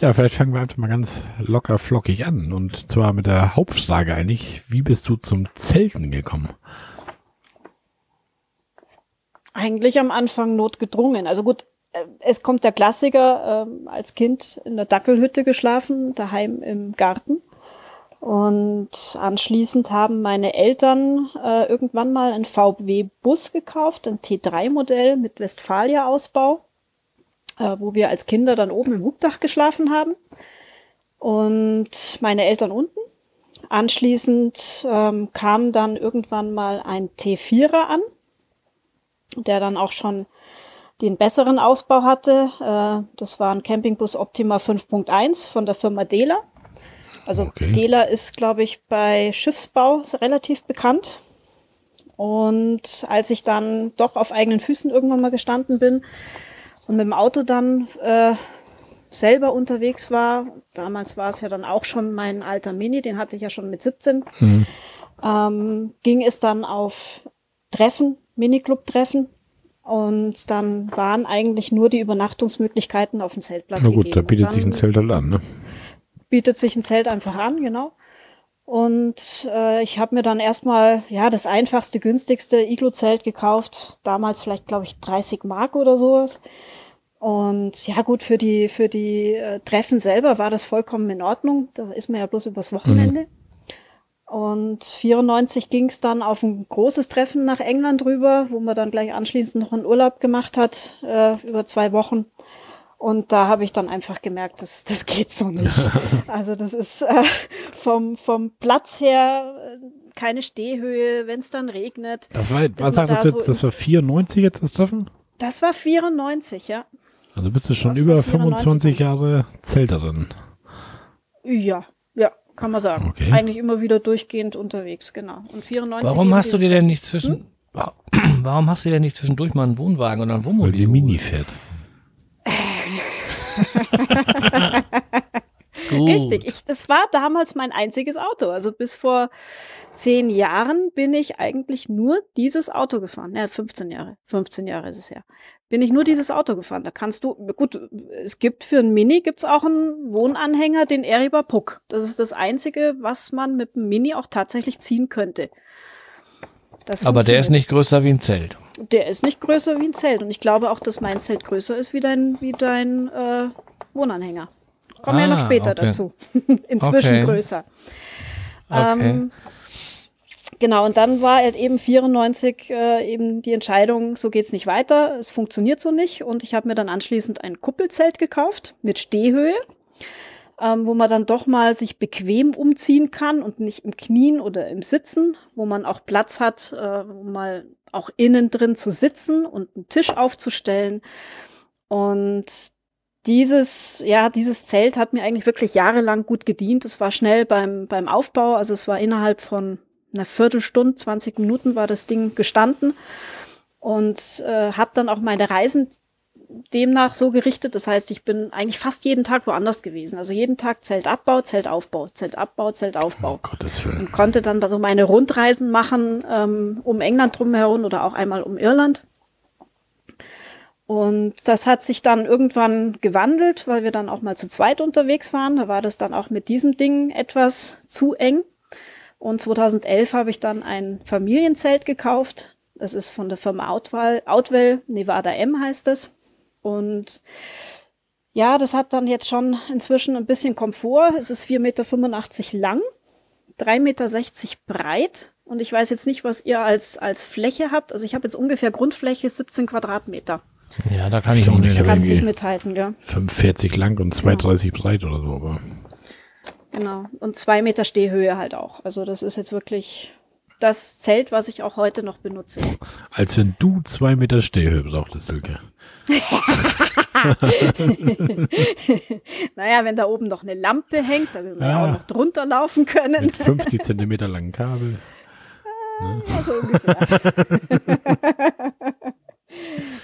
Speaker 1: Ja, vielleicht fangen wir einfach mal ganz locker flockig an. Und zwar mit der Hauptfrage eigentlich. Wie bist du zum Zelten gekommen?
Speaker 3: Eigentlich am Anfang notgedrungen. Also gut, äh, es kommt der Klassiker, äh, als Kind in der Dackelhütte geschlafen, daheim im Garten. Und anschließend haben meine Eltern äh, irgendwann mal einen VW-Bus gekauft, ein T3-Modell mit Westfalia-Ausbau, äh, wo wir als Kinder dann oben im Hubdach geschlafen haben. Und meine Eltern unten. Anschließend ähm, kam dann irgendwann mal ein T4er an, der dann auch schon den besseren Ausbau hatte. Äh, das war ein Campingbus Optima 5.1 von der Firma Dela. Also okay. Dela ist, glaube ich, bei Schiffsbau relativ bekannt. Und als ich dann doch auf eigenen Füßen irgendwann mal gestanden bin und mit dem Auto dann äh, selber unterwegs war, damals war es ja dann auch schon mein alter Mini, den hatte ich ja schon mit 17, mhm. ähm, ging es dann auf Treffen, Miniclub-Treffen und dann waren eigentlich nur die Übernachtungsmöglichkeiten auf dem Zeltplatz.
Speaker 1: Na gut, gegeben. da bietet sich ein Zelt halt an, ne?
Speaker 3: Bietet sich ein Zelt einfach an, genau. Und äh, ich habe mir dann erstmal ja das einfachste, günstigste Iglo-Zelt gekauft. Damals vielleicht, glaube ich, 30 Mark oder sowas. Und ja gut, für die, für die äh, Treffen selber war das vollkommen in Ordnung. Da ist man ja bloß übers Wochenende. Mhm. Und 94 ging es dann auf ein großes Treffen nach England rüber, wo man dann gleich anschließend noch einen Urlaub gemacht hat, äh, über zwei Wochen. Und da habe ich dann einfach gemerkt, das, das geht so nicht. also das ist äh, vom, vom Platz her äh, keine Stehhöhe, wenn es dann regnet.
Speaker 1: Das war, was sagt das da jetzt? So das war 94 jetzt das Treffen?
Speaker 3: Das war 94, ja.
Speaker 1: Also bist du schon das über 25 Jahre Zelterin.
Speaker 3: Ja, ja, kann man sagen. Okay. Eigentlich immer wieder durchgehend unterwegs, genau. Und 94.
Speaker 2: Warum hast du dir denn nicht zwischen, hm? warum hast du dir nicht zwischendurch mal einen Wohnwagen oder ein Wohnmobil?
Speaker 1: Weil sie Mini fährt.
Speaker 3: Richtig, ich, das war damals mein einziges Auto. Also bis vor zehn Jahren bin ich eigentlich nur dieses Auto gefahren. Ja, 15 Jahre. 15 Jahre ist es ja. Bin ich nur dieses Auto gefahren. Da kannst du, gut, es gibt für ein Mini gibt's auch einen Wohnanhänger, den Eriba Puck. Das ist das einzige, was man mit dem Mini auch tatsächlich ziehen könnte.
Speaker 2: Das Aber der ist nicht größer wie ein Zelt.
Speaker 3: Der ist nicht größer wie ein Zelt. Und ich glaube auch, dass mein Zelt größer ist wie dein, wie dein äh, Wohnanhänger. Kommen wir ah, ja noch später okay. dazu. Inzwischen okay. größer. Okay. Ähm, genau, und dann war halt eben 94 äh, eben die Entscheidung, so geht's nicht weiter, es funktioniert so nicht. Und ich habe mir dann anschließend ein Kuppelzelt gekauft mit Stehhöhe ähm, wo man dann doch mal sich bequem umziehen kann und nicht im Knien oder im Sitzen, wo man auch Platz hat, äh, um mal auch innen drin zu sitzen und einen Tisch aufzustellen. Und dieses, ja, dieses Zelt hat mir eigentlich wirklich jahrelang gut gedient. Es war schnell beim, beim Aufbau, also es war innerhalb von einer Viertelstunde, 20 Minuten war das Ding gestanden und äh, habe dann auch meine Reisen demnach so gerichtet. Das heißt, ich bin eigentlich fast jeden Tag woanders gewesen. Also jeden Tag Zeltabbau, Zeltaufbau, Zeltabbau, Zeltaufbau. Oh, Gottes Willen. Und konnte dann so meine Rundreisen machen ähm, um England drumherum oder auch einmal um Irland. Und das hat sich dann irgendwann gewandelt, weil wir dann auch mal zu zweit unterwegs waren. Da war das dann auch mit diesem Ding etwas zu eng. Und 2011 habe ich dann ein Familienzelt gekauft. Das ist von der Firma Outwell, Outwell Nevada M heißt es. Und ja, das hat dann jetzt schon inzwischen ein bisschen Komfort. Es ist 4,85 Meter lang, 3,60 Meter breit. Und ich weiß jetzt nicht, was ihr als, als Fläche habt. Also ich habe jetzt ungefähr Grundfläche 17 Quadratmeter.
Speaker 2: Ja, da kann ich auch nicht.
Speaker 3: Da kannst nicht mithalten, gell?
Speaker 1: 45 lang und 2,30 genau. breit oder so, aber.
Speaker 3: Genau. Und zwei Meter Stehhöhe halt auch. Also das ist jetzt wirklich das Zelt, was ich auch heute noch benutze.
Speaker 1: Als wenn du zwei Meter Stehhöhe brauchtest, Silke.
Speaker 3: naja, wenn da oben noch eine Lampe hängt, dann will man ja, auch noch drunter laufen können.
Speaker 1: Mit 50 Zentimeter langen Kabel.
Speaker 3: Ja, so ungefähr.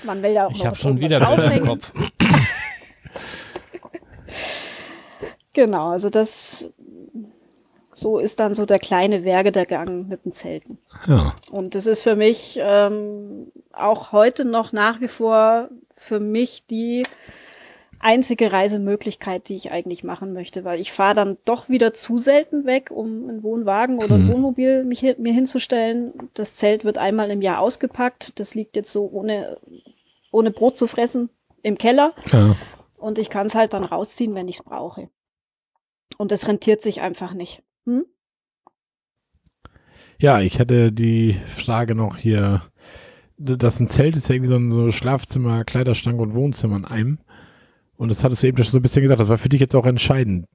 Speaker 3: man will ja auch
Speaker 2: ich was schon wieder Bilder im Kopf.
Speaker 3: genau, also das so ist dann so der kleine Werge der Gang mit dem Zelten. Ja. Und das ist für mich ähm, auch heute noch nach wie vor für mich die einzige Reisemöglichkeit, die ich eigentlich machen möchte, weil ich fahre dann doch wieder zu selten weg, um einen Wohnwagen oder ein
Speaker 1: Hm.
Speaker 3: Wohnmobil mich, mir hinzustellen. Das Zelt wird einmal im Jahr ausgepackt. Das liegt jetzt so ohne, ohne Brot zu fressen im Keller.
Speaker 1: Ja.
Speaker 3: Und ich kann es halt dann rausziehen, wenn ich es brauche. Und das rentiert sich einfach nicht. Hm?
Speaker 1: Ja, ich hatte die Frage noch hier, das ein Zelt ist ja irgendwie so ein so Schlafzimmer, Kleiderschrank und Wohnzimmer in einem. Und das hattest du eben schon so ein bisschen gesagt, das war für dich jetzt auch entscheidend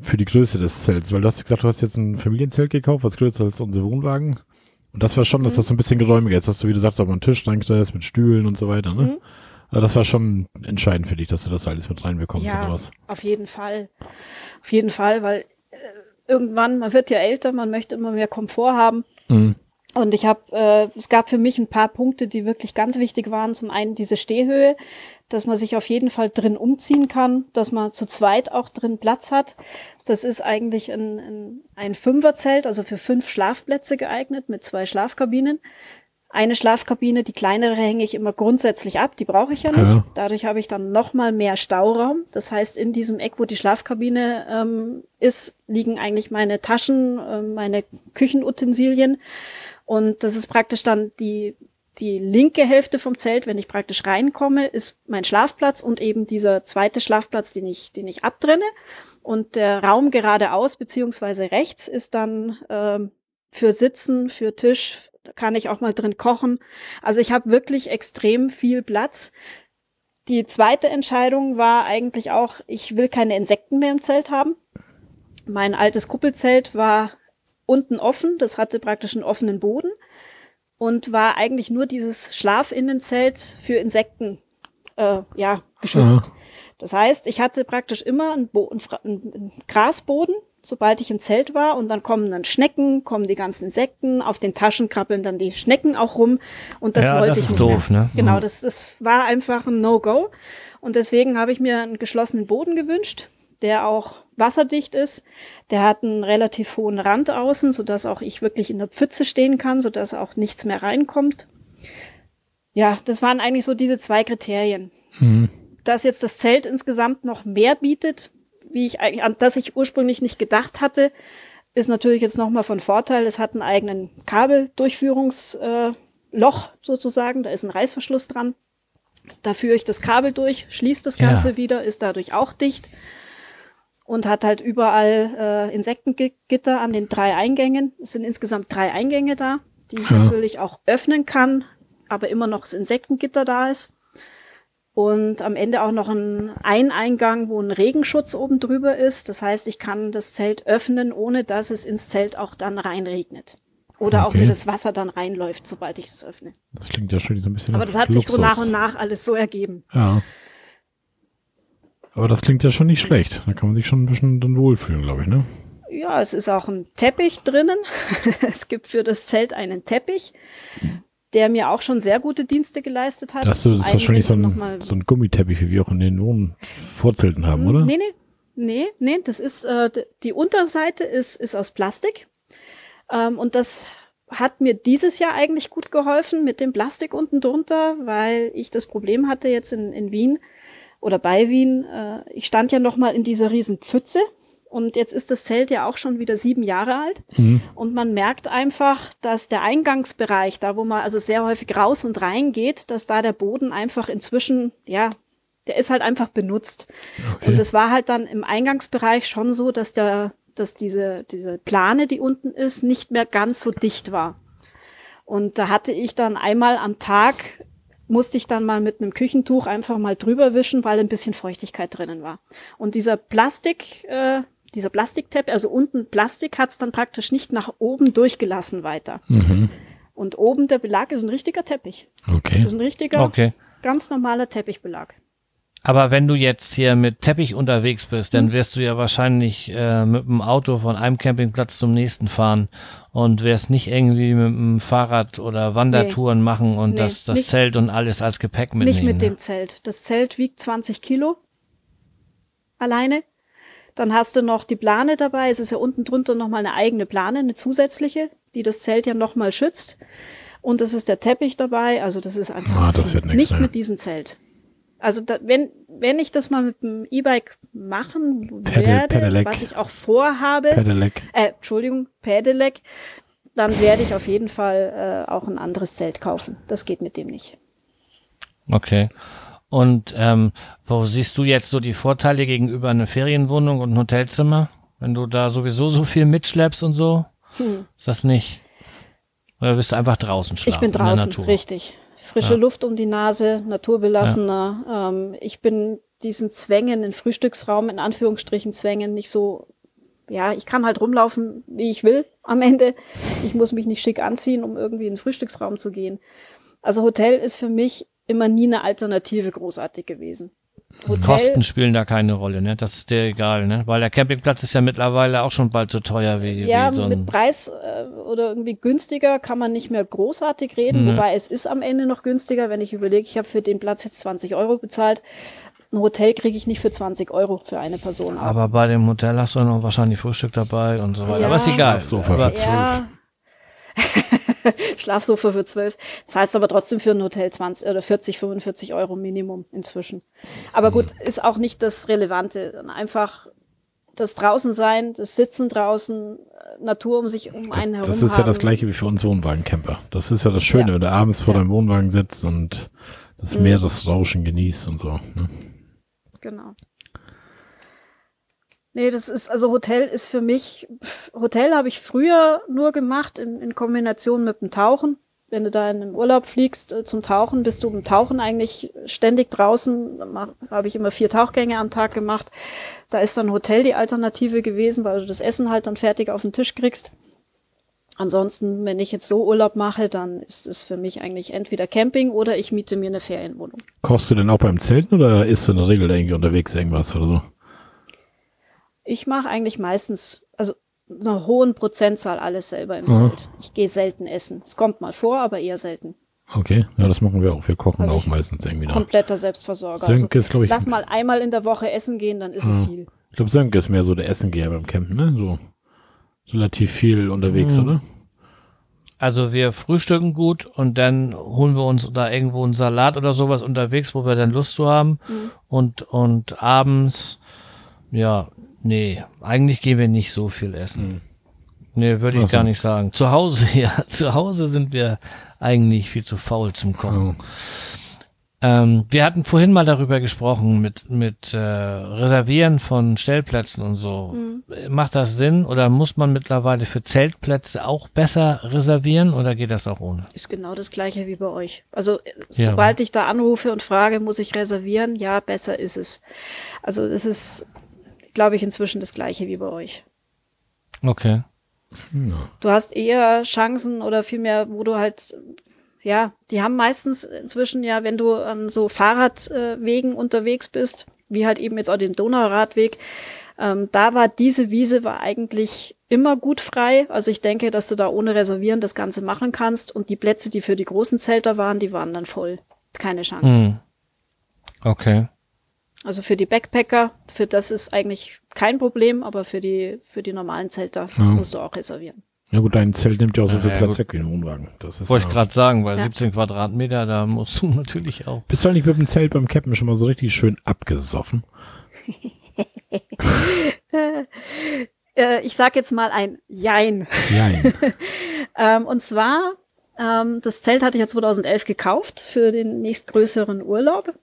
Speaker 1: für die Größe des Zelts, weil du hast gesagt, du hast jetzt ein Familienzelt gekauft, was größer ist als unsere Wohnwagen. Und das war schon, dass
Speaker 3: Mhm.
Speaker 1: das so ein bisschen geräumiger ist, dass du, wie du sagst, auch mal einen Tischschrank da ist mit Stühlen und so weiter, ne?
Speaker 3: Mhm.
Speaker 1: Aber das war schon entscheidend für dich, dass du das alles mit reinbekommst
Speaker 3: Ja.
Speaker 1: oder was?
Speaker 3: Auf jeden Fall. Auf jeden Fall, weil äh, irgendwann, man wird ja älter, man möchte immer mehr Komfort haben.
Speaker 1: Mhm.
Speaker 3: Und ich habe, äh, es gab für mich ein paar Punkte, die wirklich ganz wichtig waren. Zum einen diese Stehhöhe, dass man sich auf jeden Fall drin umziehen kann, dass man zu zweit auch drin Platz hat. Das ist eigentlich ein, ein, ein Fünferzelt, also für fünf Schlafplätze geeignet mit zwei Schlafkabinen. Eine Schlafkabine, die kleinere hänge ich immer grundsätzlich ab, die brauche ich ja nicht.
Speaker 1: Ja.
Speaker 3: Dadurch habe ich dann noch mal mehr Stauraum. Das heißt, in diesem Eck, wo die Schlafkabine ähm, ist, liegen eigentlich meine Taschen, äh, meine Küchenutensilien. Und das ist praktisch dann die, die linke Hälfte vom Zelt, wenn ich praktisch reinkomme, ist mein Schlafplatz und eben dieser zweite Schlafplatz, den ich, den ich abtrenne. Und der Raum geradeaus beziehungsweise rechts ist dann ähm, für Sitzen, für Tisch, da kann ich auch mal drin kochen. Also ich habe wirklich extrem viel Platz. Die zweite Entscheidung war eigentlich auch, ich will keine Insekten mehr im Zelt haben. Mein altes Kuppelzelt war unten offen, das hatte praktisch einen offenen Boden und war eigentlich nur dieses Schlafinnenzelt für Insekten äh, ja, geschützt.
Speaker 1: Aha.
Speaker 3: Das heißt, ich hatte praktisch immer einen, einen, Grasboden, sobald ich im Zelt war und dann kommen dann Schnecken, kommen die ganzen Insekten, auf den Taschen krabbeln dann die Schnecken auch rum und das
Speaker 2: Ja,
Speaker 3: wollte
Speaker 2: das
Speaker 3: ich
Speaker 2: ist
Speaker 3: nicht
Speaker 2: doof,
Speaker 3: mehr.
Speaker 2: ne?
Speaker 3: Genau,
Speaker 2: Mhm.
Speaker 3: das, das war einfach ein No-Go und deswegen habe ich mir einen geschlossenen Boden gewünscht, der auch wasserdicht ist. Der hat einen relativ hohen Rand außen, sodass auch ich wirklich in der Pfütze stehen kann, sodass auch nichts mehr reinkommt. Ja, das waren eigentlich so diese zwei Kriterien.
Speaker 1: Mhm.
Speaker 3: Dass jetzt das Zelt insgesamt noch mehr bietet, wie ich eigentlich, an das ich ursprünglich nicht gedacht hatte, ist natürlich jetzt nochmal von Vorteil. Es hat einen eigenen Kabeldurchführungsloch äh, sozusagen. Da ist ein Reißverschluss dran. Da führe ich das Kabel durch, schließt das
Speaker 2: Ja.
Speaker 3: Ganze wieder, ist dadurch auch dicht und hat halt überall äh, Insektengitter an den drei Eingängen. Es sind insgesamt drei Eingänge da, die ich
Speaker 1: Ja.
Speaker 3: natürlich auch öffnen kann, aber immer noch das Insektengitter da ist. Und am Ende auch noch ein Eineingang, wo ein Regenschutz oben drüber ist. Das heißt, ich kann das Zelt öffnen, ohne dass es ins Zelt auch dann reinregnet. Oder auch
Speaker 1: Okay.
Speaker 3: mir das Wasser dann reinläuft, sobald ich das öffne.
Speaker 1: Das klingt ja schon so ein bisschen
Speaker 3: Aber das hat sich so
Speaker 1: Luxus.
Speaker 3: nach und nach alles so ergeben.
Speaker 1: Ja. Aber das klingt ja schon nicht schlecht. Da kann man sich schon ein bisschen dann wohlfühlen, glaube ich, ne?
Speaker 3: Ja, es ist auch ein Teppich drinnen. es gibt für das Zelt einen Teppich, der mir auch schon sehr gute Dienste geleistet hat.
Speaker 1: Das, so,
Speaker 3: Zum
Speaker 1: das ist wahrscheinlich so ein, so ein Gummiteppich, wie wir auch in den Wohnvorzelten haben, oder?
Speaker 3: Nee, nee, nee, nee, das ist, äh, die Unterseite ist, ist aus Plastik. Ähm, und das hat mir dieses Jahr eigentlich gut geholfen mit dem Plastik unten drunter, weil ich das Problem hatte jetzt in, in Wien oder bei Wien. Äh, ich stand ja noch mal in dieser riesen Pfütze und jetzt ist das Zelt ja auch schon wieder sieben Jahre alt.
Speaker 1: Mhm.
Speaker 3: Und man merkt einfach, dass der Eingangsbereich, da wo man also sehr häufig raus und rein geht, dass da der Boden einfach inzwischen, ja, der ist halt einfach benutzt.
Speaker 1: Okay.
Speaker 3: Und es war halt dann im Eingangsbereich schon so, dass der, dass diese, diese Plane, die unten ist, nicht mehr ganz so dicht war. Und da hatte ich dann einmal am Tag, musste ich dann mal mit einem Küchentuch einfach mal drüber wischen, weil ein bisschen Feuchtigkeit drinnen war. Und dieser Plastik, äh, dieser Plastikteppich, also unten Plastik, hat es dann praktisch nicht nach oben durchgelassen weiter.
Speaker 1: Mhm.
Speaker 3: Und oben der Belag ist ein richtiger Teppich.
Speaker 1: Okay.
Speaker 3: Das ist ein richtiger,
Speaker 2: Okay.
Speaker 3: ganz normaler Teppichbelag.
Speaker 2: Aber wenn du jetzt hier mit Teppich unterwegs bist,
Speaker 3: Hm.
Speaker 2: dann wirst du ja wahrscheinlich äh, mit dem Auto von einem Campingplatz zum nächsten fahren und wirst nicht irgendwie mit dem Fahrrad oder Wandertouren machen und
Speaker 3: Nee,
Speaker 2: das, das
Speaker 3: nicht-
Speaker 2: Zelt und alles als Gepäck mitnehmen.
Speaker 3: Nicht mit
Speaker 2: ne?
Speaker 3: dem Zelt. Das Zelt wiegt 20 Kilo alleine. Dann hast du noch die Plane dabei. Es ist ja unten drunter nochmal eine eigene Plane, eine zusätzliche, die das Zelt ja nochmal schützt. Und es ist der Teppich dabei. Also das ist einfach
Speaker 1: Ah,
Speaker 3: zu
Speaker 1: das wird nix,
Speaker 3: Nicht
Speaker 1: ja.
Speaker 3: mit diesem Zelt. Also da, wenn, wenn ich das mal mit dem E-Bike machen
Speaker 1: Pedal-
Speaker 3: werde,
Speaker 1: Pedelec.
Speaker 3: was ich auch vorhabe,
Speaker 1: Pedelec.
Speaker 3: äh, Entschuldigung, Pedelec, dann werde ich auf jeden Fall äh, auch ein anderes Zelt kaufen. Das geht mit dem nicht.
Speaker 2: Okay. Und ähm, wo siehst du jetzt so die Vorteile gegenüber einer Ferienwohnung und einem Hotelzimmer? Wenn du da sowieso so viel mitschleppst und so?
Speaker 3: Hm.
Speaker 2: Ist das nicht? Oder bist du einfach draußen schlafen?
Speaker 3: Ich bin
Speaker 2: in der
Speaker 3: draußen,
Speaker 2: Natur?
Speaker 3: richtig. Frische
Speaker 2: Ja.
Speaker 3: Luft um die Nase, naturbelassener. Ähm, ich bin diesen Zwängen, den Frühstücksraum in Anführungsstrichen Zwängen nicht so, ja, ich kann halt rumlaufen, wie ich will am Ende. Ich muss mich nicht schick anziehen, um irgendwie in den Frühstücksraum zu gehen. Also Hotel ist für mich immer nie eine Alternative großartig gewesen. Hotel,
Speaker 2: Kosten spielen da keine Rolle, ne? Das ist dir egal, ne? Weil der Campingplatz ist ja mittlerweile auch schon bald so teuer wie,
Speaker 3: ja,
Speaker 2: wie so
Speaker 3: mit
Speaker 2: ein.
Speaker 3: Preis äh, oder irgendwie günstiger kann man nicht mehr großartig reden,
Speaker 2: Nee.
Speaker 3: wobei es ist am Ende noch günstiger, wenn ich überlege, ich habe für den Platz jetzt 20 Euro bezahlt. Ein Hotel kriege ich nicht für 20 Euro für eine Person.
Speaker 2: Aber bei dem Hotel hast du noch wahrscheinlich Frühstück dabei und so weiter.
Speaker 3: Ja.
Speaker 2: Aber ist egal.
Speaker 1: Schlafsofa
Speaker 2: Aber,
Speaker 1: für
Speaker 3: ja. Schlafsofa für 12. Zahlst aber trotzdem für ein Hotel 20 oder 40, 45 Euro Minimum inzwischen. Aber gut, ist auch nicht das Relevante. Einfach das draußen sein, das Sitzen draußen, äh, Natur um sich um einen herum.
Speaker 1: Das ist ja das
Speaker 3: haben.
Speaker 1: gleiche wie für uns Wohnwagencamper. Das ist ja das Schöne,
Speaker 3: Ja.
Speaker 1: wenn du abends vor
Speaker 3: Ja.
Speaker 1: deinem Wohnwagen sitzt und das
Speaker 3: Mhm.
Speaker 1: Meer, das Rauschen genießt und so. Ne?
Speaker 3: Genau. Nee, das ist, also Hotel ist für mich, Hotel habe ich früher nur gemacht in, in Kombination mit dem Tauchen. Wenn du da in den Urlaub fliegst äh, zum Tauchen, bist du im Tauchen eigentlich ständig draußen. Da Habe ich immer vier Tauchgänge am Tag gemacht. Da ist dann Hotel die Alternative gewesen, weil du das Essen halt dann fertig auf den Tisch kriegst. Ansonsten, wenn ich jetzt so Urlaub mache, dann ist es für mich eigentlich entweder Camping oder ich miete mir eine Ferienwohnung.
Speaker 1: Kochst du denn auch beim Zelten oder isst du in der Regel irgendwie unterwegs irgendwas oder so?
Speaker 3: Ich mache eigentlich meistens, also einer hohen Prozentzahl alles selber im
Speaker 1: Mhm.
Speaker 3: Zelt. Ich gehe selten essen. Es kommt mal vor, aber eher selten.
Speaker 1: Okay, ja, das machen wir auch. Wir kochen
Speaker 3: Also
Speaker 1: auch meistens irgendwie nach.
Speaker 3: Kompletter Selbstversorger.
Speaker 1: Sönke ist, glaub ich-
Speaker 3: lass mal einmal in der Woche essen gehen, dann ist es viel.
Speaker 1: Ich glaube, Sönke ist mehr so der Essengeher beim Campen, ne? So relativ viel unterwegs,
Speaker 2: Mhm.
Speaker 1: oder?
Speaker 2: Also wir frühstücken gut und dann holen wir uns da irgendwo einen Salat oder sowas unterwegs, wo wir dann Lust zu haben.
Speaker 3: Mhm.
Speaker 2: Und, und abends, ja, nee, eigentlich gehen wir nicht so viel essen. Nee, würde ich
Speaker 1: Ach so.
Speaker 2: gar nicht sagen. Zu Hause, ja, zu Hause sind wir eigentlich viel zu faul zum Kochen.
Speaker 1: Oh.
Speaker 2: Ähm, wir hatten vorhin mal darüber gesprochen mit, mit äh, Reservieren von Stellplätzen und so. Macht das Sinn oder muss man mittlerweile für Zeltplätze auch besser reservieren oder geht das auch ohne?
Speaker 3: Ist genau das gleiche wie bei euch. Also äh,
Speaker 2: Ja,
Speaker 3: sobald ich da anrufe und frage, muss ich reservieren? Ja, besser ist es. Also es ist, glaube ich, inzwischen das gleiche wie bei euch.
Speaker 2: Okay.
Speaker 1: Ja.
Speaker 3: Du hast eher Chancen oder vielmehr, wo du halt, ja, die haben meistens inzwischen ja, wenn du an so Fahrradwegen unterwegs bist, wie halt eben jetzt auch den Donauradweg, ähm, da war diese Wiese war eigentlich immer gut frei. Also ich denke, dass du da ohne Reservieren das Ganze machen kannst und die Plätze, die für die großen Zelter waren, die waren dann voll. Keine Chance.
Speaker 2: Hm. Okay.
Speaker 3: Also für die Backpacker, für das ist eigentlich kein Problem, aber für die, für die normalen Zelter
Speaker 1: Ja.
Speaker 3: musst du auch reservieren.
Speaker 1: ja gut, dein Zelt nimmt ja auch so viel
Speaker 2: Ja,
Speaker 1: Platz
Speaker 2: gut.
Speaker 1: weg wie ein Wohnwagen. Das ist
Speaker 2: Wollte ich gerade sagen, weil
Speaker 3: Ja.
Speaker 2: 17 Quadratmeter, da musst du natürlich auch.
Speaker 1: Bist du eigentlich mit dem Zelt beim Campen schon mal so richtig schön abgesoffen?
Speaker 3: Äh, ich sag jetzt mal ein Jein.
Speaker 1: Nein.
Speaker 3: Ähm, und zwar, ähm, das Zelt hatte ich ja 2011 gekauft für den nächstgrößeren Urlaub.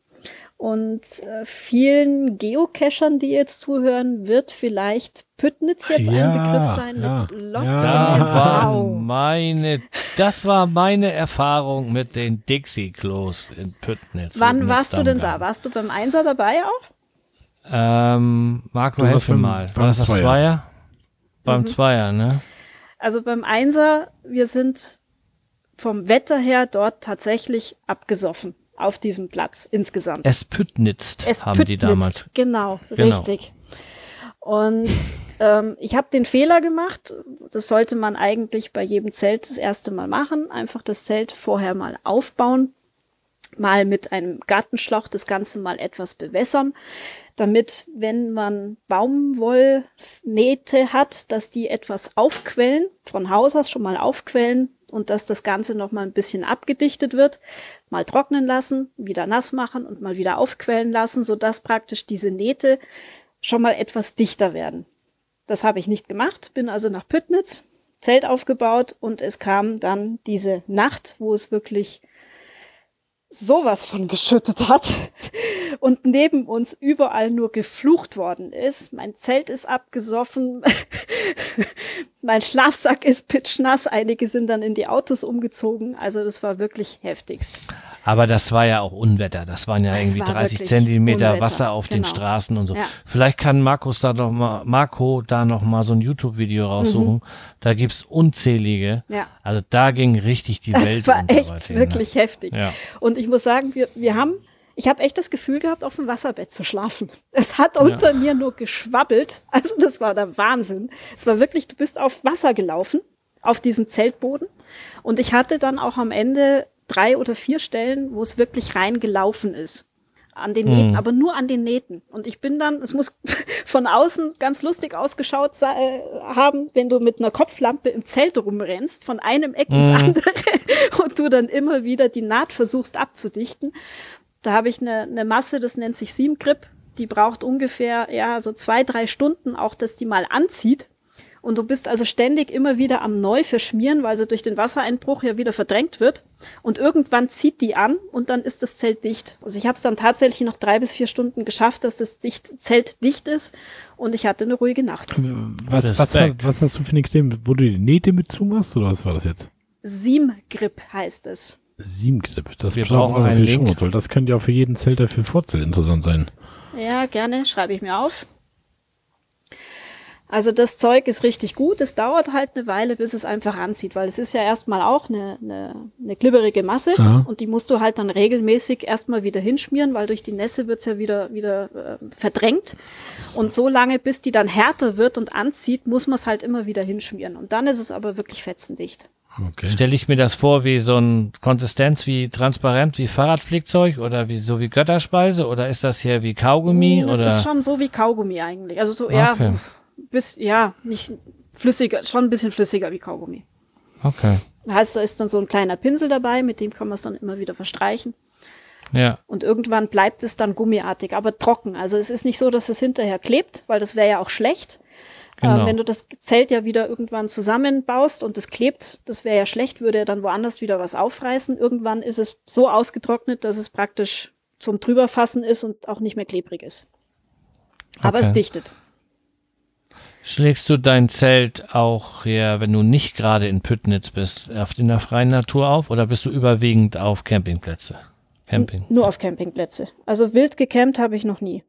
Speaker 3: Und äh, vielen Geocachern, die jetzt zuhören, wird vielleicht Püttnitz jetzt
Speaker 1: Ja,
Speaker 3: ein Begriff sein
Speaker 1: ja,
Speaker 3: mit Lost
Speaker 1: ja.
Speaker 3: in
Speaker 2: Da war meine, das war meine Erfahrung mit den Dixie-Klos in Püttnitz.
Speaker 3: Wann warst du denn da? Warst du beim Einser dabei auch?
Speaker 2: Ähm, Marco, helf mir mal.
Speaker 1: beim
Speaker 2: War das das
Speaker 1: Zweier.
Speaker 2: Zweier? Beim
Speaker 3: Mhm.
Speaker 2: Zweier, ne?
Speaker 3: Also beim Einser, wir sind vom Wetter her dort tatsächlich abgesoffen auf diesem Platz insgesamt.
Speaker 2: Es Püttnitzt
Speaker 3: Es
Speaker 2: haben die
Speaker 3: püttnitzt.
Speaker 2: damals.
Speaker 3: Genau,
Speaker 2: Genau.
Speaker 3: richtig. Und ähm, ich habe den Fehler gemacht, das sollte man eigentlich bei jedem Zelt das erste Mal machen, einfach das Zelt vorher mal aufbauen, mal mit einem Gartenschlauch das Ganze mal etwas bewässern, damit, wenn man Baumwollnähte hat, dass die etwas aufquellen, von Haus aus schon mal aufquellen und dass das Ganze noch mal ein bisschen abgedichtet wird, mal trocknen lassen, wieder nass machen und mal wieder aufquellen lassen, sodass praktisch diese Nähte schon mal etwas dichter werden. Das habe ich nicht gemacht, bin also nach Püttnitz, Zelt aufgebaut und es kam dann diese Nacht, wo es wirklich sowas von geschüttet hat und neben uns überall nur geflucht worden ist. Mein Zelt ist abgesoffen, mein Schlafsack ist pitschnass, einige sind dann in die Autos umgezogen. Also das war wirklich heftigst.
Speaker 2: Aber das war ja auch Unwetter. Das waren ja das irgendwie 30 Zentimeter Unwetter. Wasser auf genau. den Straßen und so. Ja. Vielleicht kann Markus da noch mal, Marco da noch mal so ein YouTube-Video raussuchen. Mhm. Da gibt's unzählige. Ja. Also da ging richtig die das Welt.
Speaker 3: Das war echt wirklich heftig. Ja. Und ich muss sagen, wir, wir haben ich habe echt das Gefühl gehabt, auf dem Wasserbett zu schlafen. Es hat unter mir nur geschwabbelt. Also das war der Wahnsinn. Es war wirklich, du bist auf Wasser gelaufen, auf diesem Zeltboden. Und ich hatte dann auch am Ende drei oder vier Stellen, wo es wirklich reingelaufen ist. An den Nähten, mhm. aber nur an den Nähten. Und ich bin dann, es muss von außen ganz lustig ausgeschaut äh, haben, wenn du mit einer Kopflampe im Zelt rumrennst, von einem Eck ins mhm. andere und du dann immer wieder die Naht versuchst abzudichten. Da habe ich eine, eine Masse, das nennt sich Seamgrip. Die braucht ungefähr, ja, so zwei, drei Stunden auch, dass die mal anzieht. Und du bist also ständig immer wieder am neu verschmieren, weil sie durch den Wassereinbruch ja wieder verdrängt wird. Und irgendwann zieht die an und dann ist das Zelt dicht. Also ich habe es dann tatsächlich noch drei bis vier Stunden geschafft, dass das dicht, Zelt dicht ist und ich hatte eine ruhige Nacht.
Speaker 1: Was, was, was hast du für eine Creme? Wo du die Nähte mit zumachst oder was war das jetzt?
Speaker 3: Seam-Grip heißt es.
Speaker 1: Seam-Grip, das wir brauchen wir für Show weil das könnte ja für jeden Zelter für Vorzelt interessant sein.
Speaker 3: Ja, gerne, schreibe ich mir auf. Also das Zeug ist richtig gut. Es dauert halt eine Weile, bis es einfach anzieht, weil es ist ja erstmal auch eine, eine, eine glibberige Masse ja. und die musst du halt dann regelmäßig erstmal wieder hinschmieren, weil durch die Nässe wird's ja wieder, wieder äh, verdrängt. Und so lange, bis die dann härter wird und anzieht, muss man es halt immer wieder hinschmieren. Und dann ist es aber wirklich fetzendicht.
Speaker 2: Okay. Stelle ich mir das vor wie so ein Konsistenz wie transparent wie Fahrradflickzeug oder wie so wie Götterspeise oder ist das hier wie Kaugummi?
Speaker 3: Das
Speaker 2: oder?
Speaker 3: ist schon so wie Kaugummi eigentlich. Also so eher okay bis, ja, nicht flüssiger, schon ein bisschen flüssiger wie Kaugummi.
Speaker 2: Okay.
Speaker 3: Heißt, da ist dann so ein kleiner Pinsel dabei, mit dem kann man es dann immer wieder verstreichen.
Speaker 2: Ja.
Speaker 3: Und irgendwann bleibt es dann gummiartig, aber trocken. Also es ist nicht so, dass es hinterher klebt, weil das wäre ja auch schlecht. Genau. Ähm, wenn du das Zelt ja wieder irgendwann zusammenbaust und es klebt, das wäre ja schlecht, würde er dann woanders wieder was aufreißen. Irgendwann ist es so ausgetrocknet, dass es praktisch zum drüberfassen ist und auch nicht mehr klebrig ist. Aber okay. es dichtet.
Speaker 2: Schlägst du dein Zelt auch hier, wenn du nicht gerade in Püttnitz bist, in der freien Natur auf oder bist du überwiegend auf Campingplätze?
Speaker 3: Camping. Nur auf Campingplätze. Also wild gecampt habe ich noch nie.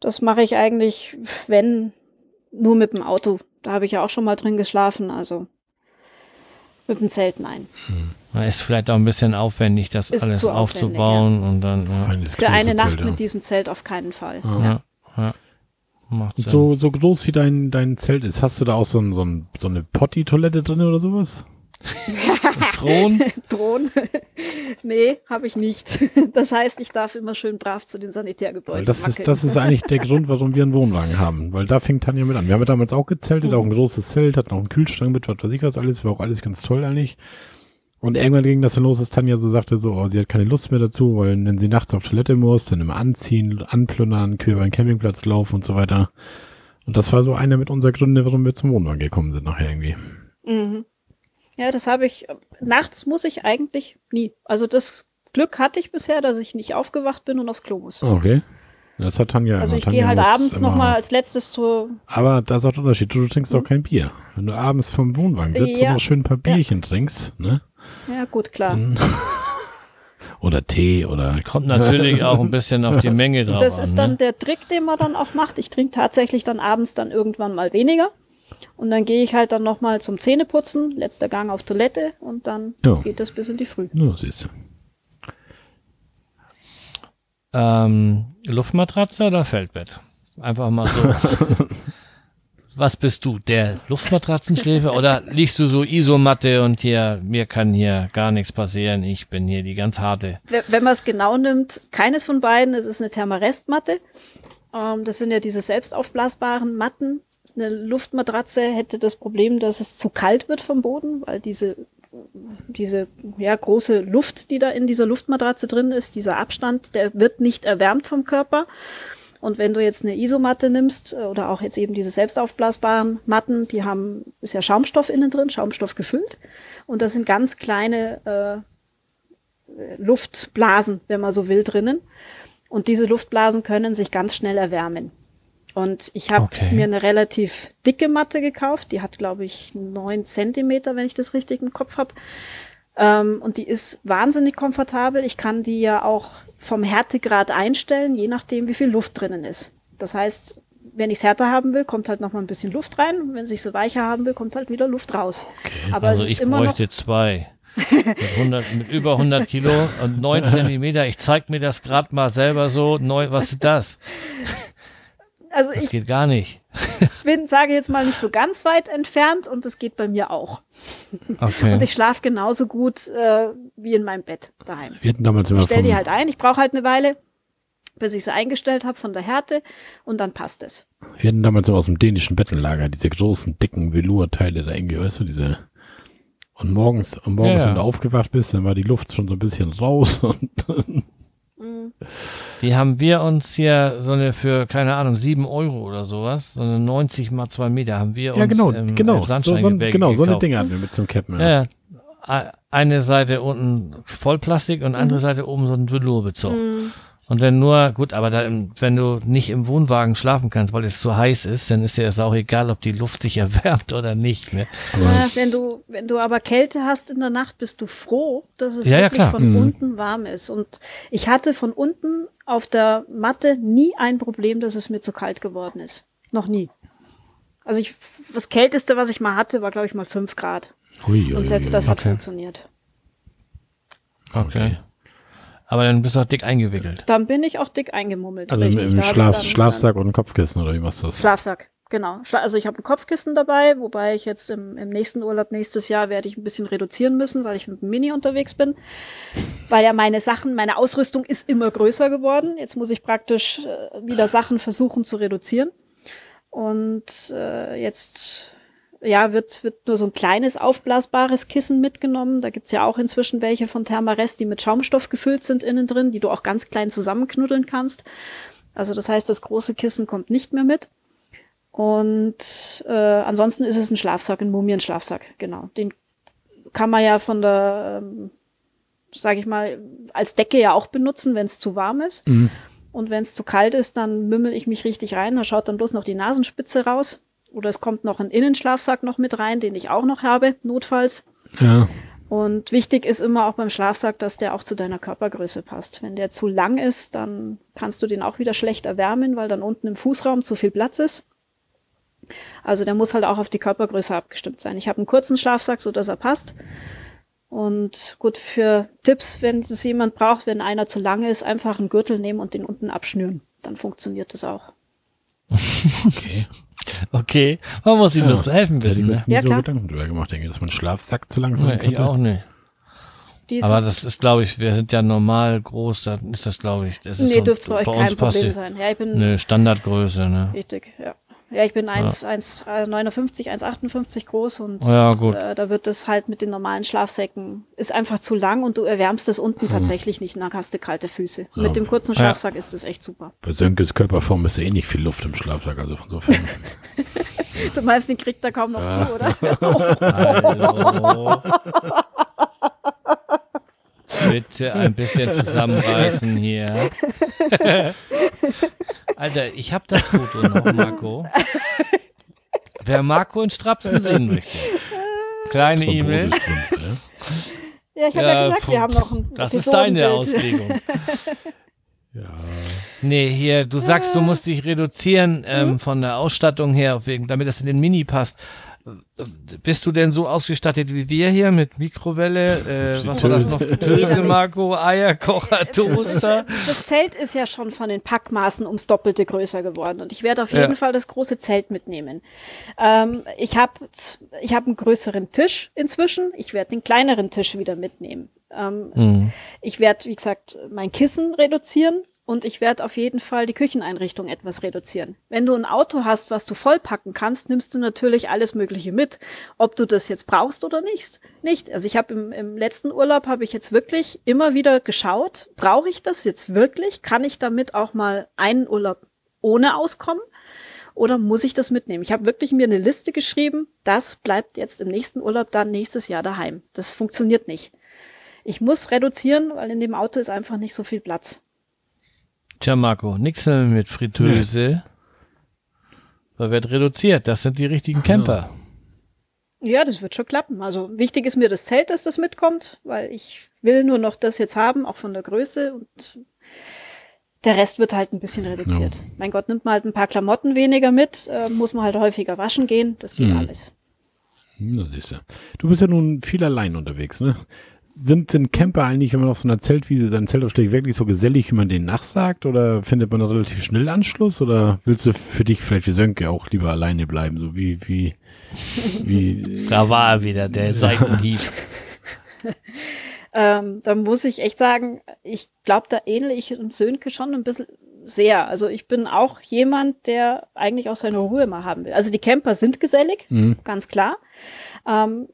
Speaker 3: Das mache ich eigentlich, wenn, nur mit dem Auto. Da habe ich ja auch schon mal drin geschlafen, also mit dem Zelt nein.
Speaker 2: Hm. Ist vielleicht auch ein bisschen aufwendig, das ist alles aufzubauen ja. und dann. Ja.
Speaker 3: Für eine Nacht Zelt, ja. mit diesem Zelt auf keinen Fall.
Speaker 2: Ja. Ja.
Speaker 1: Macht Sinn. So, so groß wie dein, dein Zelt ist, hast du da auch so, ein, so, ein, so eine Potty-Toilette drin oder sowas?
Speaker 2: Thron?
Speaker 3: Thron? nee, habe ich nicht. Das heißt, ich darf immer schön brav zu den Sanitärgebäuden. Weil
Speaker 1: das ist, das ist eigentlich der Grund, warum wir einen Wohnwagen haben. Weil da fängt Tanja mit an. Wir haben damals auch gezeltet, mhm. auch ein großes Zelt, hat noch einen Kühlschrank mit, was weiß ich was alles, war auch alles ganz toll eigentlich. Und irgendwann ging das dann los, dass Tanja so sagte, so, oh, sie hat keine Lust mehr dazu, weil wenn sie nachts auf Toilette muss, dann immer anziehen, anplündern, Kühe über den Campingplatz laufen und so weiter. Und das war so einer mit unserer Gründe, warum wir zum Wohnwagen gekommen sind nachher irgendwie.
Speaker 3: Mhm. Ja, das habe ich, nachts muss ich eigentlich nie. Also das Glück hatte ich bisher, dass ich nicht aufgewacht bin und aufs Klo muss.
Speaker 1: Okay. Das hat Tanja
Speaker 3: Also
Speaker 1: ich
Speaker 3: gehe halt abends nochmal als letztes zur.
Speaker 1: Aber da ist auch der Unterschied. Du, du trinkst hm? auch kein Bier. Wenn du abends vom Wohnwagen sitzt ja. und noch schön ein paar Bierchen ja. trinkst, ne?
Speaker 3: Ja, gut, klar.
Speaker 1: oder Tee oder.
Speaker 2: Kommt natürlich auch ein bisschen auf die Menge drauf.
Speaker 3: Das
Speaker 2: an,
Speaker 3: ist dann ne? der Trick, den man dann auch macht. Ich trinke tatsächlich dann abends dann irgendwann mal weniger. Und dann gehe ich halt dann nochmal zum Zähneputzen, letzter Gang auf Toilette und dann ja. geht das bis in die Früh.
Speaker 1: Ja, siehst du.
Speaker 2: Ähm, Luftmatratze oder Feldbett? Einfach mal so. was bist du? Der Luftmatratzenschläfer oder liegst du so Isomatte und hier, mir kann hier gar nichts passieren, ich bin hier die ganz harte.
Speaker 3: Wenn man es genau nimmt, keines von beiden, es ist eine Thermarestmatte. Ähm, das sind ja diese selbstaufblasbaren Matten. eine Luftmatratze hätte das Problem, dass es zu kalt wird vom Boden, weil diese diese ja, große Luft, die da in dieser Luftmatratze drin ist, dieser Abstand, der wird nicht erwärmt vom Körper. Und wenn du jetzt eine Isomatte nimmst äh, oder auch jetzt eben diese selbstaufblasbaren Matten, die haben, ist ja Schaumstoff innen drin, Schaumstoff gefüllt. Und das sind ganz kleine äh, Luftblasen, wenn man so will, drinnen. Und diese Luftblasen können sich ganz schnell erwärmen. Und ich habe okay. mir eine relativ dicke Matte gekauft. Die hat, glaube ich, neun Zentimeter, wenn ich das richtig im Kopf habe. Ähm, und die ist wahnsinnig komfortabel. Ich kann die ja auch vom Härtegrad einstellen, je nachdem, wie viel Luft drinnen ist. Das heißt, wenn ich es härter haben will, kommt halt noch mal ein bisschen Luft rein. Und wenn ich so weicher haben will, kommt halt wieder Luft raus.
Speaker 2: Okay. Aber also es ist ich immer bräuchte noch zwei. mit, 100, mit über 100 Kilo und 9 Zentimeter. Ich zeig mir das gerade mal selber so. Neu, was ist das?
Speaker 3: Also
Speaker 2: das
Speaker 3: ich
Speaker 2: geht gar nicht.
Speaker 3: bin, sage jetzt mal, nicht so ganz weit entfernt und es geht bei mir auch.
Speaker 2: Okay.
Speaker 3: Und ich schlafe genauso gut äh, wie in meinem Bett daheim.
Speaker 1: Wir hatten damals immer
Speaker 3: ich stelle die halt ein, ich brauche halt eine Weile, bis ich sie eingestellt habe von der Härte und dann passt es.
Speaker 1: Wir hatten damals immer aus dem dänischen Bettenlager diese großen, dicken Velour-Teile da irgendwie, weißt du, diese und morgens, und morgens, ja, ja. wenn du aufgewacht bist, dann war die Luft schon so ein bisschen raus und
Speaker 2: die haben wir uns hier so eine für, keine Ahnung, sieben Euro oder sowas, so eine 90 mal zwei Meter haben wir
Speaker 1: ja,
Speaker 2: uns
Speaker 1: genau,
Speaker 2: im,
Speaker 1: genau,
Speaker 2: im so, so,
Speaker 1: genau, so eine Dinge hatten wir mit zum Cappen.
Speaker 2: Ja. ja. Eine Seite unten Vollplastik und andere mhm. Seite oben so ein Velourbezug. Mhm. Und wenn nur, gut, aber da, wenn du nicht im Wohnwagen schlafen kannst, weil es zu heiß ist, dann ist dir das auch egal, ob die Luft sich erwärmt oder nicht. Ne?
Speaker 3: Ja, wenn du, wenn du aber Kälte hast in der Nacht, bist du froh, dass es
Speaker 2: ja,
Speaker 3: wirklich
Speaker 2: ja,
Speaker 3: von
Speaker 2: mhm.
Speaker 3: unten warm ist. Und ich hatte von unten auf der Matte nie ein Problem, dass es mir zu kalt geworden ist. Noch nie. Also ich, das Kälteste, was ich mal hatte, war, glaube ich, mal fünf Grad.
Speaker 1: Ui, ui,
Speaker 3: Und selbst das
Speaker 2: okay.
Speaker 3: hat funktioniert.
Speaker 2: Okay. Aber dann bist du auch dick eingewickelt.
Speaker 3: Dann bin ich auch dick eingemummelt.
Speaker 1: Also
Speaker 3: richtig.
Speaker 1: im Schlaf, Schlafsack und ein Kopfkissen oder wie machst du das?
Speaker 3: Schlafsack, genau. Also ich habe ein Kopfkissen dabei, wobei ich jetzt im, im nächsten Urlaub nächstes Jahr werde ich ein bisschen reduzieren müssen, weil ich mit dem Mini unterwegs bin. Weil ja meine Sachen, meine Ausrüstung ist immer größer geworden. Jetzt muss ich praktisch äh, wieder Sachen versuchen zu reduzieren. Und äh, jetzt ja, wird, wird nur so ein kleines aufblasbares Kissen mitgenommen. Da gibt's ja auch inzwischen welche von Thermarest, die mit Schaumstoff gefüllt sind innen drin, die du auch ganz klein zusammenknuddeln kannst. Also das heißt, das große Kissen kommt nicht mehr mit. Und äh, ansonsten ist es ein Schlafsack, ein Mumienschlafsack, genau. Den kann man ja von der, ähm, sage ich mal, als Decke ja auch benutzen, wenn es zu warm ist.
Speaker 1: Mhm.
Speaker 3: Und wenn es zu kalt ist, dann mümmel ich mich richtig rein. Da schaut dann bloß noch die Nasenspitze raus. Oder es kommt noch ein Innenschlafsack noch mit rein, den ich auch noch habe, notfalls.
Speaker 1: Ja.
Speaker 3: Und wichtig ist immer auch beim Schlafsack, dass der auch zu deiner Körpergröße passt. Wenn der zu lang ist, dann kannst du den auch wieder schlecht erwärmen, weil dann unten im Fußraum zu viel Platz ist. Also der muss halt auch auf die Körpergröße abgestimmt sein. Ich habe einen kurzen Schlafsack, so dass er passt. Und gut, für Tipps, wenn es jemand braucht, wenn einer zu lang ist, einfach einen Gürtel nehmen und den unten abschnüren. Dann funktioniert das auch.
Speaker 1: Okay.
Speaker 2: Okay, man muss ihm ja. nur zu helfen wissen.
Speaker 1: Ja,
Speaker 2: ne?
Speaker 3: Ja,
Speaker 1: so
Speaker 3: klar.
Speaker 1: Gedanken drüber gemacht, denke, dass man Schlafsack zu langsam
Speaker 2: Nee, ich auch nicht. Aber das ist, glaube ich, wir sind ja normal groß, dann ist das, glaube ich, das ist
Speaker 3: nee,
Speaker 2: so,
Speaker 3: dürfte bei euch kein Problem sein. Ja, ich bin
Speaker 2: Eine Standardgröße, ne?
Speaker 3: richtig, ja. Ja, ich bin 1, 1, äh, 59, 1,58 groß und
Speaker 2: Ja, gut.
Speaker 3: Äh, da wird das halt mit den normalen Schlafsäcken, ist einfach zu lang und du erwärmst das unten tatsächlich nicht, dann hast du kalte Füße. Mit dem kurzen
Speaker 2: Ja.
Speaker 3: Schlafsack ist das echt super.
Speaker 1: Bei Sönkes Körperform ist ja eh nicht viel Luft im Schlafsack, also insofern.
Speaker 3: Du meinst, den kriegt er kaum noch zu, oder?
Speaker 2: Bitte ein bisschen zusammenreißen hier. Alter, ich habe das Foto noch, Marco. Wer Marco in Strapsen sehen möchte. Kleine E-Mail.
Speaker 1: Thrombosesstrümpfe, ja?
Speaker 3: Ja, ich habe ja, gesagt, wir haben noch ein
Speaker 2: Das ist deine. Auslegung.
Speaker 1: Ja.
Speaker 2: Nee, hier, du sagst, du musst dich reduzieren ähm, von der Ausstattung her, wegen, damit das in den Mini passt. Bist du denn so ausgestattet wie wir hier mit Mikrowelle, äh, was war das noch? Töse, Marco, Eierkocher, Toaster?
Speaker 3: Das Zelt ist ja schon von den Packmaßen ums Doppelte größer geworden und ich werde auf
Speaker 2: Ja.
Speaker 3: jeden Fall das große Zelt mitnehmen. Ähm, ich habe ich hab einen größeren Tisch inzwischen. Ich werde den kleineren Tisch wieder mitnehmen. Ähm,
Speaker 2: Hm.
Speaker 3: Ich werde, wie gesagt, mein Kissen reduzieren. Und ich werde auf jeden Fall die Kücheneinrichtung etwas reduzieren. Wenn du ein Auto hast, was du vollpacken kannst, nimmst du natürlich alles Mögliche mit, ob du das jetzt brauchst oder nicht. Nicht. Also ich habe im, im letzten Urlaub habe ich jetzt wirklich immer wieder geschaut, brauche ich das jetzt wirklich? Kann ich damit auch mal einen Urlaub ohne auskommen? Oder muss ich das mitnehmen? Ich habe wirklich mir eine Liste geschrieben, das bleibt jetzt im nächsten Urlaub dann nächstes Jahr daheim. Das funktioniert nicht. Ich muss reduzieren, weil in dem Auto ist einfach nicht so viel Platz.
Speaker 2: Tja, Marco, nichts mehr mit Fritteuse. Da wird reduziert. Das sind die richtigen Camper.
Speaker 3: Ja, das wird schon klappen. Also wichtig ist mir das Zelt, dass das mitkommt, weil ich will nur noch das jetzt haben, auch von der Größe und der Rest wird halt ein bisschen reduziert. Ja. Mein Gott, nimmt man halt ein paar Klamotten weniger mit, äh, muss man halt häufiger waschen gehen, das geht hm. alles.
Speaker 1: Na siehst du. Du bist ja nun viel allein unterwegs, ne? Sind, sind Camper eigentlich, wenn man auf so einer Zeltwiese sein Zelt aufschlägt, wirklich so gesellig, wie man denen nachsagt? Oder findet man da relativ schnell Anschluss? Oder willst du für dich vielleicht wie Sönke auch lieber alleine bleiben? So wie, wie, wie.
Speaker 2: Da war er wieder, der Seitenhieb.
Speaker 3: ähm, da muss ich echt sagen, ich glaube, da ähnle ich dem Sönke schon ein bisschen sehr. Also ich bin auch jemand, der eigentlich auch seine Ruhe mal haben will. Also die Camper sind gesellig, mhm. ganz klar. Ähm,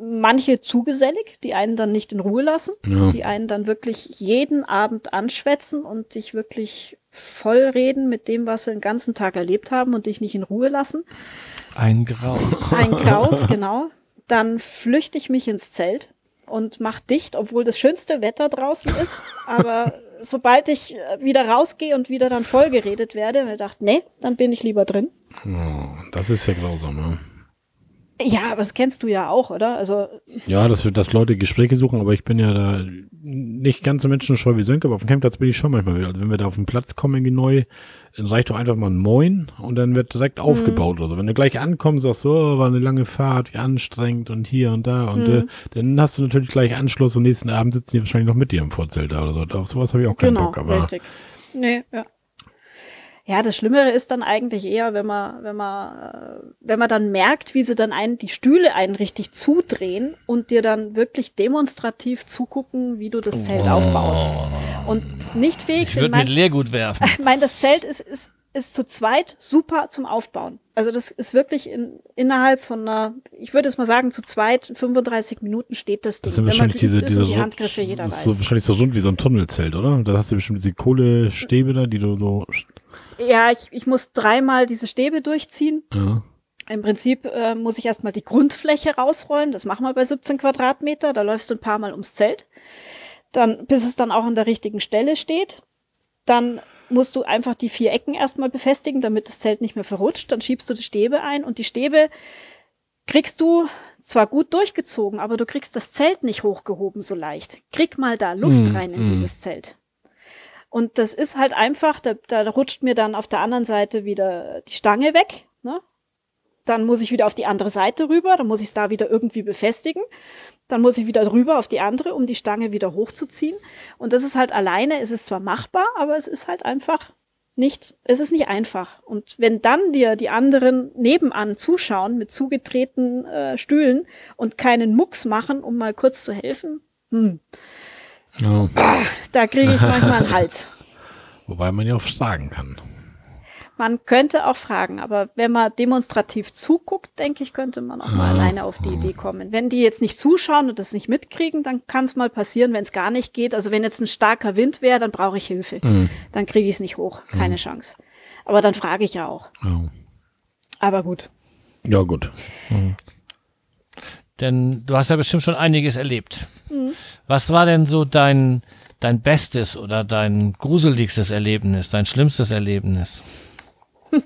Speaker 3: manche zu gesellig, die einen dann nicht in Ruhe lassen, ja. die einen dann wirklich jeden Abend anschwätzen und dich wirklich vollreden mit dem, was sie den ganzen Tag erlebt haben und dich nicht in Ruhe lassen.
Speaker 2: Ein Graus.
Speaker 3: Ein Graus, genau. Dann flüchte ich mich ins Zelt und mach dicht, obwohl das schönste Wetter draußen ist. Aber sobald ich wieder rausgehe und wieder dann vollgeredet werde, mir gedacht, nee, dann bin ich lieber drin.
Speaker 1: Oh, das ist ja grausam, ja.
Speaker 3: Ja, aber das kennst du ja auch, oder? Also
Speaker 1: ja, dass, dass Leute Gespräche suchen, aber ich bin ja da nicht ganz so menschenscheu wie Sönke, aber auf dem Campingplatz bin ich schon manchmal. Also wenn wir da auf den Platz kommen, irgendwie neu, dann reicht doch einfach mal ein Moin und dann wird direkt mhm. aufgebaut oder so. Wenn du gleich ankommst, sagst du, oh, war eine lange Fahrt, wie anstrengend und hier und da und mhm. äh, dann hast du natürlich gleich Anschluss und nächsten Abend sitzen die wahrscheinlich noch mit dir im Vorzelt da oder so. Auf sowas habe ich auch keinen genau, Bock. Aber richtig.
Speaker 3: Nee, ja. Ja, das Schlimmere ist dann eigentlich eher, wenn man, wenn man, äh, wenn man dann merkt, wie sie dann einen, die Stühle einen richtig zudrehen und dir dann wirklich demonstrativ zugucken, wie du das Zelt oh. aufbaust. Und nicht fähig
Speaker 2: ich sind. Ich würde mit Leergut werfen.
Speaker 3: Ich meine, das Zelt ist, ist, ist zu zweit super zum Aufbauen. Also das ist wirklich in, innerhalb von einer, ich würde es mal sagen, zu zweit 35 Minuten steht das
Speaker 1: Ding. Das sind wahrscheinlich diese, diese
Speaker 3: die Handgriffe jeder
Speaker 1: weiß. So, wahrscheinlich so rund wie so ein Tunnelzelt, oder? Da hast du bestimmt diese Kohlestäbe da, die du so
Speaker 3: ja, ich, ich muss dreimal diese Stäbe durchziehen. Ja. Im Prinzip äh, muss ich erstmal die Grundfläche rausrollen. Das machen wir bei 17 Quadratmeter. Da läufst du ein paar Mal ums Zelt. Dann, bis es dann auch an der richtigen Stelle steht. Dann musst du einfach die vier Ecken erstmal befestigen, damit das Zelt nicht mehr verrutscht. Dann schiebst du die Stäbe ein und die Stäbe kriegst du zwar gut durchgezogen, aber du kriegst das Zelt nicht hochgehoben so leicht. Krieg mal da Luft mm, rein in mm. dieses Zelt. Und das ist halt einfach, da, da rutscht mir dann auf der anderen Seite wieder die Stange weg. Ne? Dann muss ich wieder auf die andere Seite rüber, dann muss ich es da wieder irgendwie befestigen. Dann muss ich wieder rüber auf die andere, um die Stange wieder hochzuziehen. Und das ist halt alleine, es ist zwar machbar, aber es ist halt einfach nicht, es ist nicht einfach. Und wenn dann dir die anderen nebenan zuschauen mit zugetretenen äh, Stühlen und keinen Mucks machen, um mal kurz zu helfen, hm, Oh. Da kriege ich manchmal einen Hals.
Speaker 1: Wobei man ja auch fragen kann.
Speaker 3: Man könnte auch fragen, aber wenn man demonstrativ zuguckt, denke ich, könnte man auch mal alleine auf die Idee kommen. Wenn die jetzt nicht zuschauen und das nicht mitkriegen, dann kann es mal passieren, wenn es gar nicht geht. Also wenn jetzt ein starker Wind wäre, dann brauche ich Hilfe. Mhm. Dann kriege ich es nicht hoch. Keine mhm. Chance. Aber dann frage ich ja auch. Oh. Aber gut.
Speaker 1: Ja, gut. Mhm.
Speaker 2: Denn du hast ja bestimmt schon einiges erlebt. Mhm. Was war denn so dein, dein bestes oder dein gruseligstes Erlebnis, dein schlimmstes Erlebnis?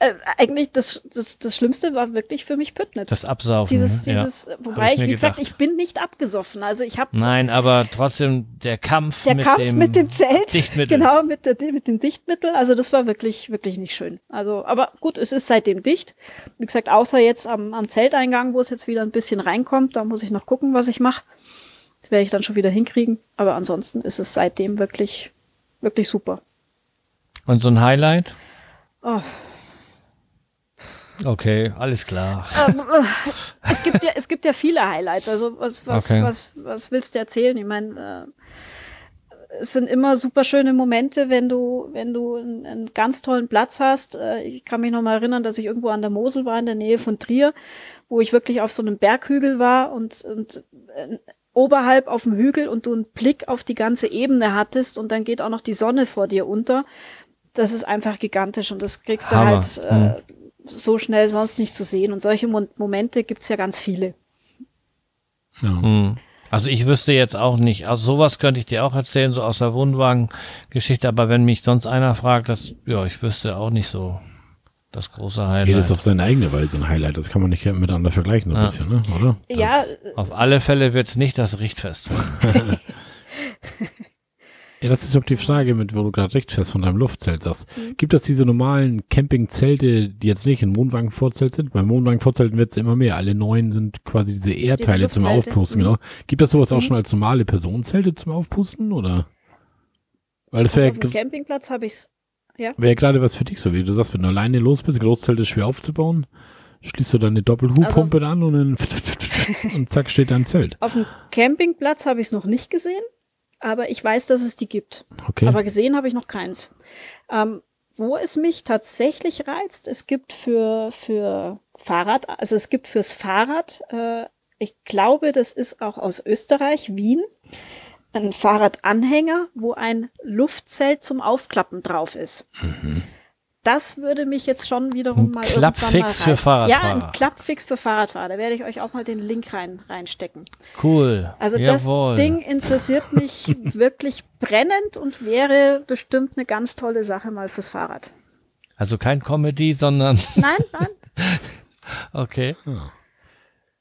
Speaker 3: Äh, eigentlich das, das, das Schlimmste war wirklich für mich Püttnitz.
Speaker 2: Das Absaufen.
Speaker 3: Dieses,
Speaker 2: ne?
Speaker 3: dieses, ja. wobei ich, wie gesagt, ich bin nicht abgesoffen. Also ich habe.
Speaker 2: Nein, aber trotzdem der Kampf.
Speaker 3: Der mit Kampf dem mit dem Zelt. Dichtmittel. Genau, mit, der, mit dem Dichtmittel. Also das war wirklich, wirklich nicht schön. Also, aber gut, es ist seitdem dicht. Wie gesagt, außer jetzt am, am Zelteingang, wo es jetzt wieder ein bisschen reinkommt, da muss ich noch gucken, was ich mache. Das werde ich dann schon wieder hinkriegen. Aber ansonsten ist es seitdem wirklich, wirklich super.
Speaker 2: Und so ein Highlight? Oh, Okay, alles klar. Ähm,
Speaker 3: äh, es, gibt ja, es gibt ja viele Highlights. Also was, was, okay. was, was willst du erzählen? Ich meine, äh, es sind immer super schöne Momente, wenn du, wenn du einen, einen ganz tollen Platz hast. Äh, ich kann mich noch mal erinnern, dass ich irgendwo an der Mosel war, in der Nähe von Trier, wo ich wirklich auf so einem Berghügel war und, und äh, oberhalb auf dem Hügel und du einen Blick auf die ganze Ebene hattest und dann geht auch noch die Sonne vor dir unter. Das ist einfach gigantisch und das kriegst du
Speaker 2: Hammer.
Speaker 3: halt äh,
Speaker 2: Mhm.
Speaker 3: So schnell sonst nicht zu sehen. Und solche Mo Momente gibt's ja ganz viele.
Speaker 1: Ja.
Speaker 2: Hm. Also ich wüsste jetzt auch nicht. Also sowas könnte ich dir auch erzählen, so aus der Wohnwagen-Geschichte. Aber wenn mich sonst einer fragt, das, ja, ich wüsste auch nicht so das große
Speaker 1: Das
Speaker 2: Highlight.
Speaker 1: jedes auf seine eigene Weise ein Highlight. Das kann man nicht miteinander vergleichen, ein
Speaker 2: Ja.
Speaker 1: bisschen, ne? oder?
Speaker 3: Ja,
Speaker 2: Auf alle Fälle wird's nicht das Richtfest.
Speaker 1: Ja, das ist auch die Frage, mit wo du gerade Richtfest von deinem Luftzelt sagst.
Speaker 3: Mhm.
Speaker 1: Gibt es diese normalen Campingzelte, die jetzt nicht in Wohnwagenvorzelt sind? Beim Wohnwagenvorzelten wird es immer mehr. Alle neuen sind quasi diese Erdteile zum. Aufpusten,
Speaker 3: Mhm.
Speaker 1: genau. Gibt es sowas auch
Speaker 3: Mhm.
Speaker 1: schon als normale Personenzelte zum Aufpusten, oder? Weil das
Speaker 3: also
Speaker 1: wäre
Speaker 3: auf dem Campingplatz habe ich's.
Speaker 1: wär gerade was für dich so, wie du sagst, wenn du alleine los bist, Großzelt ist schwer aufzubauen, schließt du dann eine Doppelhubpumpe an und dann und zack steht dein Zelt.
Speaker 3: Auf dem Campingplatz habe ich es noch nicht gesehen, aber ich weiß, dass es die gibt.
Speaker 1: Okay.
Speaker 3: Aber gesehen habe ich noch keins. Ähm, wo es mich tatsächlich reizt, es gibt für, für Fahrrad, also es gibt fürs Fahrrad, äh, ich glaube, das ist auch aus Österreich, Wien, ein Fahrradanhänger, wo ein Luftzelt zum Aufklappen drauf ist. Das würde mich jetzt schon wiederum
Speaker 2: Ein
Speaker 3: mal irgendwann mal
Speaker 2: Klappfix für
Speaker 3: reizen. Ja,
Speaker 2: Fahrradfahrer.
Speaker 3: ein Klappfix für Fahrradfahrer. Da werde ich euch auch mal den Link rein, reinstecken.
Speaker 2: Cool.
Speaker 3: Also
Speaker 2: Jawohl.
Speaker 3: das Ding interessiert mich wirklich brennend und wäre bestimmt eine ganz tolle Sache mal fürs Fahrrad.
Speaker 2: Also kein Comedy, sondern
Speaker 3: Nein, nein.
Speaker 2: okay.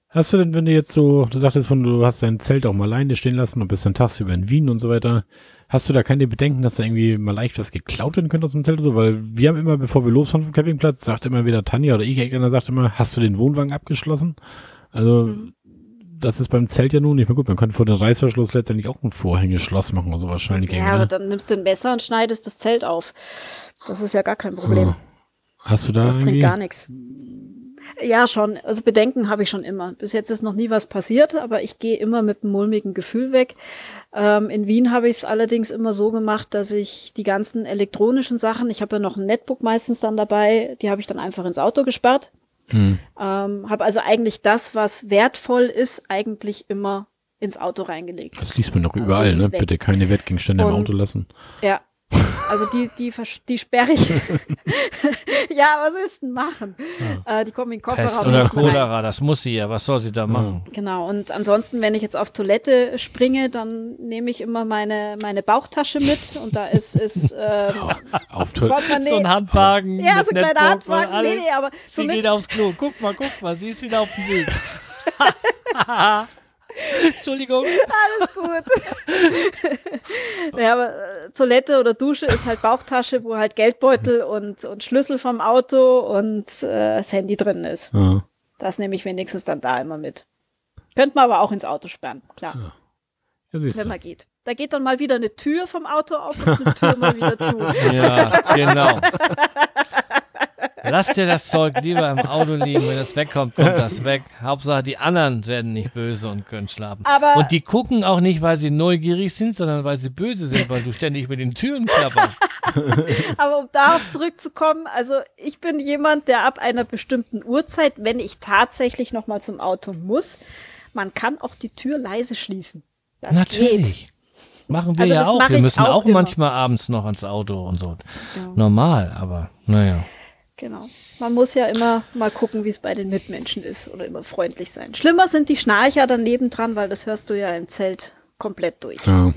Speaker 1: Hast du denn, wenn du jetzt so, du sagtest von, du hast dein Zelt auch mal alleine stehen lassen und bist dann tagsüber in Wien und so weiter, hast du da keine Bedenken, dass da irgendwie mal leicht was geklaut werden könnte aus dem Zelt oder so? Weil wir haben immer, bevor wir losfahren vom Campingplatz, sagt immer wieder Tanja oder ich, irgendeiner sagt immer, hast du den Wohnwagen abgeschlossen? Also, das ist beim Zelt ja nun nicht mehr gut. Man könnte vor den Reißverschluss letztendlich auch ein Vorhängeschloss machen oder so wahrscheinlich.
Speaker 3: Ja, aber
Speaker 1: ne?
Speaker 3: dann nimmst du ein Messer und schneidest das Zelt auf. Das ist ja gar kein Problem.
Speaker 1: Hast du da
Speaker 3: Das bringt gar nichts. Ja, schon. Also Bedenken habe ich schon immer. Bis jetzt ist noch nie was passiert, aber ich gehe immer mit einem mulmigen Gefühl weg. Ähm, in Wien habe ich es allerdings immer so gemacht, dass ich die ganzen elektronischen Sachen, ich habe ja noch ein Netbook meistens dann dabei, die habe ich dann einfach ins Auto gesperrt.
Speaker 1: Hm.
Speaker 3: Ähm, habe also eigentlich das, was wertvoll ist, eigentlich immer ins Auto reingelegt.
Speaker 1: Das liest man doch
Speaker 3: Also
Speaker 1: überall,
Speaker 3: ist
Speaker 1: ne? Bitte keine Wertgegenstände im
Speaker 3: Und-
Speaker 1: Auto lassen.
Speaker 3: Ja. Also die, die, die sperre ich. ja, was willst du denn machen? Äh, die kommen in den Kofferraum.
Speaker 2: Pest oder. Cholera, das muss sie ja. Was soll sie da machen?
Speaker 3: Genau, und ansonsten, wenn ich jetzt auf Toilette springe, dann nehme ich immer meine, meine Bauchtasche mit und da ist, ist ähm,
Speaker 1: Auf Toilette.
Speaker 2: So ein Handwagen.
Speaker 3: ja, so ein kleiner Handwagen. Nee, nee, aber so
Speaker 2: Sie geht aufs Klo. Guck mal, guck mal, sie ist wieder auf dem Weg. Entschuldigung.
Speaker 3: alles gut. ja, aber äh, Toilette oder Dusche ist halt Bauchtasche, wo halt Geldbeutel und, und Schlüssel vom Auto und äh, das Handy drin ist.
Speaker 1: Ja.
Speaker 3: Das nehme ich wenigstens dann da immer mit. Könnte man aber auch ins Auto sperren, klar,
Speaker 1: Ja, siehst
Speaker 3: wenn man geht. Da geht dann mal wieder eine Tür vom Auto auf und eine Tür mal wieder zu.
Speaker 2: Ja, genau. Lass dir das Zeug lieber im Auto liegen. Wenn es wegkommt, kommt das weg. Hauptsache, die anderen werden nicht böse und können schlafen.
Speaker 3: Aber-
Speaker 2: und die gucken auch nicht, weil sie neugierig sind, sondern weil sie böse sind, weil du ständig mit den Türen klapperst.
Speaker 3: Aber um darauf zurückzukommen, also ich bin jemand, der ab einer bestimmten Uhrzeit, wenn ich tatsächlich noch mal zum Auto muss, man kann auch die Tür leise schließen. Das geht.
Speaker 2: Natürlich. Machen wir
Speaker 3: Also
Speaker 2: ja auch. Wir müssen
Speaker 3: auch
Speaker 2: auch, manchmal abends noch ans Auto und so.
Speaker 3: Ja.
Speaker 2: Normal, aber naja.
Speaker 3: Genau. Man muss ja immer mal gucken, wie es bei den Mitmenschen ist oder immer freundlich sein. Schlimmer sind die Schnarcher daneben dran, weil das hörst du ja im Zelt komplett durch.
Speaker 1: Ja.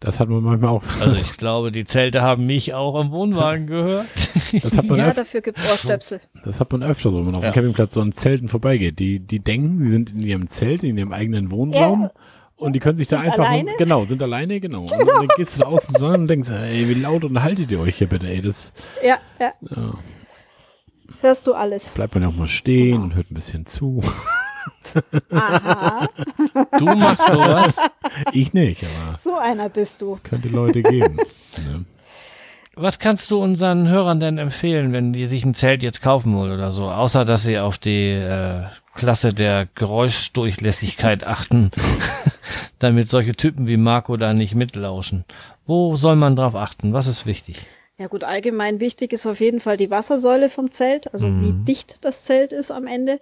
Speaker 1: Das hat man manchmal auch.
Speaker 2: Also ich glaube, die Zelte haben mich auch im Wohnwagen gehört.
Speaker 1: Das hat man,
Speaker 3: Ja, dafür gibt's Ohrstöpsel.
Speaker 1: das hat man öfter so, wenn man auf
Speaker 2: Ja.
Speaker 1: dem Campingplatz so an Zelten vorbeigeht. Die, die denken, sie sind in ihrem Zelt, in ihrem eigenen Wohnraum.
Speaker 3: Ja.
Speaker 1: Und die können sich da
Speaker 3: Sind
Speaker 1: einfach.
Speaker 3: alleine?
Speaker 1: Nur, genau, sind alleine, genau. Und dann gehst du da außen dran und denkst, ey, wie laut unterhaltet ihr euch hier bitte, ey. Das
Speaker 3: Ja, ja. Hörst du alles.
Speaker 1: bleibt man ja auch mal stehen und hört ein bisschen zu.
Speaker 3: Aha,
Speaker 2: Du machst sowas.
Speaker 1: Ich nicht, aber
Speaker 3: so einer bist du.
Speaker 1: könnte Leute geben. ne?
Speaker 2: Was kannst du unseren Hörern denn empfehlen, wenn die sich ein Zelt jetzt kaufen wollen oder so? Außer, dass sie auf die äh, Klasse der Geräuschdurchlässigkeit achten. Damit solche Typen wie Marco da nicht mitlauschen. Wo soll man drauf achten? Was ist wichtig?
Speaker 3: Ja gut, allgemein wichtig ist auf jeden Fall die Wassersäule vom Zelt, also mhm. wie dicht das Zelt ist am Ende.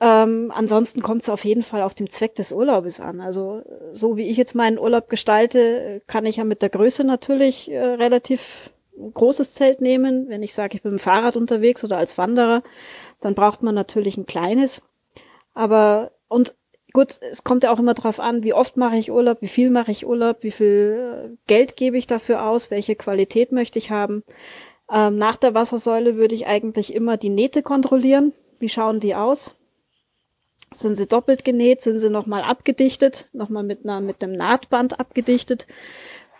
Speaker 3: Ähm, ansonsten kommt es auf jeden Fall auf den Zweck des Urlaubes an. Also so wie ich jetzt meinen Urlaub gestalte, kann ich ja mit der Größe natürlich äh, relativ großes Zelt nehmen. Wenn ich sage, ich bin mit dem Fahrrad unterwegs oder als Wanderer, dann braucht man natürlich ein kleines. Aber und gut, es kommt ja auch immer darauf an, wie oft mache ich Urlaub, wie viel mache ich Urlaub, wie viel äh, Geld gebe ich dafür aus, welche Qualität möchte ich haben. Ähm, nach der Wassersäule würde ich eigentlich immer die Nähte kontrollieren. Wie schauen die aus? Sind sie doppelt genäht? Sind sie nochmal abgedichtet? Nochmal mit, einer, mit einem Nahtband abgedichtet?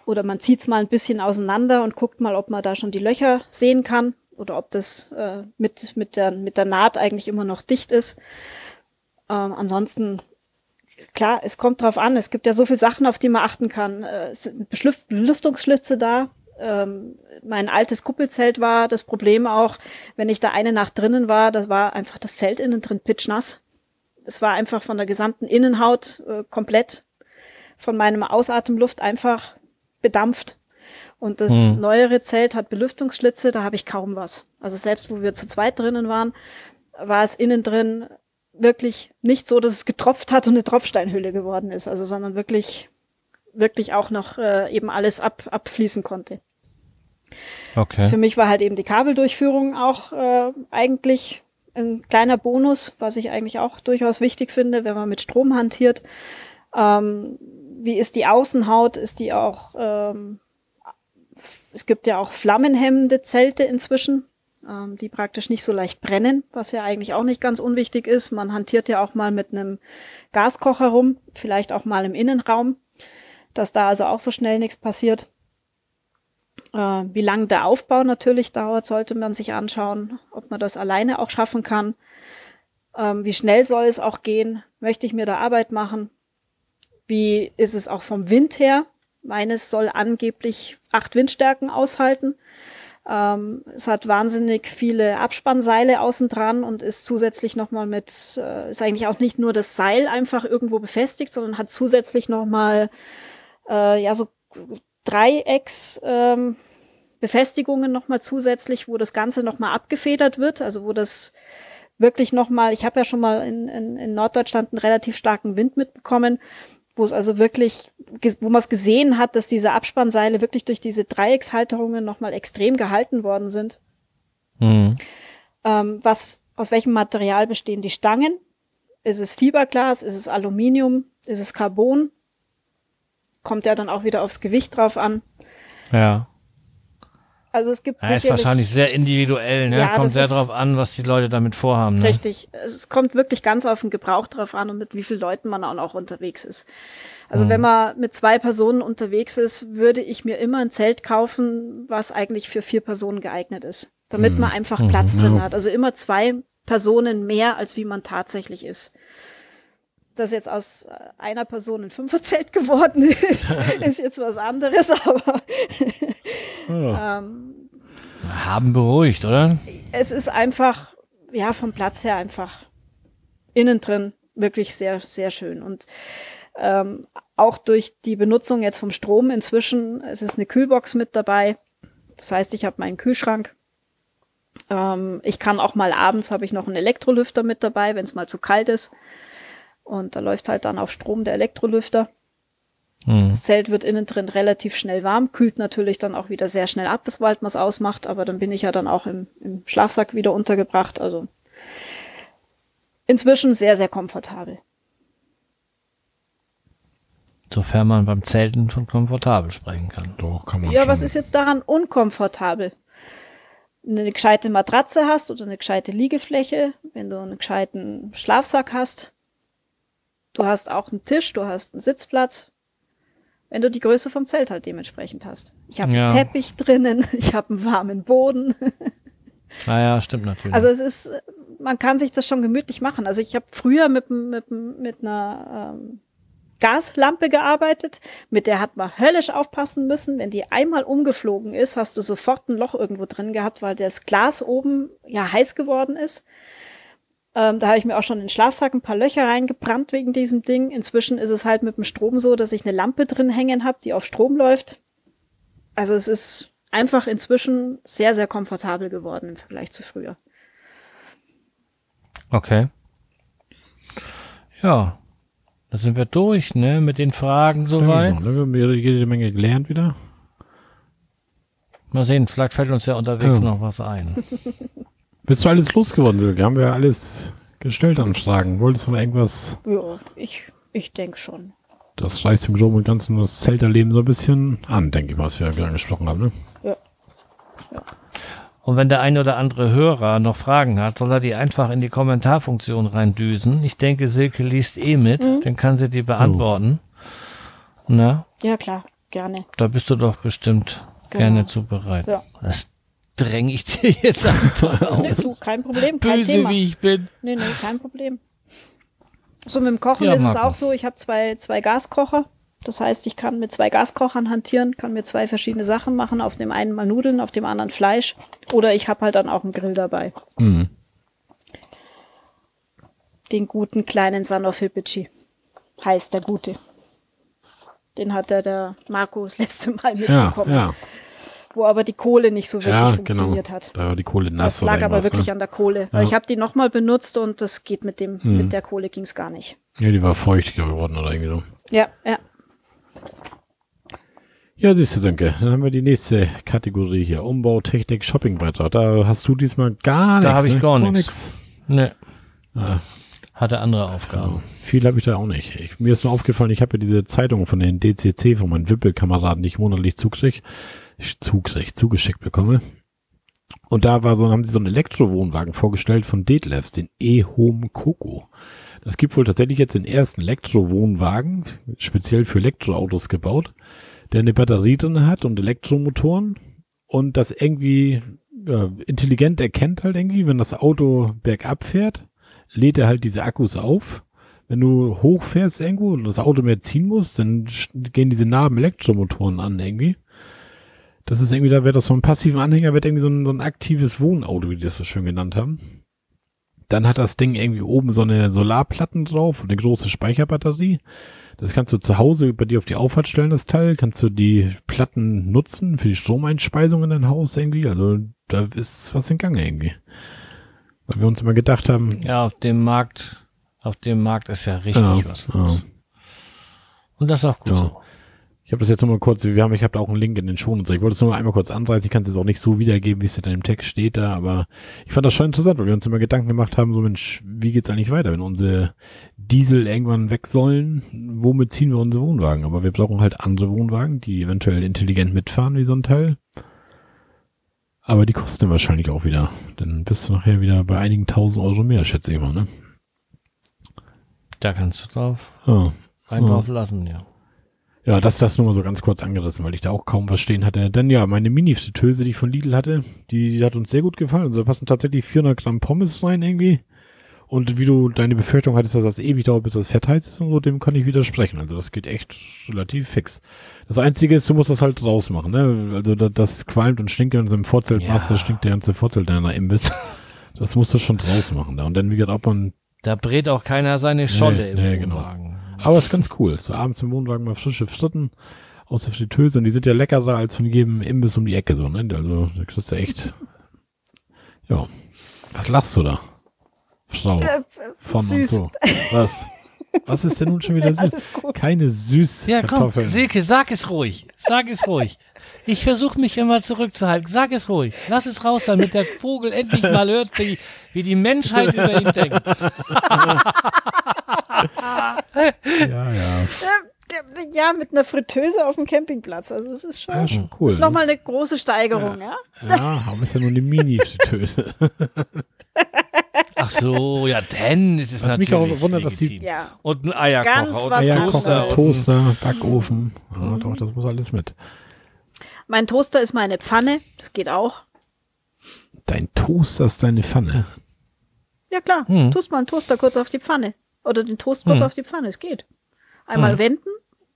Speaker 3: Oder man zieht es mal ein bisschen auseinander und guckt mal, ob man da schon die Löcher sehen kann oder ob das äh, mit, mit, der, mit der Naht eigentlich immer noch dicht ist. Ähm, ansonsten, klar, es kommt drauf an. Es gibt ja so viele Sachen, auf die man achten kann. Äh, es sind Belüftungsschlitze da. Ähm, mein altes Kuppelzelt war das Problem auch, wenn ich da eine Nacht drinnen war, das war einfach das Zelt innen drin pitchnass. Es war einfach von der gesamten Innenhaut äh, komplett von meinem Ausatemluft einfach bedampft. Und das mhm. neuere Zelt hat Belüftungsschlitze, da habe ich kaum was. Also selbst wo wir zu zweit drinnen waren, war es innen drin wirklich nicht so, dass es getropft hat und eine Tropfsteinhülle geworden ist, also sondern wirklich, wirklich auch noch äh, eben alles ab, abfließen konnte. Okay. Für mich war halt eben die Kabeldurchführung auch äh, eigentlich ein kleiner Bonus, was ich eigentlich auch durchaus wichtig finde, wenn man mit Strom hantiert. Ähm, wie ist die Außenhaut? Ist die auch, ähm, es gibt ja auch flammenhemmende Zelte inzwischen, ähm, die praktisch nicht so leicht brennen, was ja eigentlich auch nicht ganz unwichtig ist. Man hantiert ja auch mal mit einem Gaskocher rum, vielleicht auch mal im Innenraum, dass da also auch so schnell nichts passiert. Äh, wie lange der Aufbau natürlich dauert, sollte man sich anschauen, ob man das alleine auch schaffen kann. Ähm, wie schnell soll es auch gehen? Möchte ich mir da Arbeit machen? Wie ist es auch vom Wind her? Meines soll angeblich acht Windstärken aushalten. Ähm, es hat wahnsinnig viele Abspannseile außen dran und ist zusätzlich nochmal mit, äh, ist eigentlich auch nicht nur das Seil einfach irgendwo befestigt, sondern hat zusätzlich nochmal, äh, ja, so Dreiecks, ähm, Befestigungen nochmal zusätzlich, wo das Ganze nochmal abgefedert wird, also wo das wirklich nochmal, ich habe ja schon mal in, in, in Norddeutschland einen relativ starken Wind mitbekommen, wo es also wirklich, wo man es gesehen hat, dass diese Abspannseile wirklich durch diese Dreieckshalterungen nochmal extrem gehalten worden sind. Mhm. Ähm, was, aus welchem Material bestehen die Stangen? Ist es Fiberglas? Ist es Aluminium? Ist es Carbon? kommt ja dann auch wieder aufs Gewicht drauf an.
Speaker 2: Ja.
Speaker 3: Also es gibt
Speaker 2: ja, sicherlich, ist wahrscheinlich sehr individuell, ne? Ja, kommt sehr drauf an, was die Leute damit vorhaben. Ne?
Speaker 3: Richtig. Es kommt wirklich ganz auf den Gebrauch drauf an und mit wie vielen Leuten man auch unterwegs ist. Also mhm. wenn man mit zwei Personen unterwegs ist, würde ich mir immer ein Zelt kaufen, was eigentlich für vier Personen geeignet ist. Damit mhm. man einfach mhm. Platz mhm. drin hat. Also immer zwei Personen mehr, als wie man tatsächlich ist dass jetzt aus äh, einer Person ein Fünferzelt geworden ist, ist jetzt was anderes, aber
Speaker 2: ja. ähm, haben beruhigt, oder?
Speaker 3: Es ist einfach, ja, vom Platz her einfach innen drin wirklich sehr, sehr schön. Und ähm, auch durch die Benutzung jetzt vom Strom inzwischen, es ist eine Kühlbox mit dabei. Das heißt, ich habe meinen Kühlschrank. Ähm, ich kann auch mal abends habe ich noch einen Elektrolüfter mit dabei, wenn es mal zu kalt ist. Und da läuft halt dann auf Strom der Elektrolüfter. Mhm. Das Zelt wird innen drin relativ schnell warm, kühlt natürlich dann auch wieder sehr schnell ab, sobald man es ausmacht, aber dann bin ich ja dann auch im, im Schlafsack wieder untergebracht. Also inzwischen sehr, sehr komfortabel.
Speaker 2: Sofern man beim Zelten von komfortabel sprechen kann.
Speaker 1: Doch, kann man
Speaker 3: Ja, schon. was ist jetzt daran unkomfortabel? eine gescheite Matratze hast oder eine gescheite Liegefläche, wenn du einen gescheiten Schlafsack hast, Du hast auch einen Tisch, du hast einen Sitzplatz, wenn du die Größe vom Zelt halt dementsprechend hast. Ich habe ja. einen Teppich drinnen, ich habe einen warmen Boden.
Speaker 2: Naja, ah stimmt natürlich.
Speaker 3: Also es ist, man kann sich das schon gemütlich machen. Also ich habe früher mit, mit, mit einer ähm, Gaslampe gearbeitet, mit der hat man höllisch aufpassen müssen. Wenn die einmal umgeflogen ist, hast du sofort ein Loch irgendwo drin gehabt, weil das Glas oben ja heiß geworden ist. Ähm, da habe ich mir auch schon in den Schlafsack ein paar Löcher reingebrannt wegen diesem Ding. Inzwischen ist es halt mit dem Strom so, dass ich eine Lampe drin hängen habe, die auf Strom läuft. Also es ist einfach inzwischen sehr, sehr komfortabel geworden im Vergleich zu früher.
Speaker 2: Okay. Ja. Da sind wir durch, ne? Mit den Fragen soweit.
Speaker 1: Ja? Wir haben jede Menge gelernt wieder.
Speaker 2: Mal sehen, vielleicht fällt uns ja unterwegs
Speaker 1: Ja.
Speaker 2: noch was ein.
Speaker 1: Bist du alles losgeworden, Silke? Haben wir alles gestellt an Fragen? Wolltest du noch irgendwas,
Speaker 3: Ja, ich, ich denke schon.
Speaker 1: das reißt im Groben und Ganzen das Zelterleben so ein bisschen an, denke ich mal, was wir wieder angesprochen haben, ne?
Speaker 3: Ja.
Speaker 2: Und wenn der ein oder andere Hörer noch Fragen hat, soll er die einfach in die Kommentarfunktion reindüsen. Ich denke, Silke liest eh mit,
Speaker 3: Mhm.
Speaker 2: dann kann sie die beantworten. Na,
Speaker 3: Ja, klar, gerne.
Speaker 2: da bist du doch bestimmt
Speaker 3: Genau.
Speaker 2: gerne zu bereit.
Speaker 3: Ja.
Speaker 2: Das dränge ich dir jetzt einfach auf.
Speaker 3: Nee, du, kein Problem, kein
Speaker 2: Böse
Speaker 3: Thema.
Speaker 2: wie ich bin.
Speaker 3: Nee, nee, kein Problem. So, mit dem Kochen
Speaker 2: Ja,
Speaker 3: ist es auch so, ich habe zwei, zwei Gaskocher. Das heißt, ich kann mit zwei Gaskochern hantieren, kann mir zwei verschiedene Sachen machen. Auf dem einen mal Nudeln, auf dem anderen Fleisch. Oder ich habe halt dann auch einen Grill dabei.
Speaker 1: Mhm.
Speaker 3: Den guten kleinen Son of Hippici. Heißt der gute. Den hat der, der Marco das letzte Mal
Speaker 1: Ja,
Speaker 3: mitbekommen.
Speaker 1: ja.
Speaker 3: Wo aber die Kohle nicht so wirklich
Speaker 1: Ja, genau.
Speaker 3: funktioniert hat.
Speaker 1: Da war die Kohle nass
Speaker 3: Das
Speaker 1: oder
Speaker 3: lag aber wirklich
Speaker 1: ne?
Speaker 3: an der Kohle. Weil
Speaker 1: Ja.
Speaker 3: ich habe die nochmal benutzt und das geht mit dem, mit der Kohle ging's gar nicht.
Speaker 1: Ja, die war feucht geworden oder irgendwie so.
Speaker 3: Ja, ja.
Speaker 1: Ja, siehst du, Sönke, dann haben wir die nächste Kategorie hier. Umbau, Technik, Shoppingbeitrag. Da hast du diesmal gar nichts.
Speaker 2: Da habe ich
Speaker 1: ne?
Speaker 2: gar nix. Ne,
Speaker 1: Ja,
Speaker 2: hatte andere Aufgaben.
Speaker 1: viel habe ich da auch nicht. Ich, mir ist nur aufgefallen, ich habe ja diese Zeitung von den DCC, von meinen Wippelkameraden, ich monatlich zukrieg, zukrieg, zugeschickt bekomme. Und da war so, haben sie so einen Elektrowohnwagen vorgestellt von Detlefs, den E-Home Coco. Das gibt wohl tatsächlich jetzt den ersten Elektrowohnwagen, speziell für Elektroautos gebaut, der eine Batterie drin hat und Elektromotoren und das irgendwie ja, intelligent erkennt halt irgendwie, wenn das Auto bergab fährt, lädt er halt diese Akkus auf. Wenn du hochfährst irgendwo und das Auto mehr ziehen muss, dann gehen diese Narben Elektromotoren an irgendwie. Das ist irgendwie, da wird das vom passiven Anhänger, wird irgendwie so ein, so ein aktives Wohnauto, wie die das so schön genannt haben. Dann hat das Ding irgendwie oben so eine Solarplatten drauf und eine große Speicherbatterie. Das kannst du zu Hause bei dir auf die Auffahrt stellen, das Teil. Kannst du die Platten nutzen für die Stromeinspeisung in dein Haus irgendwie. Also da ist was in Gange irgendwie. Weil wir uns immer gedacht haben,
Speaker 2: Ja, auf dem Markt, auf dem Markt ist ja richtig
Speaker 1: Ja,
Speaker 2: was los.
Speaker 1: ja.
Speaker 2: Und das ist auch gut
Speaker 1: Ja.
Speaker 2: so.
Speaker 1: Ich habe das jetzt nochmal kurz, wir haben, ich habe da auch einen Link in den Show Ich wollte es nur mal einmal kurz anreißen. Ich kann es jetzt auch nicht so wiedergeben, wie es in deinem Text steht da, aber ich fand das schon interessant, weil wir uns immer Gedanken gemacht haben, so Mensch, wie geht's eigentlich weiter, wenn unsere Diesel irgendwann weg sollen? Womit ziehen wir unsere Wohnwagen? Aber wir brauchen halt andere Wohnwagen, die eventuell intelligent mitfahren, wie so ein Teil. Aber die kosten wahrscheinlich auch wieder. Dann bist du nachher wieder bei einigen tausend Euro mehr, schätze ich mal, ne?
Speaker 2: Da kannst du drauf,
Speaker 1: Ja.
Speaker 2: einen
Speaker 1: Ja.
Speaker 2: drauf lassen, ja.
Speaker 1: Ja, das, das nur mal so ganz kurz angerissen, weil ich da auch kaum was stehen hatte. Denn ja, meine Mini-Fritteuse, die ich von Lidl hatte, die, die hat uns sehr gut gefallen. Also da passen tatsächlich 400 Gramm Pommes rein irgendwie. Und wie du deine Befürchtung hattest, dass das ewig dauert, bis das Fett heiß ist und so, dem kann ich widersprechen. Also das geht echt relativ fix. Das Einzige ist, du musst das halt draus machen. Ne? Also das, das qualmt und stinkt, du im Vorzelt
Speaker 2: Ja.
Speaker 1: machst, da stinkt der ganze Vorzelt in einer Imbiss. Das musst du schon draus machen. Da. Und dann, wie gesagt, ob man
Speaker 2: Da brät auch keiner seine Scholle im
Speaker 1: nee, genau.
Speaker 2: Wohnwagen.
Speaker 1: Aber ist ganz cool. So abends im Wohnwagen mal frische Fritten aus der Fritteuse und die sind ja leckerer als von jedem Imbiss um die Ecke so, ne? Also da kriegst du echt. Ja. Was lachst du da? Frau. Von
Speaker 3: süß.
Speaker 1: und so. Was? Was ist denn nun schon wieder süß?
Speaker 3: Alles gut.
Speaker 1: Keine süß
Speaker 2: Ja, komm,
Speaker 1: Kartoffeln.
Speaker 2: Silke, sag es ruhig. Sag es ruhig. Ich versuche mich immer zurückzuhalten. Sag es ruhig. Lass es raus, damit der Vogel endlich mal hört, wie, wie die Menschheit über ihn denkt.
Speaker 1: ja, ja.
Speaker 3: Ja, mit einer Fritteuse auf dem Campingplatz. Also das ist schon,
Speaker 1: Ja, schon cool.
Speaker 3: ist nochmal eine große Steigerung, ja?
Speaker 1: Ja, aber ist ja nur eine Mini-Fritteuse.
Speaker 2: Ach so, ja, denn ist es
Speaker 1: Was mich
Speaker 2: natürlich
Speaker 1: auch wundert, dass die-.
Speaker 3: Ja.
Speaker 2: Und ein Eierkocher
Speaker 3: Ganz
Speaker 2: und
Speaker 3: was
Speaker 2: ein
Speaker 3: anderes.
Speaker 1: Eierkocher,
Speaker 2: Toaster.
Speaker 1: Toaster, Backofen. Ja, doch, das muss alles mit.
Speaker 3: Mein Toaster ist meine Pfanne. Das geht auch.
Speaker 1: Dein Toaster ist deine Pfanne.
Speaker 3: Ja, klar.
Speaker 2: Hm.
Speaker 3: Tust mal einen Toaster kurz auf die Pfanne. Oder den Toast kurz auf die Pfanne. Es geht. Einmal
Speaker 2: Hm.
Speaker 3: wenden,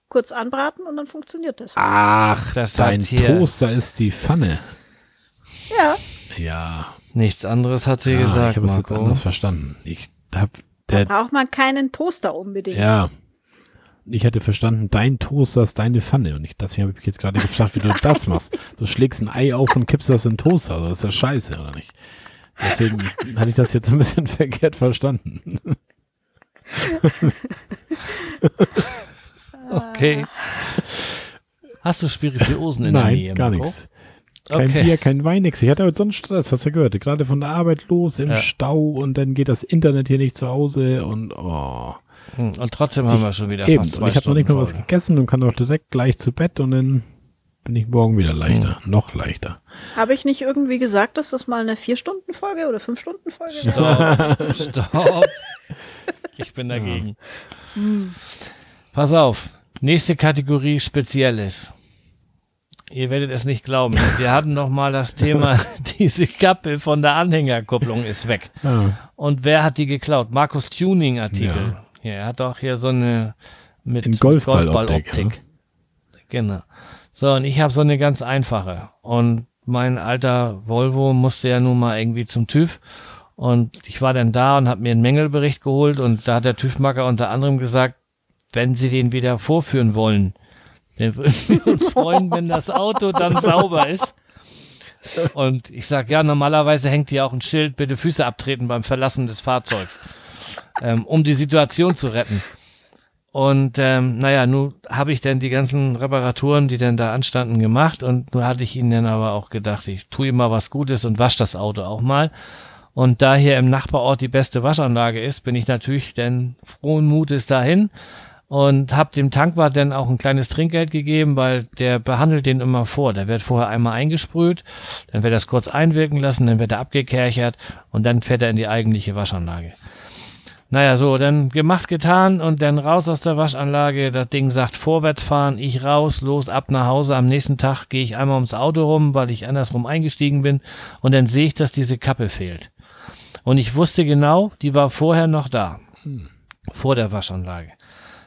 Speaker 3: kurz anbraten und dann funktioniert das.
Speaker 1: Ach,
Speaker 2: Das
Speaker 1: dein Toaster ist die Pfanne.
Speaker 3: Ja.
Speaker 1: Ja.
Speaker 2: Nichts anderes hat sie
Speaker 1: Ah,
Speaker 2: gesagt,
Speaker 1: ich habe es jetzt anders verstanden. Ich hab
Speaker 3: Da braucht man keinen Toaster unbedingt.
Speaker 1: ja. Ich hätte verstanden, dein Toaster ist deine Pfanne. Und ich, deswegen habe ich mich jetzt gerade gefragt, wie du das machst. Du schlägst ein Ei auf und kippst das in den Toaster. Also das ist ja scheiße, oder nicht? Deswegen hatte ich das jetzt ein bisschen verkehrt verstanden.
Speaker 2: Okay. Hast du Spirituosen in der
Speaker 1: Nein,
Speaker 2: Nähe,
Speaker 1: gar nichts. Kein
Speaker 2: Okay.
Speaker 1: Bier, kein Wein, nix. Ich hatte heute so einen Stress, hast du gehört. Gerade von der Arbeit los, im
Speaker 2: Ja.
Speaker 1: Stau und dann geht das Internet hier nicht zu Hause und oh.
Speaker 2: Hm, Und trotzdem haben wir schon wieder
Speaker 1: Eben.
Speaker 2: fast zwei
Speaker 1: Und ich habe noch nicht mal was gegessen und kann auch direkt gleich zu Bett und dann bin ich morgen wieder leichter.
Speaker 2: Hm.
Speaker 1: Noch leichter.
Speaker 3: Habe ich nicht irgendwie gesagt, dass das mal eine Vier-Stunden-Folge oder Fünf-Stunden-Folge wäre?
Speaker 2: Stopp, stopp. Ich bin dagegen. Pass auf. Nächste Kategorie Spezielles. Ihr werdet es nicht glauben. Wir hatten noch mal das Thema, diese Kappe von der Anhängerkupplung ist weg.
Speaker 1: Ja.
Speaker 2: Und wer hat die geklaut? Markus Tuning Artikel.
Speaker 1: Ja.
Speaker 2: Ja. er hat auch hier so eine mit
Speaker 1: In Golfballoptik,
Speaker 2: Golfballoptik. Genau. So, und ich habe so eine ganz einfache. Und mein alter Volvo musste ja nun mal irgendwie zum TÜV. Und ich war dann da und habe mir einen Mängelbericht geholt. Und da hat der TÜV-Macker unter anderem gesagt, wenn Sie den wieder vorführen wollen, dann würden wir uns freuen, wenn das Auto dann sauber ist. Und ich sag ja, normalerweise hängt hier auch ein Schild, bitte Füße abtreten beim Verlassen des Fahrzeugs, ähm, um die Situation zu retten. Und ähm, naja, nun habe ich dann die ganzen Reparaturen, die dann da anstanden, gemacht. Und nun hatte ich ihnen dann aber auch gedacht, ich tue ihm mal was Gutes und wasche das Auto auch mal. Und da hier im Nachbarort die beste Waschanlage ist, bin ich natürlich dann frohen Mutes dahin und habe dem Tankwart dann auch ein kleines Trinkgeld gegeben, weil der behandelt den immer vor. Der wird vorher einmal eingesprüht, dann wird es kurz einwirken lassen, dann wird er abgekerchert und dann fährt er in die eigentliche Waschanlage. Naja, so, dann gemacht, getan und dann raus aus der Waschanlage. Das Ding sagt vorwärts fahren, ich raus, los, ab nach Hause. Am nächsten Tag gehe ich einmal ums Auto rum, weil ich andersrum eingestiegen bin und dann sehe ich, dass diese Kappe fehlt. Und ich wusste genau, die war vorher noch da. Vor der Waschanlage.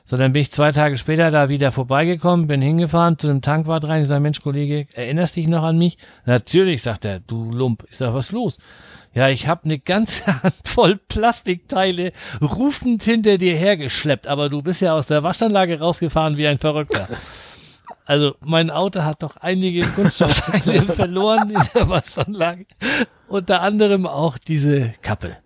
Speaker 2: So, dann bin ich zwei Tage später da wieder vorbeigekommen, bin hingefahren zu dem Tankwart rein. Ich sage, Mensch, Kollege, erinnerst dich noch an mich? Natürlich, sagt er, du Lump. Ich sage, was ist los? Ja, ich habe eine ganze Handvoll Plastikteile rufend hinter dir hergeschleppt, aber du bist ja aus der Waschanlage rausgefahren wie ein Verrückter. Also mein Auto hat doch einige Kunststoffteile verloren in der Waschanlage. Unter anderem auch diese Kappe.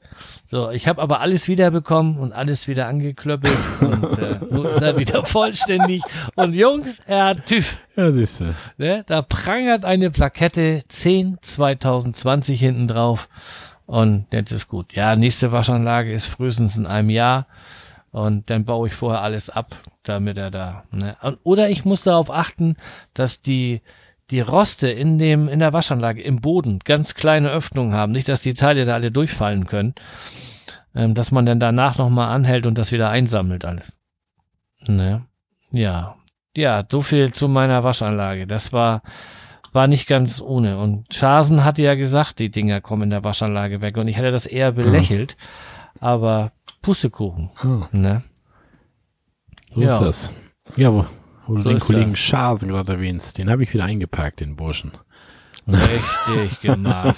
Speaker 2: So, ich habe aber alles wiederbekommen und alles wieder angeklöppelt und äh, nun ist er wieder vollständig. Und Jungs, er hat TÜV.
Speaker 1: Ja, siehst du.
Speaker 2: Ne? Da prangert eine Plakette 10 2020 hinten drauf und jetzt ist gut. Ja, nächste Waschanlage ist frühestens in einem Jahr und dann baue ich vorher alles ab, damit er da. Ne? Oder ich muss darauf achten, dass die die Roste in dem in der Waschanlage im Boden ganz kleine Öffnungen haben, nicht, dass die Teile da alle durchfallen können, ähm, dass man dann danach noch mal anhält und das wieder einsammelt alles. Ne? Ja, ja, so viel zu meiner Waschanlage. Das war, war nicht ganz ohne. Und Schasen hatte ja gesagt, die Dinger kommen in der Waschanlage weg. Und ich hätte das eher belächelt. Aber Pussekuchen,
Speaker 1: Ah,
Speaker 2: ne?
Speaker 1: so
Speaker 2: Ja.
Speaker 1: ist das. Ja, wo, wo du
Speaker 2: So
Speaker 1: den Kollegen
Speaker 2: das.
Speaker 1: Schasen gerade erwähnst, den habe ich wieder eingepackt, den Burschen.
Speaker 2: Richtig gemacht.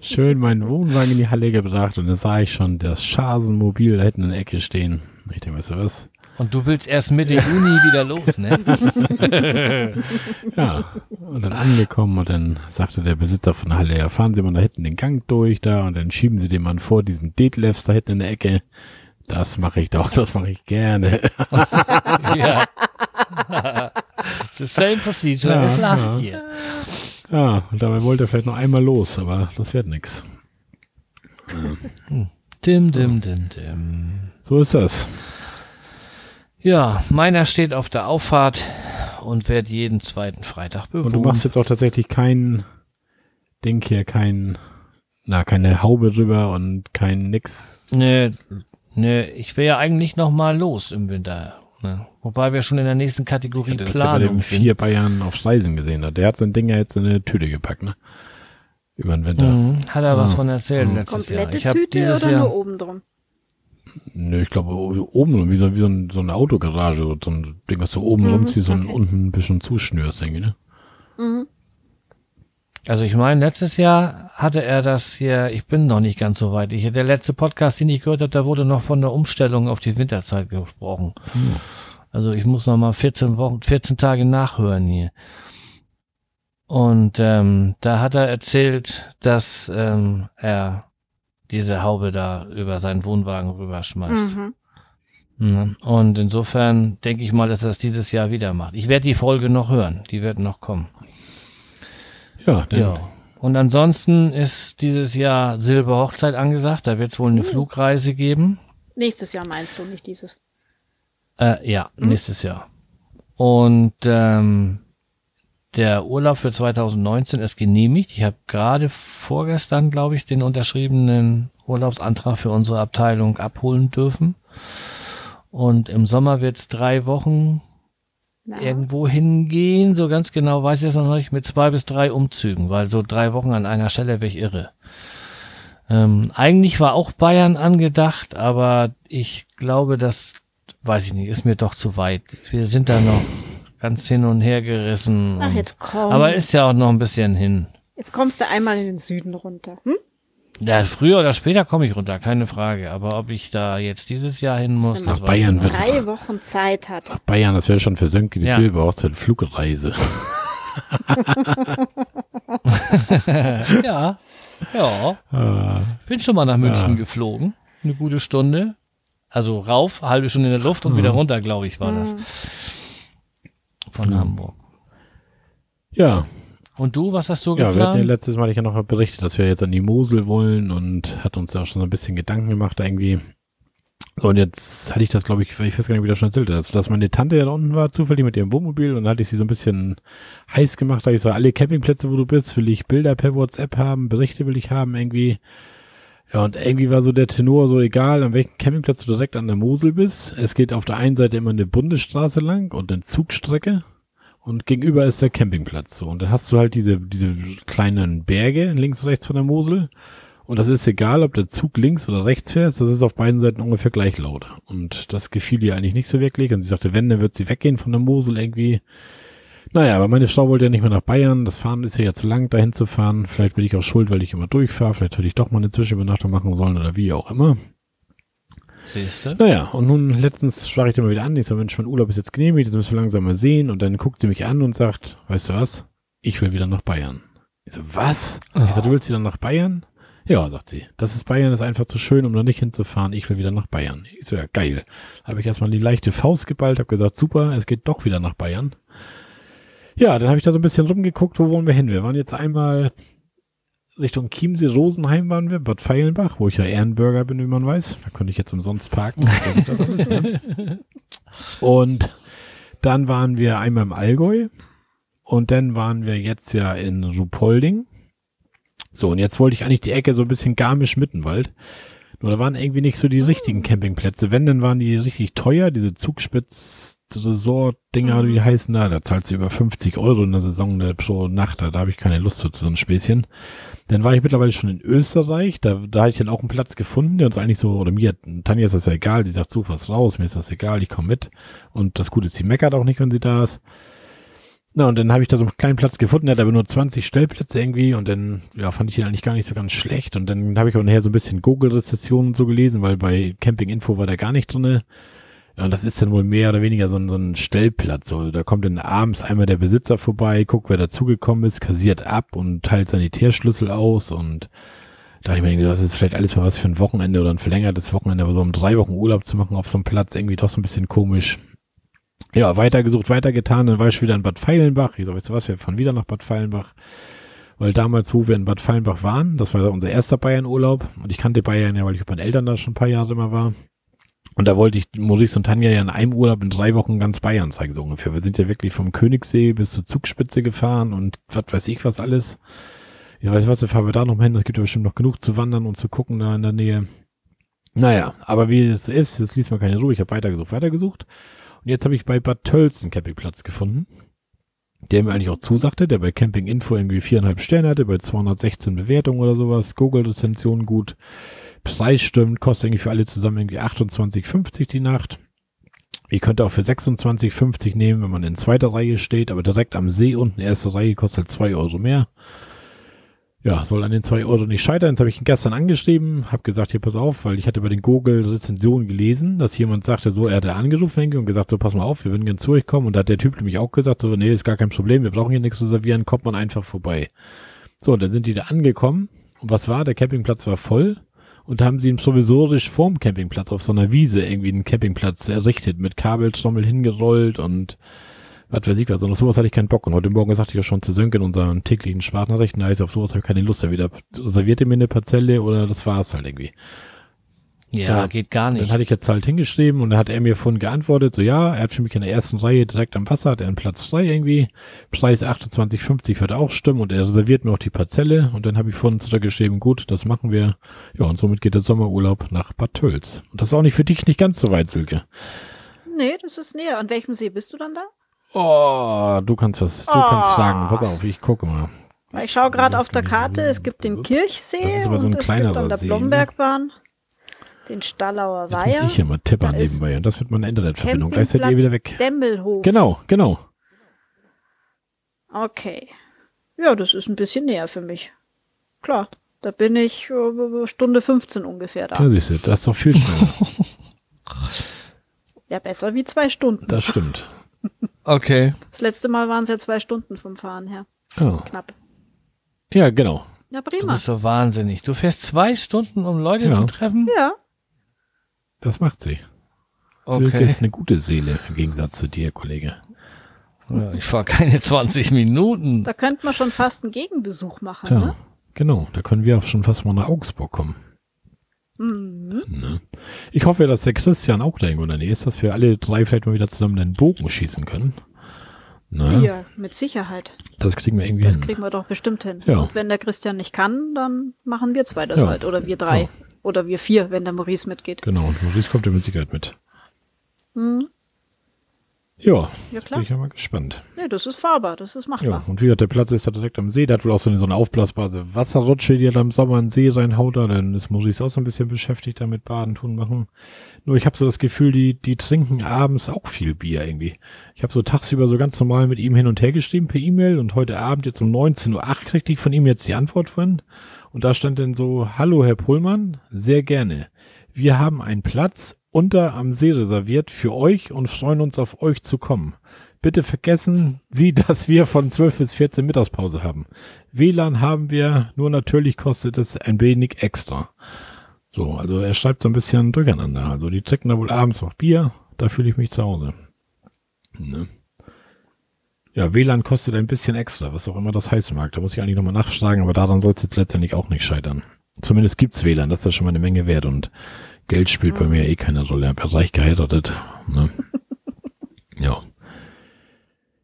Speaker 1: Schön meinen Wohnwagen in die Halle gebracht und da sah ich schon das Schasenmobil da hinten in der Ecke stehen. Ich denke, weißt du was?
Speaker 2: Und du willst erst Mitte Juni wieder los, ne?
Speaker 1: Ja, und dann angekommen und dann sagte der Besitzer von der Halle, ja, fahren Sie mal da hinten den Gang durch da und dann schieben Sie den Mann vor diesem Detlefs da hinten in der Ecke. Das mache ich doch, das mache ich gerne.
Speaker 2: ja. It's the same procedure
Speaker 1: Ja,
Speaker 2: as last
Speaker 1: ja.
Speaker 2: year.
Speaker 1: Ja, und dabei wollte er vielleicht noch einmal los, aber das wird nix.
Speaker 2: Dim, dim, dim, dim.
Speaker 1: So ist das.
Speaker 2: Ja, meiner steht auf der Auffahrt und wird jeden zweiten Freitag bewohnt.
Speaker 1: Und du machst jetzt auch tatsächlich kein Ding hier, kein, na, keine Haube drüber und kein nix.
Speaker 2: Nee, nee, ich will ja eigentlich noch mal los im Winter. Ne? Wobei wir schon in der nächsten Kategorie
Speaker 1: Das ist ja bei
Speaker 2: Planung
Speaker 1: dem
Speaker 2: sind.
Speaker 1: vier Bayern auf Reisen gesehen hat. Der hat sein Ding ja jetzt in eine Tüte gepackt, ne? Über den Winter.
Speaker 2: Mhm, hat er was
Speaker 1: Ah.
Speaker 2: von erzählt
Speaker 1: Mhm.
Speaker 2: letztes Jahr.
Speaker 3: Komplette
Speaker 2: Ich habe
Speaker 3: Tüte
Speaker 2: dieses
Speaker 3: oder
Speaker 2: Jahr
Speaker 3: nur oben drum?
Speaker 1: Nö, ich glaube, oben, wie so, wie so, ein, so eine Autogarage, so, so ein Ding, was du oben
Speaker 3: Mhm,
Speaker 1: rumziehst und
Speaker 3: okay.
Speaker 1: unten ein bisschen zuschnürst, irgendwie, ne?
Speaker 3: Mhm.
Speaker 2: Also ich meine, letztes Jahr hatte er das hier, ich bin noch nicht ganz so weit. Ich, der letzte Podcast, den ich gehört habe, da wurde noch von der Umstellung auf die Winterzeit gesprochen. Hm. Also ich muss noch mal 14 Wochen, 14 Tage nachhören hier. Und ähm, da hat er erzählt, dass ähm, er diese Haube da über seinen Wohnwagen rüberschmeißt. Mhm. Ne? Und insofern denke ich mal, dass er das dieses Jahr wieder macht. Ich werde die Folge noch hören. Die wird noch kommen.
Speaker 1: Ja,
Speaker 2: ja. Und ansonsten ist dieses Jahr Silberhochzeit angesagt. Da wird es wohl eine uh. Flugreise geben.
Speaker 3: Nächstes Jahr meinst du, nicht dieses?
Speaker 2: Äh, ja, mhm. nächstes Jahr. Und ähm, der Urlaub für 2019 ist genehmigt. Ich habe gerade vorgestern, glaube ich, den unterschriebenen Urlaubsantrag für unsere Abteilung abholen dürfen. Und im Sommer wird es drei Wochen Na. irgendwo hingehen. So ganz genau weiß ich es noch nicht. Mit zwei bis drei Umzügen, weil so drei Wochen an einer Stelle wäre ich irre. Ähm, eigentlich war auch Bayern angedacht, aber ich glaube, das weiß ich nicht, ist mir doch zu weit. Wir sind da noch ganz hin und her gerissen.
Speaker 3: Ach, jetzt komm.
Speaker 2: Aber ist ja auch noch ein bisschen hin.
Speaker 3: Jetzt kommst du einmal in den Süden runter. Hm?
Speaker 2: Ja, früher oder später komme ich runter, keine Frage. Aber ob ich da jetzt dieses Jahr hin muss,
Speaker 1: das Nach Bayern
Speaker 3: wird drei Wochen Zeit hat.
Speaker 1: Nach Bayern, das wäre schon für Sönke die ja. Silber auch zur Flugreise.
Speaker 2: ja, ja. Ah. Bin schon mal nach München ja. geflogen. Eine gute Stunde. Also rauf, halbe Stunde in der Luft und wieder runter, glaube ich, war das. Von Hamburg.
Speaker 1: Ja,
Speaker 2: und du, was hast du
Speaker 1: geplant? Ja, wir hatten ja letztes Mal ich ja noch berichtet, dass wir jetzt an die Mosel wollen und hat uns da auch schon so ein bisschen Gedanken gemacht irgendwie. So, und jetzt hatte ich das, glaube ich, ich weiß gar nicht, wie das schon erzählt dass, dass meine Tante ja da unten war, zufällig mit ihrem Wohnmobil und dann hatte ich sie so ein bisschen heiß gemacht, da ich so, alle Campingplätze, wo du bist, will ich Bilder per WhatsApp haben, Berichte will ich haben irgendwie. Ja, und irgendwie war so der Tenor so egal, an welchem Campingplatz du direkt an der Mosel bist. Es geht auf der einen Seite immer eine Bundesstraße lang und eine Zugstrecke und gegenüber ist der Campingplatz so. Und dann hast du halt diese, diese kleinen Berge links rechts von der Mosel. Und das ist egal, ob der Zug links oder rechts fährt, das ist auf beiden Seiten ungefähr gleich laut. Und das gefiel ihr eigentlich nicht so wirklich. Und sie sagte, wenn, dann wird sie weggehen von der Mosel irgendwie. Naja, aber meine Frau wollte ja nicht mehr nach Bayern. Das Fahren ist ja, ja zu lang, dahin zu fahren. Vielleicht bin ich auch schuld, weil ich immer durchfahre. Vielleicht hätte ich doch mal eine Zwischenübernachtung machen sollen oder wie auch immer.
Speaker 2: Siehst du?
Speaker 1: Naja, und nun letztens sprach ich dann mal wieder an. Ich so, Mensch, mein Urlaub ist jetzt genehmigt, jetzt müssen wir langsam mal sehen. Und dann guckt sie mich an und sagt, weißt du was? Ich will wieder nach Bayern. Ich so, was? Oh. Ich so, du willst wieder nach Bayern? Ja, sagt sie. Das ist Bayern, ist einfach zu schön, um da nicht hinzufahren. Ich will wieder nach Bayern. Ich so, ja, geil. Habe ich erstmal die leichte Faust geballt, habe gesagt, super, es geht doch wieder nach Bayern. Ja, dann habe ich da so ein bisschen rumgeguckt, wo wollen wir hin? Wir waren jetzt einmal Richtung Chiemsee, Rosenheim waren wir, Bad Feilenbach, wo ich ja Ehrenbürger bin, wie man weiß. Da konnte ich jetzt umsonst parken. alles, ne? Und dann waren wir einmal im Allgäu und dann waren wir jetzt ja in Rupolding. So, und jetzt wollte ich eigentlich die Ecke so ein bisschen Garmisch-Mittenwald. Nur da waren irgendwie nicht so die richtigen Campingplätze. Wenn, dann waren die richtig teuer, diese Zugspitz-Resort-Dinger, die heißen da. Da zahlst du über 50 Euro in der Saison pro Nacht. Da, da habe ich keine Lust zu, zu so ein Späßchen. Dann war ich mittlerweile schon in Österreich. Da, da hatte ich dann auch einen Platz gefunden, der uns eigentlich so, oder mir, Tanja ist das ja egal. Die sagt, such was raus. Mir ist das egal. Ich komme mit. Und das Gute ist, sie meckert auch nicht, wenn sie da ist. Na, und dann habe ich da so einen kleinen Platz gefunden, der hat aber nur 20 Stellplätze irgendwie und dann, ja, fand ich ihn eigentlich gar nicht so ganz schlecht. Und dann habe ich auch nachher so ein bisschen Google-Rezessionen so gelesen, weil bei Camping Info war der gar nicht drinne. Ja, und das ist dann wohl mehr oder weniger so ein, so ein Stellplatz. So, da kommt dann abends einmal der Besitzer vorbei, guckt, wer dazugekommen ist, kassiert ab und teilt Sanitärschlüssel aus und da dachte ich mir, das ist vielleicht alles mal was für ein Wochenende oder ein verlängertes Wochenende, aber so um drei Wochen Urlaub zu machen auf so einem Platz, irgendwie doch so ein bisschen komisch. Ja, weitergesucht, weitergetan, dann war ich wieder in Bad Feilenbach. Ich so, weißt du was, wir fahren wieder nach Bad Feilenbach. Weil damals, wo wir in Bad Feilenbach waren, das war unser erster Bayern-Urlaub. Und ich kannte Bayern ja, weil ich mit meinen Eltern da schon ein paar Jahre immer war. Und da wollte ich Maurice und Tanja ja in einem Urlaub in drei Wochen ganz Bayern zeigen, so ungefähr. Wir sind ja wirklich vom Königssee bis zur Zugspitze gefahren und was weiß ich was alles. Ich weiß was, da fahren wir da noch hin. Es gibt ja bestimmt noch genug zu wandern und zu gucken da in der Nähe. Naja, aber wie es ist, jetzt ließ mir keine Ruhe. Ich habe weitergesucht, weitergesucht. Und jetzt habe ich bei Bad Tölz Campingplatz gefunden, der mir eigentlich auch zusagte, der bei Camping Info irgendwie viereinhalb Sterne hatte, bei 216 Bewertungen oder sowas, Google-Rezension gut, Preis stimmt, kostet irgendwie für alle zusammen irgendwie 28,50 die Nacht. Ihr könnt auch für 26,50 nehmen, wenn man in zweiter Reihe steht, aber direkt am See unten, erste Reihe kostet zwei Euro mehr. Ja, soll an den zwei Euro nicht scheitern. Jetzt habe ich ihn gestern angeschrieben, habe gesagt, hier pass auf, weil ich hatte bei den Google-Rezensionen gelesen, dass jemand sagte, so, er hatte angerufen und gesagt, so, pass mal auf, wir würden gerne zu euch kommen. Und da hat der Typ nämlich auch gesagt, so, nee, ist gar kein Problem, wir brauchen hier nichts zu servieren, kommt man einfach vorbei. So, dann sind die da angekommen. Und was war? Der Campingplatz war voll. Und haben sie ihn provisorisch vorm Campingplatz auf so einer Wiese irgendwie einen Campingplatz errichtet, mit Kabeltrommel hingerollt und was weiß ich was, und auf sowas hatte ich keinen Bock. Und heute Morgen sagte ich ja schon zu Sönke in unseren täglichen Sprachnachrichten, da ist auf sowas habe ich keine Lust. Da wieder serviert ihr mir eine Parzelle oder das war's halt irgendwie.
Speaker 2: Ja,
Speaker 1: Ja,
Speaker 2: geht gar
Speaker 1: Dann
Speaker 2: nicht.
Speaker 1: hatte ich jetzt halt hingeschrieben und dann hat er mir von geantwortet, so ja, er hat für mich in der ersten Reihe direkt am Wasser, hat er einen Platz frei irgendwie. Preis 28,50 wird auch stimmen und er reserviert mir auch die Parzelle und dann habe ich von zurückgeschrieben, gut, das machen wir. Ja, und somit geht der Sommerurlaub nach Bad Tölz. Und das ist auch nicht für dich nicht ganz so weit, Silke.
Speaker 3: Nee, das ist näher. An welchem See bist du dann da?
Speaker 1: Oh, du kannst was, du kannst fragen. Pass auf, ich gucke mal.
Speaker 3: Ich schaue gerade auf der Karte, es gibt den
Speaker 1: Das
Speaker 3: Kirchsee
Speaker 1: ist aber so ein
Speaker 3: und es gibt an der
Speaker 1: See, ne?
Speaker 3: Den Stallauer
Speaker 1: Jetzt muss
Speaker 3: Weiher,
Speaker 1: ich hier mal tippern nebenbei und das wird meine Internetverbindung. Gleich seid ihr wieder weg.
Speaker 3: Demmelhof.
Speaker 1: Genau, genau.
Speaker 3: Okay. Ja, das ist ein bisschen näher für mich. Klar, da bin ich äh, Stunde 15 ungefähr da.
Speaker 1: Ja, siehst du, das ist doch viel schneller.
Speaker 3: Ja, besser wie zwei Stunden.
Speaker 1: Das stimmt.
Speaker 2: Okay.
Speaker 3: Das letzte Mal waren es ja zwei Stunden vom Fahren her.
Speaker 1: Ja,
Speaker 3: Knapp.
Speaker 1: ja genau.
Speaker 3: Ja,
Speaker 2: Du
Speaker 3: prima.
Speaker 2: bist so wahnsinnig. Du fährst zwei Stunden, um Leute
Speaker 1: Ja.
Speaker 2: zu treffen?
Speaker 3: Ja,
Speaker 1: Das macht sie. Silke
Speaker 2: Okay.
Speaker 1: ist eine gute Seele im Gegensatz zu dir, Kollege.
Speaker 2: Ja, ich fahr keine 20 Minuten.
Speaker 3: da könnte man schon fast einen Gegenbesuch machen.
Speaker 1: Ja,
Speaker 3: Ne?
Speaker 1: genau. Da können wir auch schon fast mal nach Augsburg kommen.
Speaker 3: Mhm.
Speaker 1: Ne? Ich hoffe, dass der Christian auch da irgendwo in der Nähe ist, dass wir alle drei vielleicht mal wieder zusammen einen Bogen schießen können. Ne?
Speaker 3: Ja, mit Sicherheit.
Speaker 1: Das kriegen wir irgendwie
Speaker 3: Das
Speaker 1: hin.
Speaker 3: kriegen wir doch bestimmt hin.
Speaker 1: Ja.
Speaker 3: Und wenn der Christian nicht kann, dann machen wir zwei das
Speaker 1: Ja.
Speaker 3: halt. Oder wir drei.
Speaker 1: Ja.
Speaker 3: Oder wir vier, wenn der Maurice mitgeht.
Speaker 1: Genau, und Maurice kommt ja mit Sicherheit mit.
Speaker 3: Mhm.
Speaker 1: Ja,
Speaker 3: Ja,
Speaker 1: bin
Speaker 3: klar.
Speaker 1: ich ja mal gespannt.
Speaker 3: Nee, das ist fahrbar, das ist
Speaker 1: Ja,
Speaker 3: machbar.
Speaker 1: und wie gesagt, der Platz ist da direkt am See. Der hat wohl auch so eine, so eine aufblasbare Wasserrutsche, die er da im Sommer in den See reinhaut. Da. Dann ist Maurice auch so ein bisschen beschäftigt damit, Baden, tun, machen. Nur ich habe so das Gefühl, die, die trinken abends auch viel Bier irgendwie. Ich habe so tagsüber so ganz normal mit ihm hin und her geschrieben per E-Mail und heute Abend jetzt um 19.08 Uhr kriegte ich von ihm jetzt die Antwort von. Und da stand dann so, hallo Herr Pullmann, sehr gerne. Wir haben einen Platz unter am See reserviert für euch und freuen uns auf euch zu kommen. Bitte vergessen Sie, dass wir von 12 bis 14 Mittagspause haben. WLAN haben wir, nur natürlich kostet es ein wenig extra. So, also er schreibt so ein bisschen durcheinander. Also die trinken da wohl abends noch Bier, da fühle ich mich zu Hause. Ne? Ja, WLAN kostet ein bisschen extra, was auch immer das heißen mag. Da muss ich eigentlich nochmal nachfragen, aber daran soll es jetzt letztendlich auch nicht scheitern. Zumindest gibt's WLAN, das ist ja schon mal eine Menge wert und Geld spielt bei mir eh keine Rolle. Ich habe reich geheiratet. Ne? ja.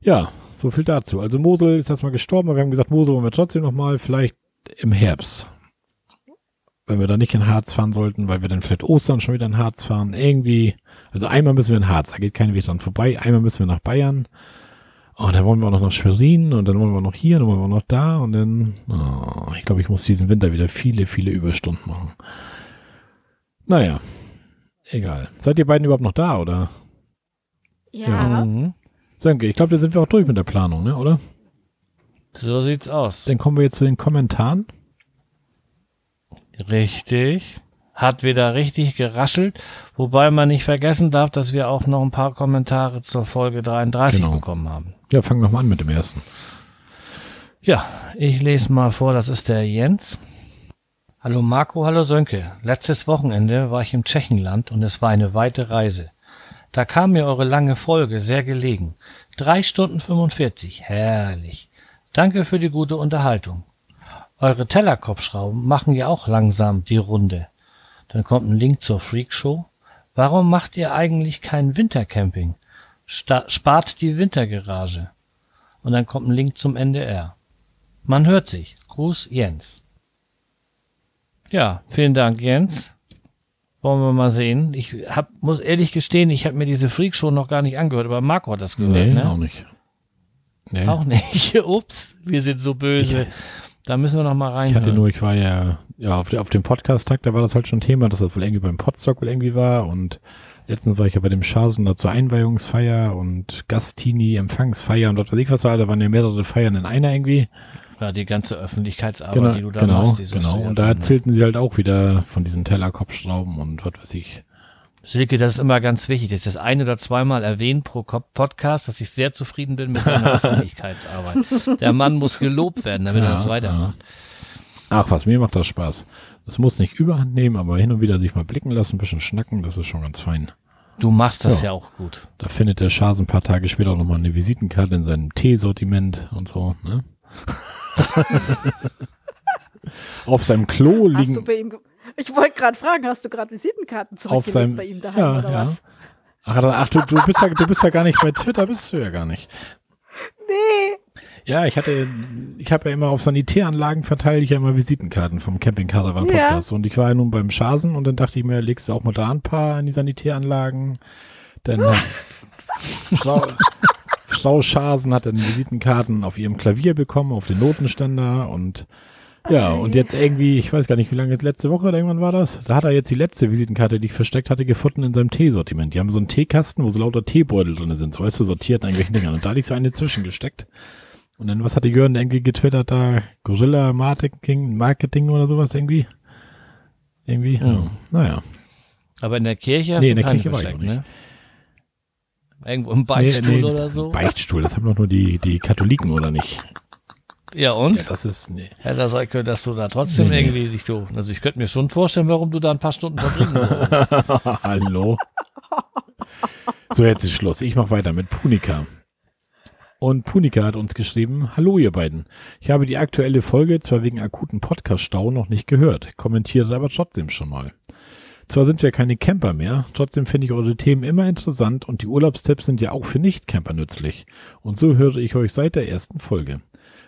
Speaker 1: Ja, so viel dazu. Also Mosel ist erstmal gestorben, aber wir haben gesagt, Mosel wollen wir trotzdem nochmal, vielleicht im Herbst. Wenn wir da nicht in Harz fahren sollten, weil wir dann vielleicht Ostern schon wieder in Harz fahren. Irgendwie, also einmal müssen wir in Harz, da geht kein Weg dran vorbei. Einmal müssen wir nach Bayern. Oh, dann wollen wir auch noch nach Schwerin und dann wollen wir noch hier, dann wollen wir noch da und dann, oh, ich glaube, ich muss diesen Winter wieder viele, viele Überstunden machen. Naja, egal. Seid ihr beiden überhaupt noch da, oder?
Speaker 3: Ja.
Speaker 2: Mhm.
Speaker 1: Sönke, ich glaube, da sind wir auch durch mit der Planung, ne, oder?
Speaker 2: So sieht's aus.
Speaker 1: Dann kommen wir jetzt zu den Kommentaren.
Speaker 2: Richtig. Hat wieder richtig geraschelt. Wobei man nicht vergessen darf, dass wir auch noch ein paar Kommentare zur Folge 33
Speaker 1: Genau.
Speaker 2: bekommen haben.
Speaker 1: Ja, fang noch mal an mit dem ersten.
Speaker 2: Ja, ich lese mal vor, das ist der Jens. Hallo Marco, hallo Sönke. Letztes Wochenende war ich im Tschechenland und es war eine weite Reise. Da kam mir eure lange Folge sehr gelegen. Drei Stunden 45. Herrlich. Danke für die gute Unterhaltung. Eure Tellerkopfschrauben machen ja auch langsam die Runde. Dann kommt ein Link zur Freakshow. Warum macht ihr eigentlich kein Wintercamping? Spart die Wintergarage. Und dann kommt ein Link zum NDR. Man hört sich. Gruß Jens. Ja, vielen Dank, Jens. Wollen wir mal sehen. Ich hab, muss ehrlich gestehen, ich habe mir diese Freakshow noch gar nicht angehört, aber Marco hat das gehört,
Speaker 1: nee,
Speaker 2: ne?
Speaker 1: auch nicht. Nee.
Speaker 2: Auch nicht. Ups, wir sind so böse. da müssen wir noch mal rein.
Speaker 1: Ich hatte nur, ich war ja, ja auf, auf dem Podcast-Tag, da war das halt schon Thema, dass das wohl irgendwie beim Podstock wohl irgendwie war und letztens war ich ja bei dem Schasen da zur Einweihungsfeier und Gastini, Empfangsfeier und was weiß ich was war, da waren ja mehrere Feiern in einer irgendwie.
Speaker 2: Ja, die ganze Öffentlichkeitsarbeit,
Speaker 1: Genau,
Speaker 2: die du da
Speaker 1: genau,
Speaker 2: machst.
Speaker 1: genau.
Speaker 2: ja
Speaker 1: Und da
Speaker 2: dann-
Speaker 1: erzählten sie halt auch wieder von diesen Tellerkopfschrauben und was weiß ich.
Speaker 2: Silke, das ist immer ganz wichtig. Das ist das ein oder zweimal erwähnt pro Podcast, dass ich sehr zufrieden bin mit seiner Öffentlichkeitsarbeit. Der Mann muss gelobt werden, damit er das weitermacht.
Speaker 1: Ach was, mir macht das Spaß. Das muss nicht überhand nehmen, aber hin und wieder sich mal blicken lassen, ein bisschen schnacken, das ist schon ganz fein.
Speaker 2: Du machst das
Speaker 1: Ja.
Speaker 2: ja, auch gut.
Speaker 1: Da findet der Schaas ein paar Tage später auch nochmal eine Visitenkarte in seinem Teesortiment und so. Ne? Auf seinem Klo
Speaker 3: Hast du
Speaker 1: liegen.
Speaker 3: bei ihm. Ich wollte gerade fragen, hast du gerade Visitenkarten zurückgelegt
Speaker 1: seinem-
Speaker 3: bei ihm daheim
Speaker 1: ja,
Speaker 3: oder
Speaker 1: ja.
Speaker 3: was?
Speaker 1: Ach, ach du, du, bist ja, du bist ja gar nicht bei Twitter, bist du ja gar nicht.
Speaker 3: Nee.
Speaker 1: Ja, ich hatte, ich habe ja immer auf Sanitäranlagen verteile ich ja immer Visitenkarten vom Camping Caravan
Speaker 3: Ja.
Speaker 1: Podcast. Und ich war ja nun beim Schasen und dann dachte ich mir, legst du auch mal da ein paar in die Sanitäranlagen. Dann Frau, Frau Schasen hat dann Visitenkarten auf ihrem Klavier bekommen, auf den Notenständer und ja, und jetzt irgendwie, ich weiß gar nicht, wie lange, letzte Woche oder irgendwann war das? Da hat er jetzt die letzte Visitenkarte, die ich versteckt hatte, gefunden in seinem Teesortiment. Die haben so einen Teekasten, wo so lauter Teebeutel drin sind, so weißt du, sortiert in irgendwelchen Dingern. Und da hatte ich so eine zwischengesteckt. Und dann, was hatte Jörn irgendwie getwittert da? Gorilla Marketing, Marketing oder sowas irgendwie? Irgendwie? Ja. Naja.
Speaker 2: Aber in der Kirche hast
Speaker 1: Nee,
Speaker 2: du
Speaker 1: in der
Speaker 2: keine
Speaker 1: Kirche war ich nicht.
Speaker 2: ne? Irgendwo im Beichtstuhl
Speaker 1: Nee, nee,
Speaker 2: oder so?
Speaker 1: Beichtstuhl, das haben doch nur die, die Katholiken, oder nicht?
Speaker 2: ja, und?
Speaker 1: Ja, das ist, nee.
Speaker 2: Hätte er sein können, dass du da trotzdem
Speaker 1: Nee, nee.
Speaker 2: irgendwie dich so. Also ich könnte mir schon vorstellen, warum du da ein paar Stunden verbringen sollst.
Speaker 1: Hallo. So, jetzt ist Schluss. Ich mache weiter mit Punika. Und Punika hat uns geschrieben, hallo ihr beiden. Ich habe die aktuelle Folge zwar wegen akuten Podcast-Stau noch nicht gehört, kommentiere aber trotzdem schon mal. Zwar sind wir keine Camper mehr, trotzdem finde ich eure Themen immer interessant und die Urlaubstipps sind ja auch für Nicht-Camper nützlich. Und so höre ich euch seit der ersten Folge.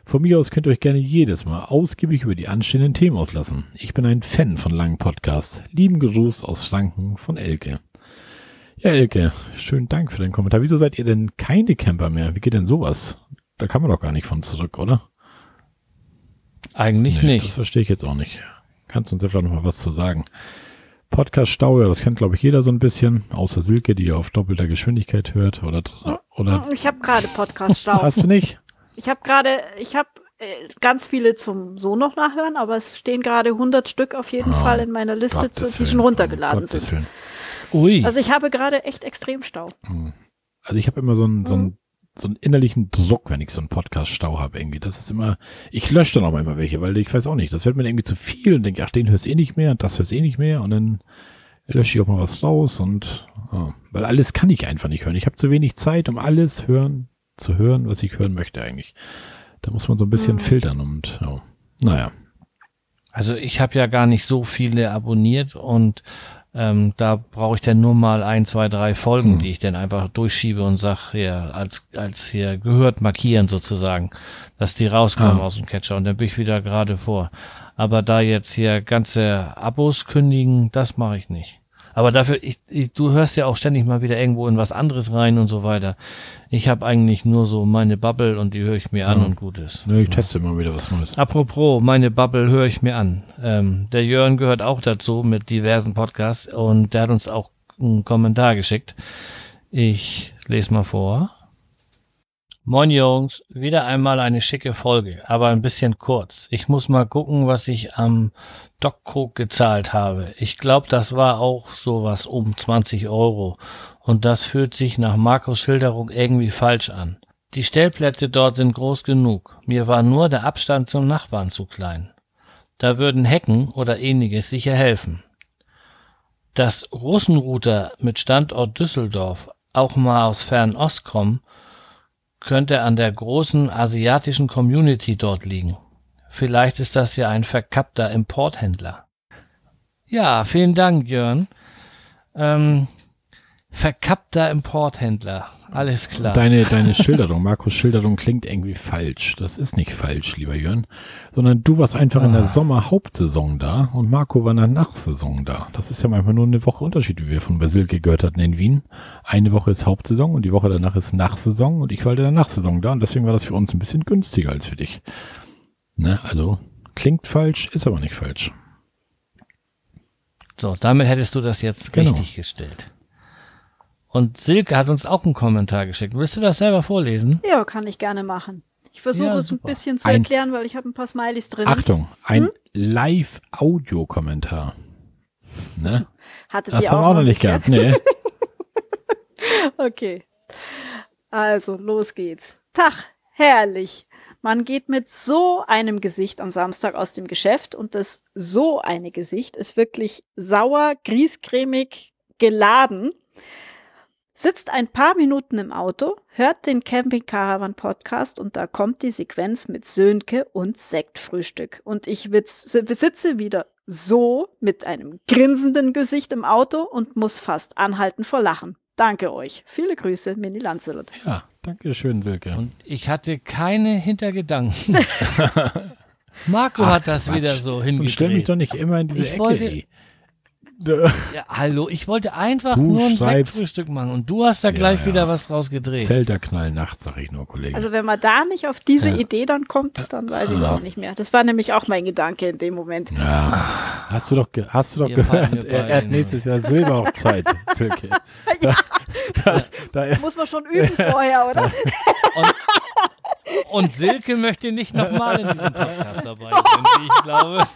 Speaker 1: Von mir aus könnt ihr euch gerne jedes Mal ausgiebig über die anstehenden Themen auslassen. Ich bin ein Fan von langen Podcasts. Lieben Gruß aus Franken von Elke. Ja, Elke, schönen Dank für den Kommentar. Wieso seid ihr denn keine Camper mehr? Wie geht denn sowas? Da kann man doch gar nicht von zurück, oder?
Speaker 2: Eigentlich
Speaker 1: Nee, Das
Speaker 2: nicht.
Speaker 1: verstehe ich jetzt auch nicht. Kannst du uns da vielleicht noch mal was zu sagen? Podcast Stau, ja, das kennt glaube ich jeder so ein bisschen, außer Silke, die ja auf doppelter Geschwindigkeit hört oder oder
Speaker 3: Ich habe gerade Podcast-Stau.
Speaker 1: hast du nicht?
Speaker 3: Ich habe gerade, ich habe äh, ganz viele zum so noch nachhören, aber es stehen gerade 100 Stück auf jeden
Speaker 1: Oh,
Speaker 3: Fall in meiner Liste,
Speaker 1: Gottes
Speaker 3: zu, die schon runtergeladen
Speaker 1: Gottes
Speaker 3: sind.
Speaker 1: Willen.
Speaker 2: Ui.
Speaker 3: Also ich habe gerade echt extrem Stau.
Speaker 1: Also ich habe immer so einen, so, einen, so einen innerlichen Druck, wenn ich so einen Podcast-Stau habe irgendwie. Das ist immer, ich lösche dann auch mal immer welche, weil ich weiß auch nicht, das wird mir irgendwie zu viel und denke, ach, den hörst eh nicht mehr und das hörst eh nicht mehr und dann lösche ich auch mal was raus und ja, weil alles kann ich einfach nicht hören. Ich habe zu wenig Zeit, um alles hören, zu hören, was ich hören möchte eigentlich. Da muss man so ein bisschen filtern und ja, naja.
Speaker 2: Also ich habe ja gar nicht so viele abonniert und ähm, da brauche ich dann nur mal ein, zwei, drei Folgen,
Speaker 1: Hm.
Speaker 2: die ich dann einfach durchschiebe und sag hier als als hier gehört markieren sozusagen, dass die rauskommen
Speaker 1: Ah.
Speaker 2: aus dem Catcher und dann bin ich wieder gerade vor. Aber da jetzt hier ganze Abos kündigen, das mache ich nicht. Aber dafür, ich, ich, du hörst ja auch ständig mal wieder irgendwo in was anderes rein und so weiter. Ich habe eigentlich nur so meine Bubble und die höre ich mir an
Speaker 1: Ja.
Speaker 2: und gut ist.
Speaker 1: Ne, ich teste immer wieder was Neues.
Speaker 2: Apropos, meine Bubble höre ich mir an. Ähm, der Jörn gehört auch dazu mit diversen Podcasts und der hat uns auch einen Kommentar geschickt. Ich lese mal vor. Moin Jungs, wieder einmal eine schicke Folge, aber ein bisschen kurz. Ich muss mal gucken, was ich am Doc Coke gezahlt habe. Ich glaube, das war auch sowas um 20 Euro. Und das fühlt sich nach Markus Schilderung irgendwie falsch an. Die Stellplätze dort sind groß genug. Mir war nur der Abstand zum Nachbarn zu klein. Da würden Hecken oder ähnliches sicher helfen. Dass Russenrouter mit Standort Düsseldorf auch mal aus Fernost kommen, könnte an der großen asiatischen Community dort liegen. Vielleicht ist das ja ein verkappter Importhändler. Ja, vielen Dank, Jörn. Ähm, verkappter Importhändler. Alles klar.
Speaker 1: Deine, deine Schilderung, Markus Schilderung klingt irgendwie falsch. Das ist nicht falsch, lieber Jörn. Sondern du warst einfach in der
Speaker 2: Ah.
Speaker 1: Sommerhauptsaison da und Marco war in der Nachsaison da. Das ist ja manchmal nur eine Woche Unterschied, wie wir von Basilke gehört hatten in Wien. Eine Woche ist Hauptsaison und die Woche danach ist Nachsaison und ich war in der Nachsaison da und deswegen war das für uns ein bisschen günstiger als für dich. Ne, also klingt falsch, ist aber nicht falsch.
Speaker 2: So, damit hättest du das jetzt
Speaker 1: Genau.
Speaker 2: richtig gestellt. Und Silke hat uns auch einen Kommentar geschickt. Willst du das selber vorlesen?
Speaker 3: Ja, kann ich gerne machen. Ich versuche
Speaker 2: Ja,
Speaker 3: es ein bisschen zu
Speaker 1: Ein-
Speaker 3: erklären, weil ich habe ein paar Smileys drin.
Speaker 1: Achtung, ein
Speaker 3: Hm?
Speaker 1: Live-Audio-Kommentar. Ne?
Speaker 3: Hattet
Speaker 1: Das haben wir auch noch nicht gehabt. Nee.
Speaker 3: Okay. Also, los geht's. Tag, herrlich. Man geht mit so einem Gesicht am Samstag aus dem Geschäft und das so eine Gesicht ist wirklich sauer, griescremig, geladen. Sitzt ein paar Minuten im Auto, hört den Camping Caravan Podcast und da kommt die Sequenz mit Sönke und Sektfrühstück. Und ich witz, sitze wieder so mit einem grinsenden Gesicht im Auto und muss fast anhalten vor Lachen. Danke euch. Viele Grüße, Mini Lancelot.
Speaker 1: Ja, danke schön, Silke.
Speaker 2: Und ich hatte keine Hintergedanken. Marco
Speaker 1: Ach,
Speaker 2: hat das
Speaker 1: Quatsch.
Speaker 2: wieder so
Speaker 1: Und stell mich doch nicht immer in diese
Speaker 2: Ich
Speaker 1: Ecke.
Speaker 2: wollte-
Speaker 1: ey.
Speaker 2: Ja, hallo, ich wollte einfach
Speaker 1: Du
Speaker 2: nur ein Sektfrühstück machen und du hast da gleich
Speaker 1: ja.
Speaker 2: wieder was draus gedreht.
Speaker 1: Zelter knall nachts, sag ich nur, Kollege.
Speaker 3: Also wenn man da nicht auf diese
Speaker 1: Ja.
Speaker 3: Idee dann kommt, dann weiß ich es
Speaker 1: Ja.
Speaker 3: auch nicht mehr. Das war nämlich auch mein Gedanke in dem Moment.
Speaker 1: ja. Hast du doch, ge hast du doch
Speaker 2: Ihr
Speaker 1: gehört, er, er hat nächstes Jahr Silberhochzeit, Silke.
Speaker 3: Ja.
Speaker 1: Da, da,
Speaker 3: Muss man schon üben vorher, oder?
Speaker 2: Und Silke möchte nicht nochmal in diesem Podcast dabei sein, wie ich glaube.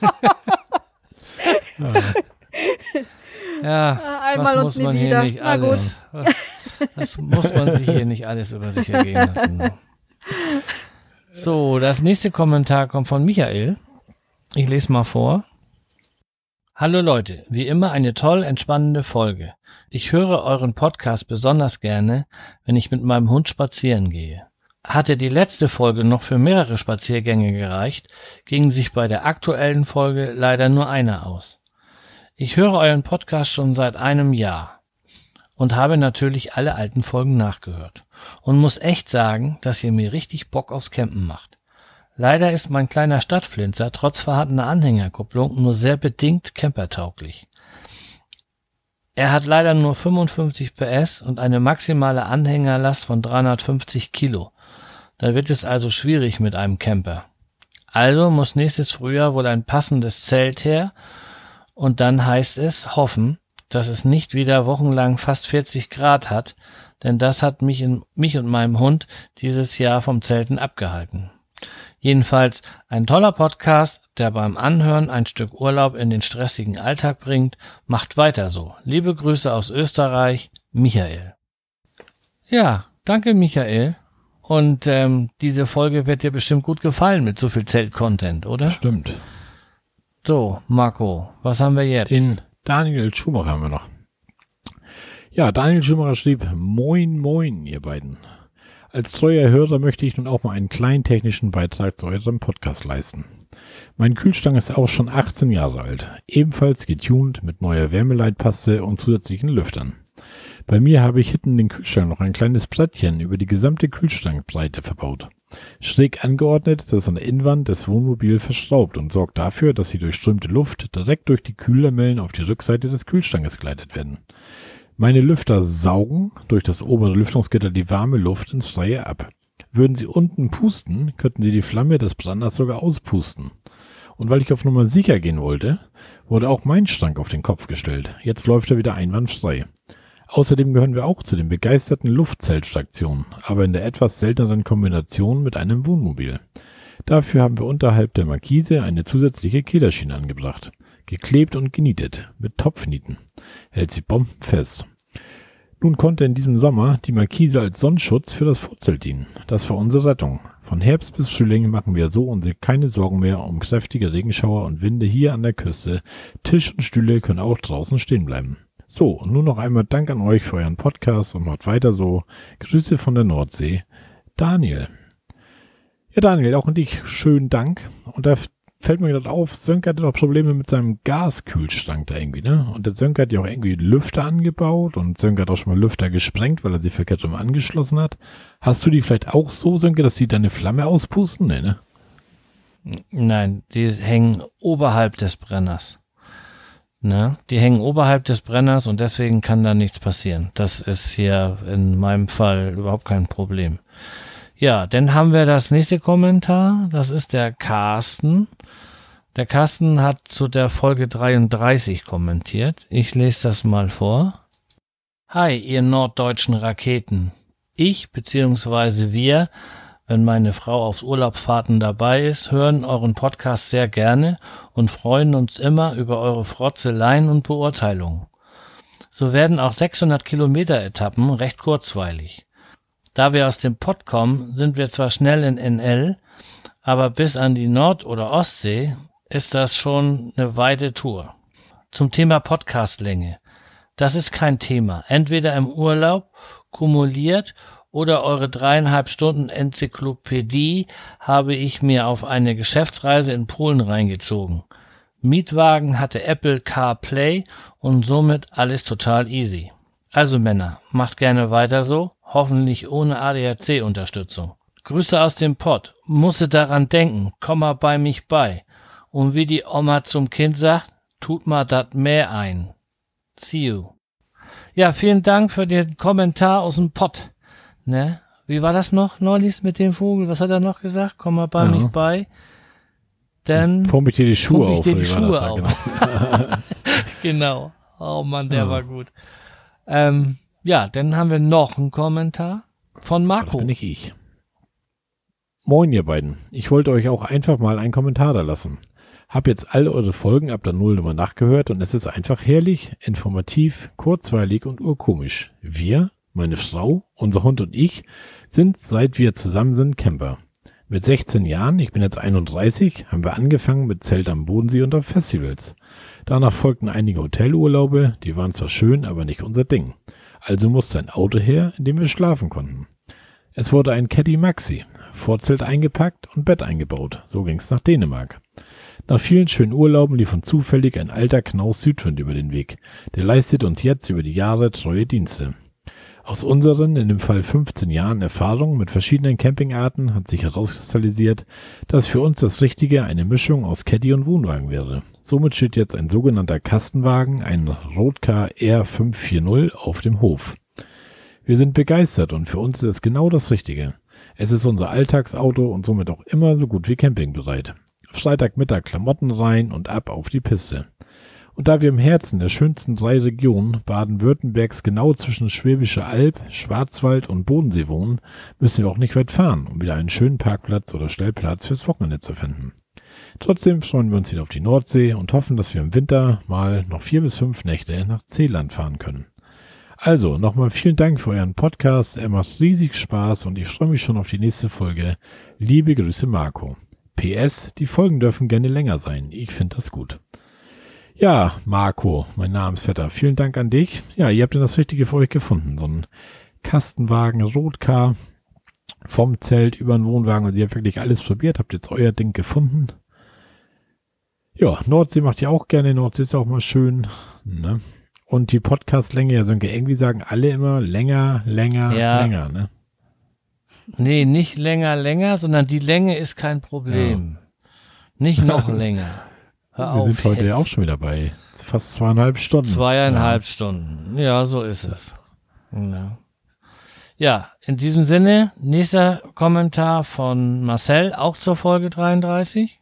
Speaker 2: ja,
Speaker 3: Ah, Einmal
Speaker 2: was
Speaker 3: und
Speaker 2: muss
Speaker 3: nie
Speaker 2: man
Speaker 3: wieder.
Speaker 2: hier nicht alles. Was, was muss man sich hier nicht alles über sich ergehen lassen? So, das nächste Kommentar kommt von Michael. Ich lese mal vor. Hallo Leute, wie immer eine toll entspannende Folge. Ich höre euren Podcast besonders gerne, wenn ich mit meinem Hund spazieren gehe. Hatte die letzte Folge noch für mehrere Spaziergänge gereicht, ging sich bei der aktuellen Folge leider nur einer aus. Ich höre euren Podcast schon seit einem Jahr und habe natürlich alle alten Folgen nachgehört und muss echt sagen, dass ihr mir richtig Bock aufs Campen macht. Leider ist mein kleiner Stadtflinzer trotz vorhandener Anhängerkupplung nur sehr bedingt campertauglich. Er hat leider nur 55 PS und eine maximale Anhängerlast von 350 Kilo. Da wird es also schwierig mit einem Camper. Also muss nächstes Frühjahr wohl ein passendes Zelt her und dann heißt es hoffen, dass es nicht wieder wochenlang fast 40 Grad hat, denn das hat mich, in, mich und meinem Hund dieses Jahr vom Zelten abgehalten. Jedenfalls ein toller Podcast, der beim Anhören ein Stück Urlaub in den stressigen Alltag bringt. Macht weiter so. Liebe Grüße aus Österreich, Michael. Ja, danke Michael. Und ähm, diese Folge wird dir bestimmt gut gefallen mit so viel Zelt-Content, oder?
Speaker 1: stimmt.
Speaker 2: So, Marco, was haben wir jetzt?
Speaker 1: Den Daniel Schumacher haben wir noch. Ja, Daniel Schumacher schrieb, Moin, moin, ihr beiden. Als treuer Hörer möchte ich nun auch mal einen kleinen technischen Beitrag zu eurem Podcast leisten. Mein Kühlschrank ist auch schon 18 Jahre alt, ebenfalls getuned mit neuer Wärmeleitpaste und zusätzlichen Lüftern. Bei mir habe ich hinten den Kühlschrank noch ein kleines Brettchen über die gesamte Kühlschrankbreite verbaut. Schräg angeordnet ist das an der Innenwand des Wohnmobils verschraubt und sorgt dafür, dass die durchströmte Luft direkt durch die Kühlermellen auf die Rückseite des Kühlschrankes geleitet werden. Meine Lüfter saugen durch das obere Lüftungsgitter die warme Luft ins Freie ab. Würden sie unten pusten, könnten sie die Flamme des Branders sogar auspusten. Und weil ich auf Nummer sicher gehen wollte, wurde auch mein Schrank auf den Kopf gestellt. Jetzt läuft er wieder einwandfrei. Außerdem gehören wir auch zu den begeisterten Luftzeltfraktionen, aber in der etwas selteneren Kombination mit einem Wohnmobil. Dafür haben wir unterhalb der Markise eine zusätzliche Kederschiene angebracht. Geklebt und genietet, mit Topfnieten. Hält sie bombenfest. Nun konnte in diesem Sommer die Markise als Sonnenschutz für das Vorzelt dienen. Das war unsere Rettung. Von Herbst bis Frühling machen wir so uns keine Sorgen mehr um kräftige Regenschauer und Winde hier an der Küste. Tisch und Stühle können auch draußen stehen bleiben. So, und nun noch einmal Dank an euch für euren Podcast und macht weiter so. Grüße von der Nordsee. Daniel. Ja, Daniel, auch an dich schönen Dank. Und da fällt mir gerade auf, Sönke hatte doch Probleme mit seinem Gaskühlschrank da irgendwie, ne? Und der Sönke hat ja auch irgendwie Lüfter angebaut und Sönke hat auch schon mal Lüfter gesprengt, weil er sie verkehrt rum angeschlossen hat. Hast du die vielleicht auch so, Sönke, dass die deine Flamme auspusten? Nee, ne?
Speaker 2: Nein, die hängen oberhalb des Brenners. Ne? Die hängen oberhalb des Brenners und deswegen kann da nichts passieren. Das ist hier in meinem Fall überhaupt kein Problem. Ja, dann haben wir das nächste Kommentar. Das ist der Carsten. Der Carsten hat zu der Folge 33 kommentiert. Ich lese das mal vor. Hi, ihr norddeutschen Raketen. Ich bzw. wir wenn meine Frau auf Urlaubsfahrten dabei ist, hören euren Podcast sehr gerne und freuen uns immer über eure Frotzeleien und Beurteilungen. So werden auch 600 Kilometer Etappen recht kurzweilig. Da wir aus dem Pott kommen, sind wir zwar schnell in NL, aber bis an die Nord- oder Ostsee ist das schon eine weite Tour. Zum Thema Podcastlänge. Das ist kein Thema. Entweder im Urlaub kumuliert oder eure dreieinhalb Stunden Enzyklopädie habe ich mir auf eine Geschäftsreise in Polen reingezogen. Mietwagen hatte Apple CarPlay und somit alles total easy. Also Männer, macht gerne weiter so, hoffentlich ohne ADAC-Unterstützung. Grüße aus dem Pott, musste daran denken, komm mal bei mich bei. Und wie die Oma zum Kind sagt, tut mal dat mehr ein. See you. Ja, vielen Dank für den Kommentar aus dem Pott. Ne? Wie war das noch neulich mit dem Vogel? Was hat er noch gesagt? Komm mal bei ja. mich bei. Dann
Speaker 1: pump ich dir die Schuhe
Speaker 2: auf. Die Schuhe auf. Genau. genau. Oh Mann, der ja. war gut. Ähm, ja, dann haben wir noch einen Kommentar von Marco. Das
Speaker 1: bin nicht ich. Moin, ihr beiden. Ich wollte euch auch einfach mal einen Kommentar da lassen. Hab jetzt all eure Folgen ab der Nullnummer nachgehört und es ist einfach herrlich, informativ, kurzweilig und urkomisch. Wir, meine Frau, unser Hund und ich sind, seit wir zusammen sind, Camper. Mit 16 Jahren, ich bin jetzt 31, haben wir angefangen mit Zelt am Bodensee und auf Festivals. Danach folgten einige Hotelurlaube, die waren zwar schön, aber nicht unser Ding. Also musste ein Auto her, in dem wir schlafen konnten. Es wurde ein Caddy Maxi, Vorzelt eingepackt und Bett eingebaut. So ging's nach Dänemark. Nach vielen schönen Urlauben lief uns zufällig ein alter Knaus Südwind über den Weg. Der leistet uns jetzt über die Jahre treue Dienste. Aus unseren, in dem Fall 15 Jahren Erfahrung mit verschiedenen Campingarten hat sich herauskristallisiert, dass für uns das Richtige eine Mischung aus Caddy und Wohnwagen wäre. Somit steht jetzt ein sogenannter Kastenwagen, ein Roadcar R540 auf dem Hof. Wir sind begeistert und für uns ist es genau das Richtige. Es ist unser Alltagsauto und somit auch immer so gut wie campingbereit. Freitagmittag Klamotten rein und ab auf die Piste. Und da wir im Herzen der schönsten drei Regionen Baden-Württembergs genau zwischen Schwäbische Alb, Schwarzwald und Bodensee wohnen, müssen wir auch nicht weit fahren, um wieder einen schönen Parkplatz oder Stellplatz fürs Wochenende zu finden. Trotzdem freuen wir uns wieder auf die Nordsee und hoffen, dass wir im Winter mal noch vier bis fünf Nächte nach Zeeland fahren können. Also, nochmal vielen Dank für euren Podcast. Er macht riesig Spaß und ich freue mich schon auf die nächste Folge. Liebe Grüße, Marco. PS, die Folgen dürfen gerne länger sein. Ich finde das gut. Ja, Marco, mein Namensvetter, vielen Dank an dich. Ja, ihr habt denn das Richtige für euch gefunden. So ein Kastenwagen, Rotcar, vom Zelt über den Wohnwagen. Und ihr habt wirklich alles probiert, habt jetzt euer Ding gefunden. Ja, Nordsee macht ja auch gerne. Nordsee ist auch mal schön. Ne? Und die Podcastlänge, ja, so irgendwie sagen alle immer länger, länger, ja. länger. Ne?
Speaker 2: Nee, nicht länger, länger, sondern die Länge ist kein Problem. Ja. Nicht noch länger.
Speaker 1: Hör Wir sind heute ja auch schon wieder bei fast zweieinhalb Stunden.
Speaker 2: Zweieinhalb ja. Stunden. Ja, so ist es. Ja. ja, in diesem Sinne, nächster Kommentar von Marcel, auch zur Folge 33.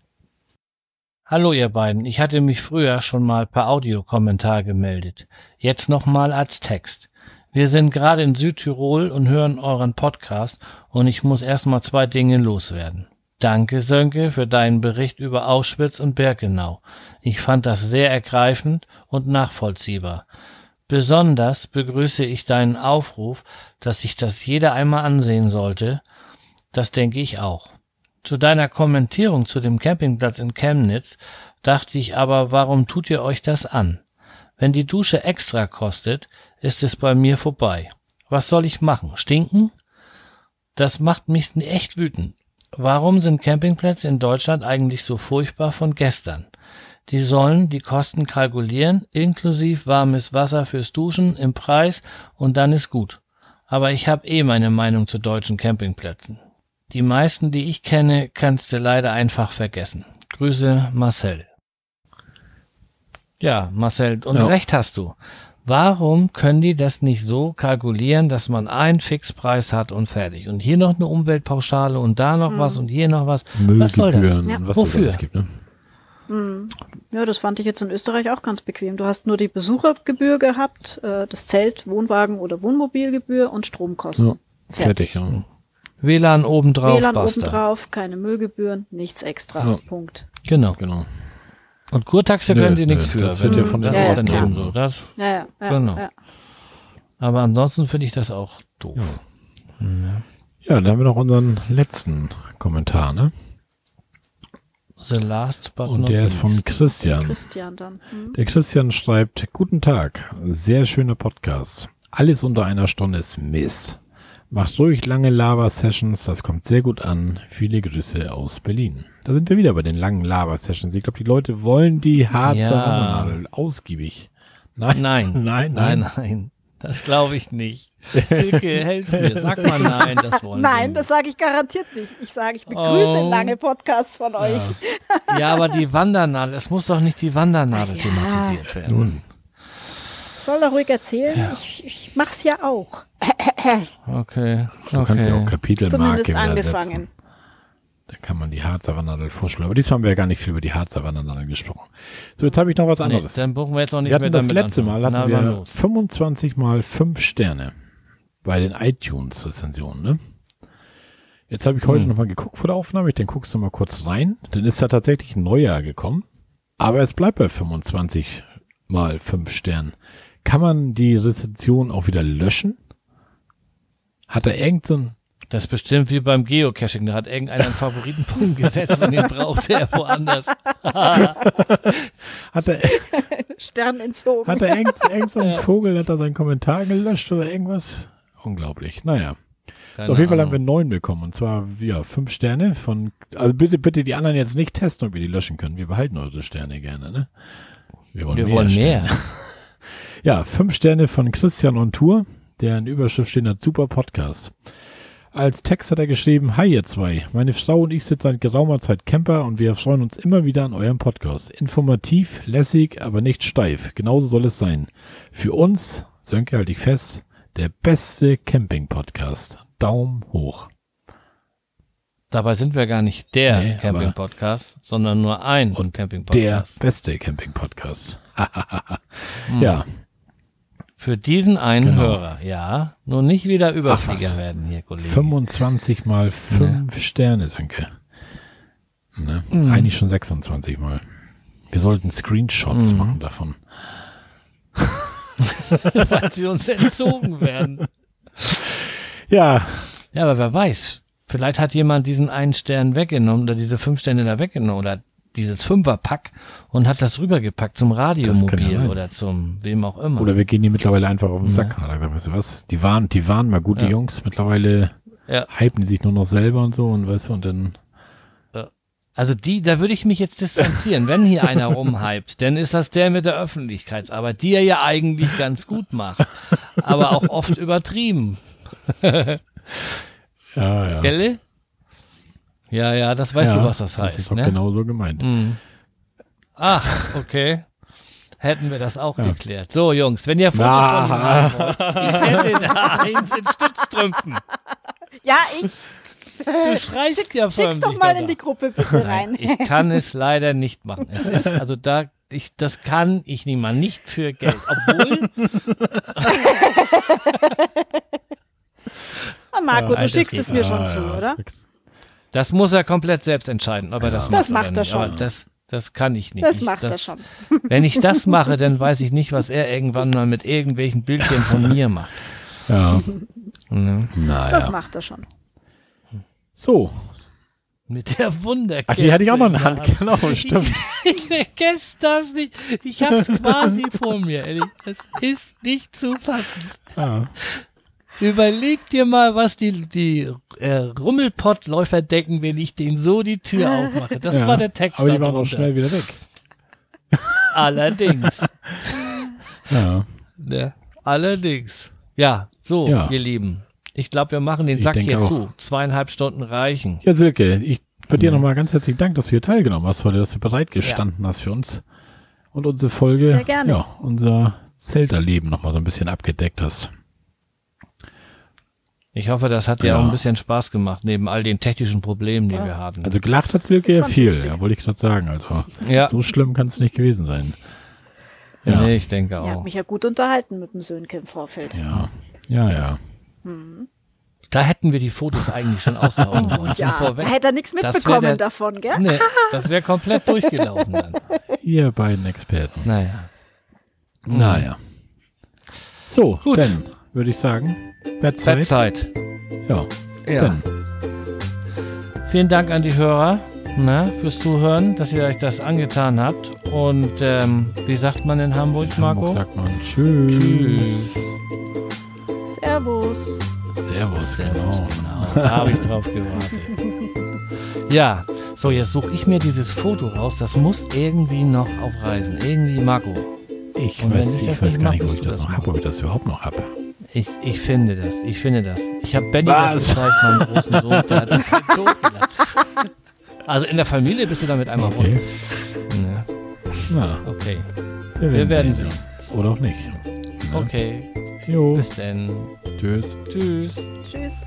Speaker 2: Hallo ihr beiden, ich hatte mich früher schon mal per Audiokommentar gemeldet. Jetzt nochmal als Text. Wir sind gerade in Südtirol und hören euren Podcast und ich muss erstmal zwei Dinge loswerden. Danke, Sönke, für deinen Bericht über Auschwitz und Birkenau. Ich fand das sehr ergreifend und nachvollziehbar. Besonders begrüße ich deinen Aufruf, dass sich das jeder einmal ansehen sollte. Das denke ich auch. Zu deiner Kommentierung zu dem Campingplatz in Chemnitz dachte ich aber, warum tut ihr euch das an? Wenn die Dusche extra kostet, ist es bei mir vorbei. Was soll ich machen? Stinken? Das macht mich echt wütend. Warum sind Campingplätze in Deutschland eigentlich so furchtbar von gestern? Die sollen die Kosten kalkulieren, inklusive warmes Wasser fürs Duschen im Preis und dann ist gut. Aber ich habe eh meine Meinung zu deutschen Campingplätzen. Die meisten, die ich kenne, kannst du leider einfach vergessen. Grüße, Marcel. Ja, Marcel, und ja. recht hast du. Warum können die das nicht so kalkulieren, dass man einen Fixpreis hat und fertig? Und hier noch eine Umweltpauschale und da noch mhm. was und hier noch was. Was soll das? Ja.
Speaker 1: Was Wofür? Das gibt, ne?
Speaker 3: Mhm. Ja, das fand ich jetzt in Österreich auch ganz bequem. Du hast nur die Besuchergebühr gehabt, äh, das Zelt, Wohnwagen oder Wohnmobilgebühr und Stromkosten. Ja,
Speaker 1: fertig. fertig ja.
Speaker 2: WLAN obendrauf,
Speaker 3: WLAN
Speaker 2: basta.
Speaker 3: obendrauf, keine Müllgebühren, nichts extra.
Speaker 1: Ja.
Speaker 3: Punkt.
Speaker 2: Genau.
Speaker 1: Genau.
Speaker 2: Und Kurtaxe können die nichts für.
Speaker 1: das wird ja von
Speaker 3: der
Speaker 2: ist dann eben so. Das,
Speaker 3: Ja, ja, ja,
Speaker 2: Genau.
Speaker 3: ja.
Speaker 2: aber ansonsten finde ich das auch doof.
Speaker 1: Ja, dann haben wir noch unseren letzten Kommentar, ne?
Speaker 2: The last but
Speaker 1: Und
Speaker 2: not
Speaker 1: der ist von. Christian.
Speaker 3: Christian dann. Hm?
Speaker 1: Der Christian schreibt, guten Tag, sehr schöner Podcast. Alles unter einer Stunde ist Mist. Macht ruhig lange Lava-Sessions, das kommt sehr gut an. Viele Grüße aus Berlin. Da sind wir wieder bei den langen Lava-Sessions. Ich glaube, die Leute wollen die Harzer
Speaker 2: Ja.
Speaker 1: Wandernadel ausgiebig. Nein,
Speaker 2: Nein.
Speaker 1: nein,
Speaker 2: Nein,
Speaker 1: nein.
Speaker 2: nein. Das glaube ich nicht. Silke, helf mir. Sag mal nein, das wollen wir
Speaker 3: Nein, das
Speaker 2: nicht.
Speaker 3: sage ich garantiert nicht. Ich sage, ich begrüße
Speaker 2: Oh.
Speaker 3: lange Podcasts von euch.
Speaker 2: Ja, aber die Wandernadel, es muss doch nicht die Wandernadel
Speaker 3: Ja.
Speaker 2: thematisiert werden.
Speaker 3: Soll er ruhig erzählen? Ich, ich mach's ja auch.
Speaker 2: Okay.
Speaker 1: Du kannst ja auch
Speaker 2: okay.
Speaker 1: Kapitelmarke
Speaker 3: Zumindest angefangen.
Speaker 1: setzen. Da kann man die Harzer Wandernadel vorspielen. Aber diesmal haben wir ja gar nicht viel über die Harzer Wandernadel gesprochen. So, jetzt habe ich noch was
Speaker 2: Nee,
Speaker 1: anderes.
Speaker 2: dann brauchen wir jetzt noch nicht
Speaker 1: Wir hatten
Speaker 2: mehr
Speaker 1: das letzte. Mal hatten
Speaker 2: Na,
Speaker 1: wir
Speaker 2: los.
Speaker 1: 25 mal 5 Sterne bei den iTunes-Rezensionen, ne? Jetzt habe ich heute
Speaker 2: Hm.
Speaker 1: noch mal geguckt vor der Aufnahme. Ich dann guckst du mal kurz rein. Dann ist da tatsächlich ein Neujahr gekommen. Aber es bleibt bei 25 mal 5 Sternen. Kann man die Rezension auch wieder löschen? Hat er irgend so ein,
Speaker 2: Das ist bestimmt wie beim Geocaching. Da hat irgendeiner einen Favoritenpunkt gesetzt und den brauchte er woanders.
Speaker 1: hat er,
Speaker 3: Stern entzogen.
Speaker 1: hat er irgend, irgend so ein Vogel, hat er seinen Kommentar gelöscht oder irgendwas? Unglaublich. Naja.
Speaker 2: Keine
Speaker 1: Auf jeden Fall haben wir neun bekommen. Und zwar, ja, fünf Sterne von, also bitte, bitte die anderen jetzt nicht testen, ob wir die löschen können. Wir behalten eure Sterne gerne, ne? Wir wollen
Speaker 2: Wir
Speaker 1: mehr.
Speaker 2: wollen
Speaker 1: Sterne.
Speaker 2: mehr.
Speaker 1: Ja, fünf Sterne von Christian on Tour, der in Überschrift stehen hat, super Podcast. Als Text hat er geschrieben, Hi ihr zwei, meine Frau und ich sind seit geraumer Zeit Camper und wir freuen uns immer wieder an eurem Podcast. Informativ, lässig, aber nicht steif. Genauso soll es sein. Für uns, Sönke halte ich fest, der beste Camping-Podcast. Daumen hoch.
Speaker 2: Dabei sind wir gar nicht der
Speaker 1: Nee,
Speaker 2: Camping-Podcast, sondern nur ein
Speaker 1: Und Der
Speaker 2: Camping-Podcast.
Speaker 1: beste Camping-Podcast. Ja,
Speaker 2: Für diesen einen
Speaker 1: Genau.
Speaker 2: Hörer, ja. Nur nicht wieder Überflieger
Speaker 1: was.
Speaker 2: werden hier, Kollege.
Speaker 1: 25 mal 5 Sterne, Sönke. Ne? Eigentlich schon 26 mal. Wir sollten Screenshots
Speaker 2: Mhm.
Speaker 1: machen davon.
Speaker 2: weil sie uns entzogen werden.
Speaker 1: Ja,
Speaker 2: Ja, aber wer weiß. Vielleicht hat jemand diesen einen Stern weggenommen oder diese fünf Sterne da weggenommen oder dieses Fünferpack und hat das rübergepackt zum
Speaker 1: ja
Speaker 2: Radiomobil oder zum wem auch immer.
Speaker 1: oder wir gehen die mittlerweile einfach auf den Sack. Gesagt, weißt du was? Die waren, die waren mal gute
Speaker 2: Ja.
Speaker 1: Jungs. Mittlerweile
Speaker 2: Ja.
Speaker 1: hypen die sich nur noch selber und so und weißt du, und dann.
Speaker 2: Also die, da würde ich mich jetzt distanzieren. Wenn hier einer rumhypt, dann ist das der mit der Öffentlichkeitsarbeit, die er ja eigentlich ganz gut macht, aber auch oft übertrieben.
Speaker 1: Ja, ja.
Speaker 2: Gell? Ja, ja, das weißt
Speaker 1: ja,
Speaker 2: du, was das heißt.
Speaker 1: Das ist doch
Speaker 2: ne?
Speaker 1: genau so gemeint.
Speaker 2: Mhm. Ach, okay. Hätten wir das auch
Speaker 1: Ja.
Speaker 2: geklärt. So, Jungs, wenn ihr Fotos von haben wollt, ich hätte eins in Stützstrümpfen.
Speaker 3: Ja, ich
Speaker 2: Du schreist ja
Speaker 3: schick's
Speaker 2: förmlich
Speaker 3: doch mal in die Gruppe bitte rein.
Speaker 2: Ich kann es leider nicht machen. Es ist, also da, ich, das kann ich nicht mal, nicht für Geld. Obwohl,
Speaker 3: Ah, Marco, du
Speaker 2: das
Speaker 3: schickst es mir schon zu,
Speaker 1: ja.
Speaker 3: oder?
Speaker 2: Das muss er komplett selbst entscheiden, ob er das macht.
Speaker 3: Das macht
Speaker 2: oder
Speaker 3: er
Speaker 2: nicht.
Speaker 3: schon.
Speaker 2: Aber das, das kann ich nicht.
Speaker 3: Das
Speaker 2: ich,
Speaker 3: macht er
Speaker 2: das,
Speaker 3: schon.
Speaker 2: Wenn ich das mache, dann weiß ich nicht, was er irgendwann mal mit irgendwelchen Bildchen von mir macht.
Speaker 1: Ja.
Speaker 2: Ne?
Speaker 1: Naja.
Speaker 3: Das macht er schon.
Speaker 1: So.
Speaker 2: Mit der Wunderkerze.
Speaker 1: Ach, die hatte ich auch noch in
Speaker 2: in
Speaker 1: der Hand.
Speaker 2: Hand.
Speaker 1: Genau, stimmt.
Speaker 2: Ich vergesse das nicht. Ich habe es quasi vor mir, ehrlich. Das ist nicht zu fassen.
Speaker 1: Ja.
Speaker 2: Überleg dir mal, was die, die äh, Rummelpottläufer denken, wenn ich denen so die Tür aufmache. Das
Speaker 1: Ja.
Speaker 2: war der Text.
Speaker 1: Aber die
Speaker 2: da
Speaker 1: waren auch schnell wieder weg.
Speaker 2: Allerdings.
Speaker 1: Ja.
Speaker 2: Ne? Allerdings. Ja, so,
Speaker 1: Ja.
Speaker 2: ihr Lieben. Ich glaube, wir machen den
Speaker 1: Ich
Speaker 2: Sack hier
Speaker 1: auch.
Speaker 2: zu. Zweieinhalb Stunden reichen.
Speaker 1: Ja, Silke, ich bei dir
Speaker 2: Mhm.
Speaker 1: nochmal ganz herzlichen Dank, dass du hier teilgenommen hast heute, dass du bereit gestanden hast für uns und unsere Folge,
Speaker 3: Sehr gerne.
Speaker 1: ja, unser Zelterleben nochmal so ein bisschen abgedeckt hast.
Speaker 2: Ich hoffe, das hat dir
Speaker 1: Ja.
Speaker 2: auch ein bisschen Spaß gemacht, neben all den technischen Problemen, die wir hatten.
Speaker 1: Also gelacht hat Silke
Speaker 3: Ich
Speaker 1: ja viel,
Speaker 3: lustig.
Speaker 1: ja, wollte ich gerade sagen. Also
Speaker 2: ja,
Speaker 1: so schlimm kann es nicht gewesen sein. Ja.
Speaker 2: nee, ich denke
Speaker 3: Ich habe
Speaker 2: auch.
Speaker 3: mich ja gut unterhalten mit dem Sönke im Vorfeld.
Speaker 1: Ja, ja, ja.
Speaker 2: Da hätten wir die Fotos eigentlich schon austauschen sollen. Schon
Speaker 3: Ja,
Speaker 2: vorweg.
Speaker 3: da hätte er nichts mitbekommen
Speaker 2: der-
Speaker 3: davon, gell?
Speaker 2: Nee, das wäre komplett durchgelaufen dann.
Speaker 1: Ihr beiden Experten.
Speaker 2: Naja.
Speaker 1: Naja. So,
Speaker 2: Gut.
Speaker 1: dann würde ich sagen, Bettzeit.
Speaker 2: Bettzeit.
Speaker 1: Ja.
Speaker 2: Ja.
Speaker 1: Dann.
Speaker 2: Vielen Dank an die Hörer ne, fürs Zuhören, dass ihr euch das angetan habt. Und ähm, wie sagt man in Hamburg, Marco?
Speaker 1: Hamburg sagt man Tschüss.
Speaker 2: Tschüss.
Speaker 3: Servus.
Speaker 1: Servus.
Speaker 2: Servus,
Speaker 1: genau.
Speaker 2: genau. Da habe ich drauf gewartet. Ja, so, jetzt suche ich mir dieses Foto raus. Das muss irgendwie noch auf Reisen. Irgendwie, Marco.
Speaker 1: Ich
Speaker 2: Und
Speaker 1: weiß,
Speaker 2: ich
Speaker 1: ich weiß
Speaker 2: nicht
Speaker 1: gar nicht, wo ich
Speaker 2: das
Speaker 1: noch habe, ob ich das überhaupt noch habe.
Speaker 2: Ich, ich finde das, ich finde das. Ich habe Benny
Speaker 1: Was?
Speaker 2: das gezeigt, meinem großen Sohn, der hat sich totgelacht. Also in der Familie bist du damit einmal
Speaker 1: Okay.
Speaker 2: rund. Ne,
Speaker 1: Na,
Speaker 2: okay,
Speaker 1: wir,
Speaker 2: wir werden
Speaker 1: sehen.
Speaker 2: sehen.
Speaker 1: Oder auch nicht. Ne?
Speaker 2: Okay,
Speaker 1: Jo.
Speaker 2: bis dann.
Speaker 1: Tschüss.
Speaker 2: Tschüss.
Speaker 3: Tschüss.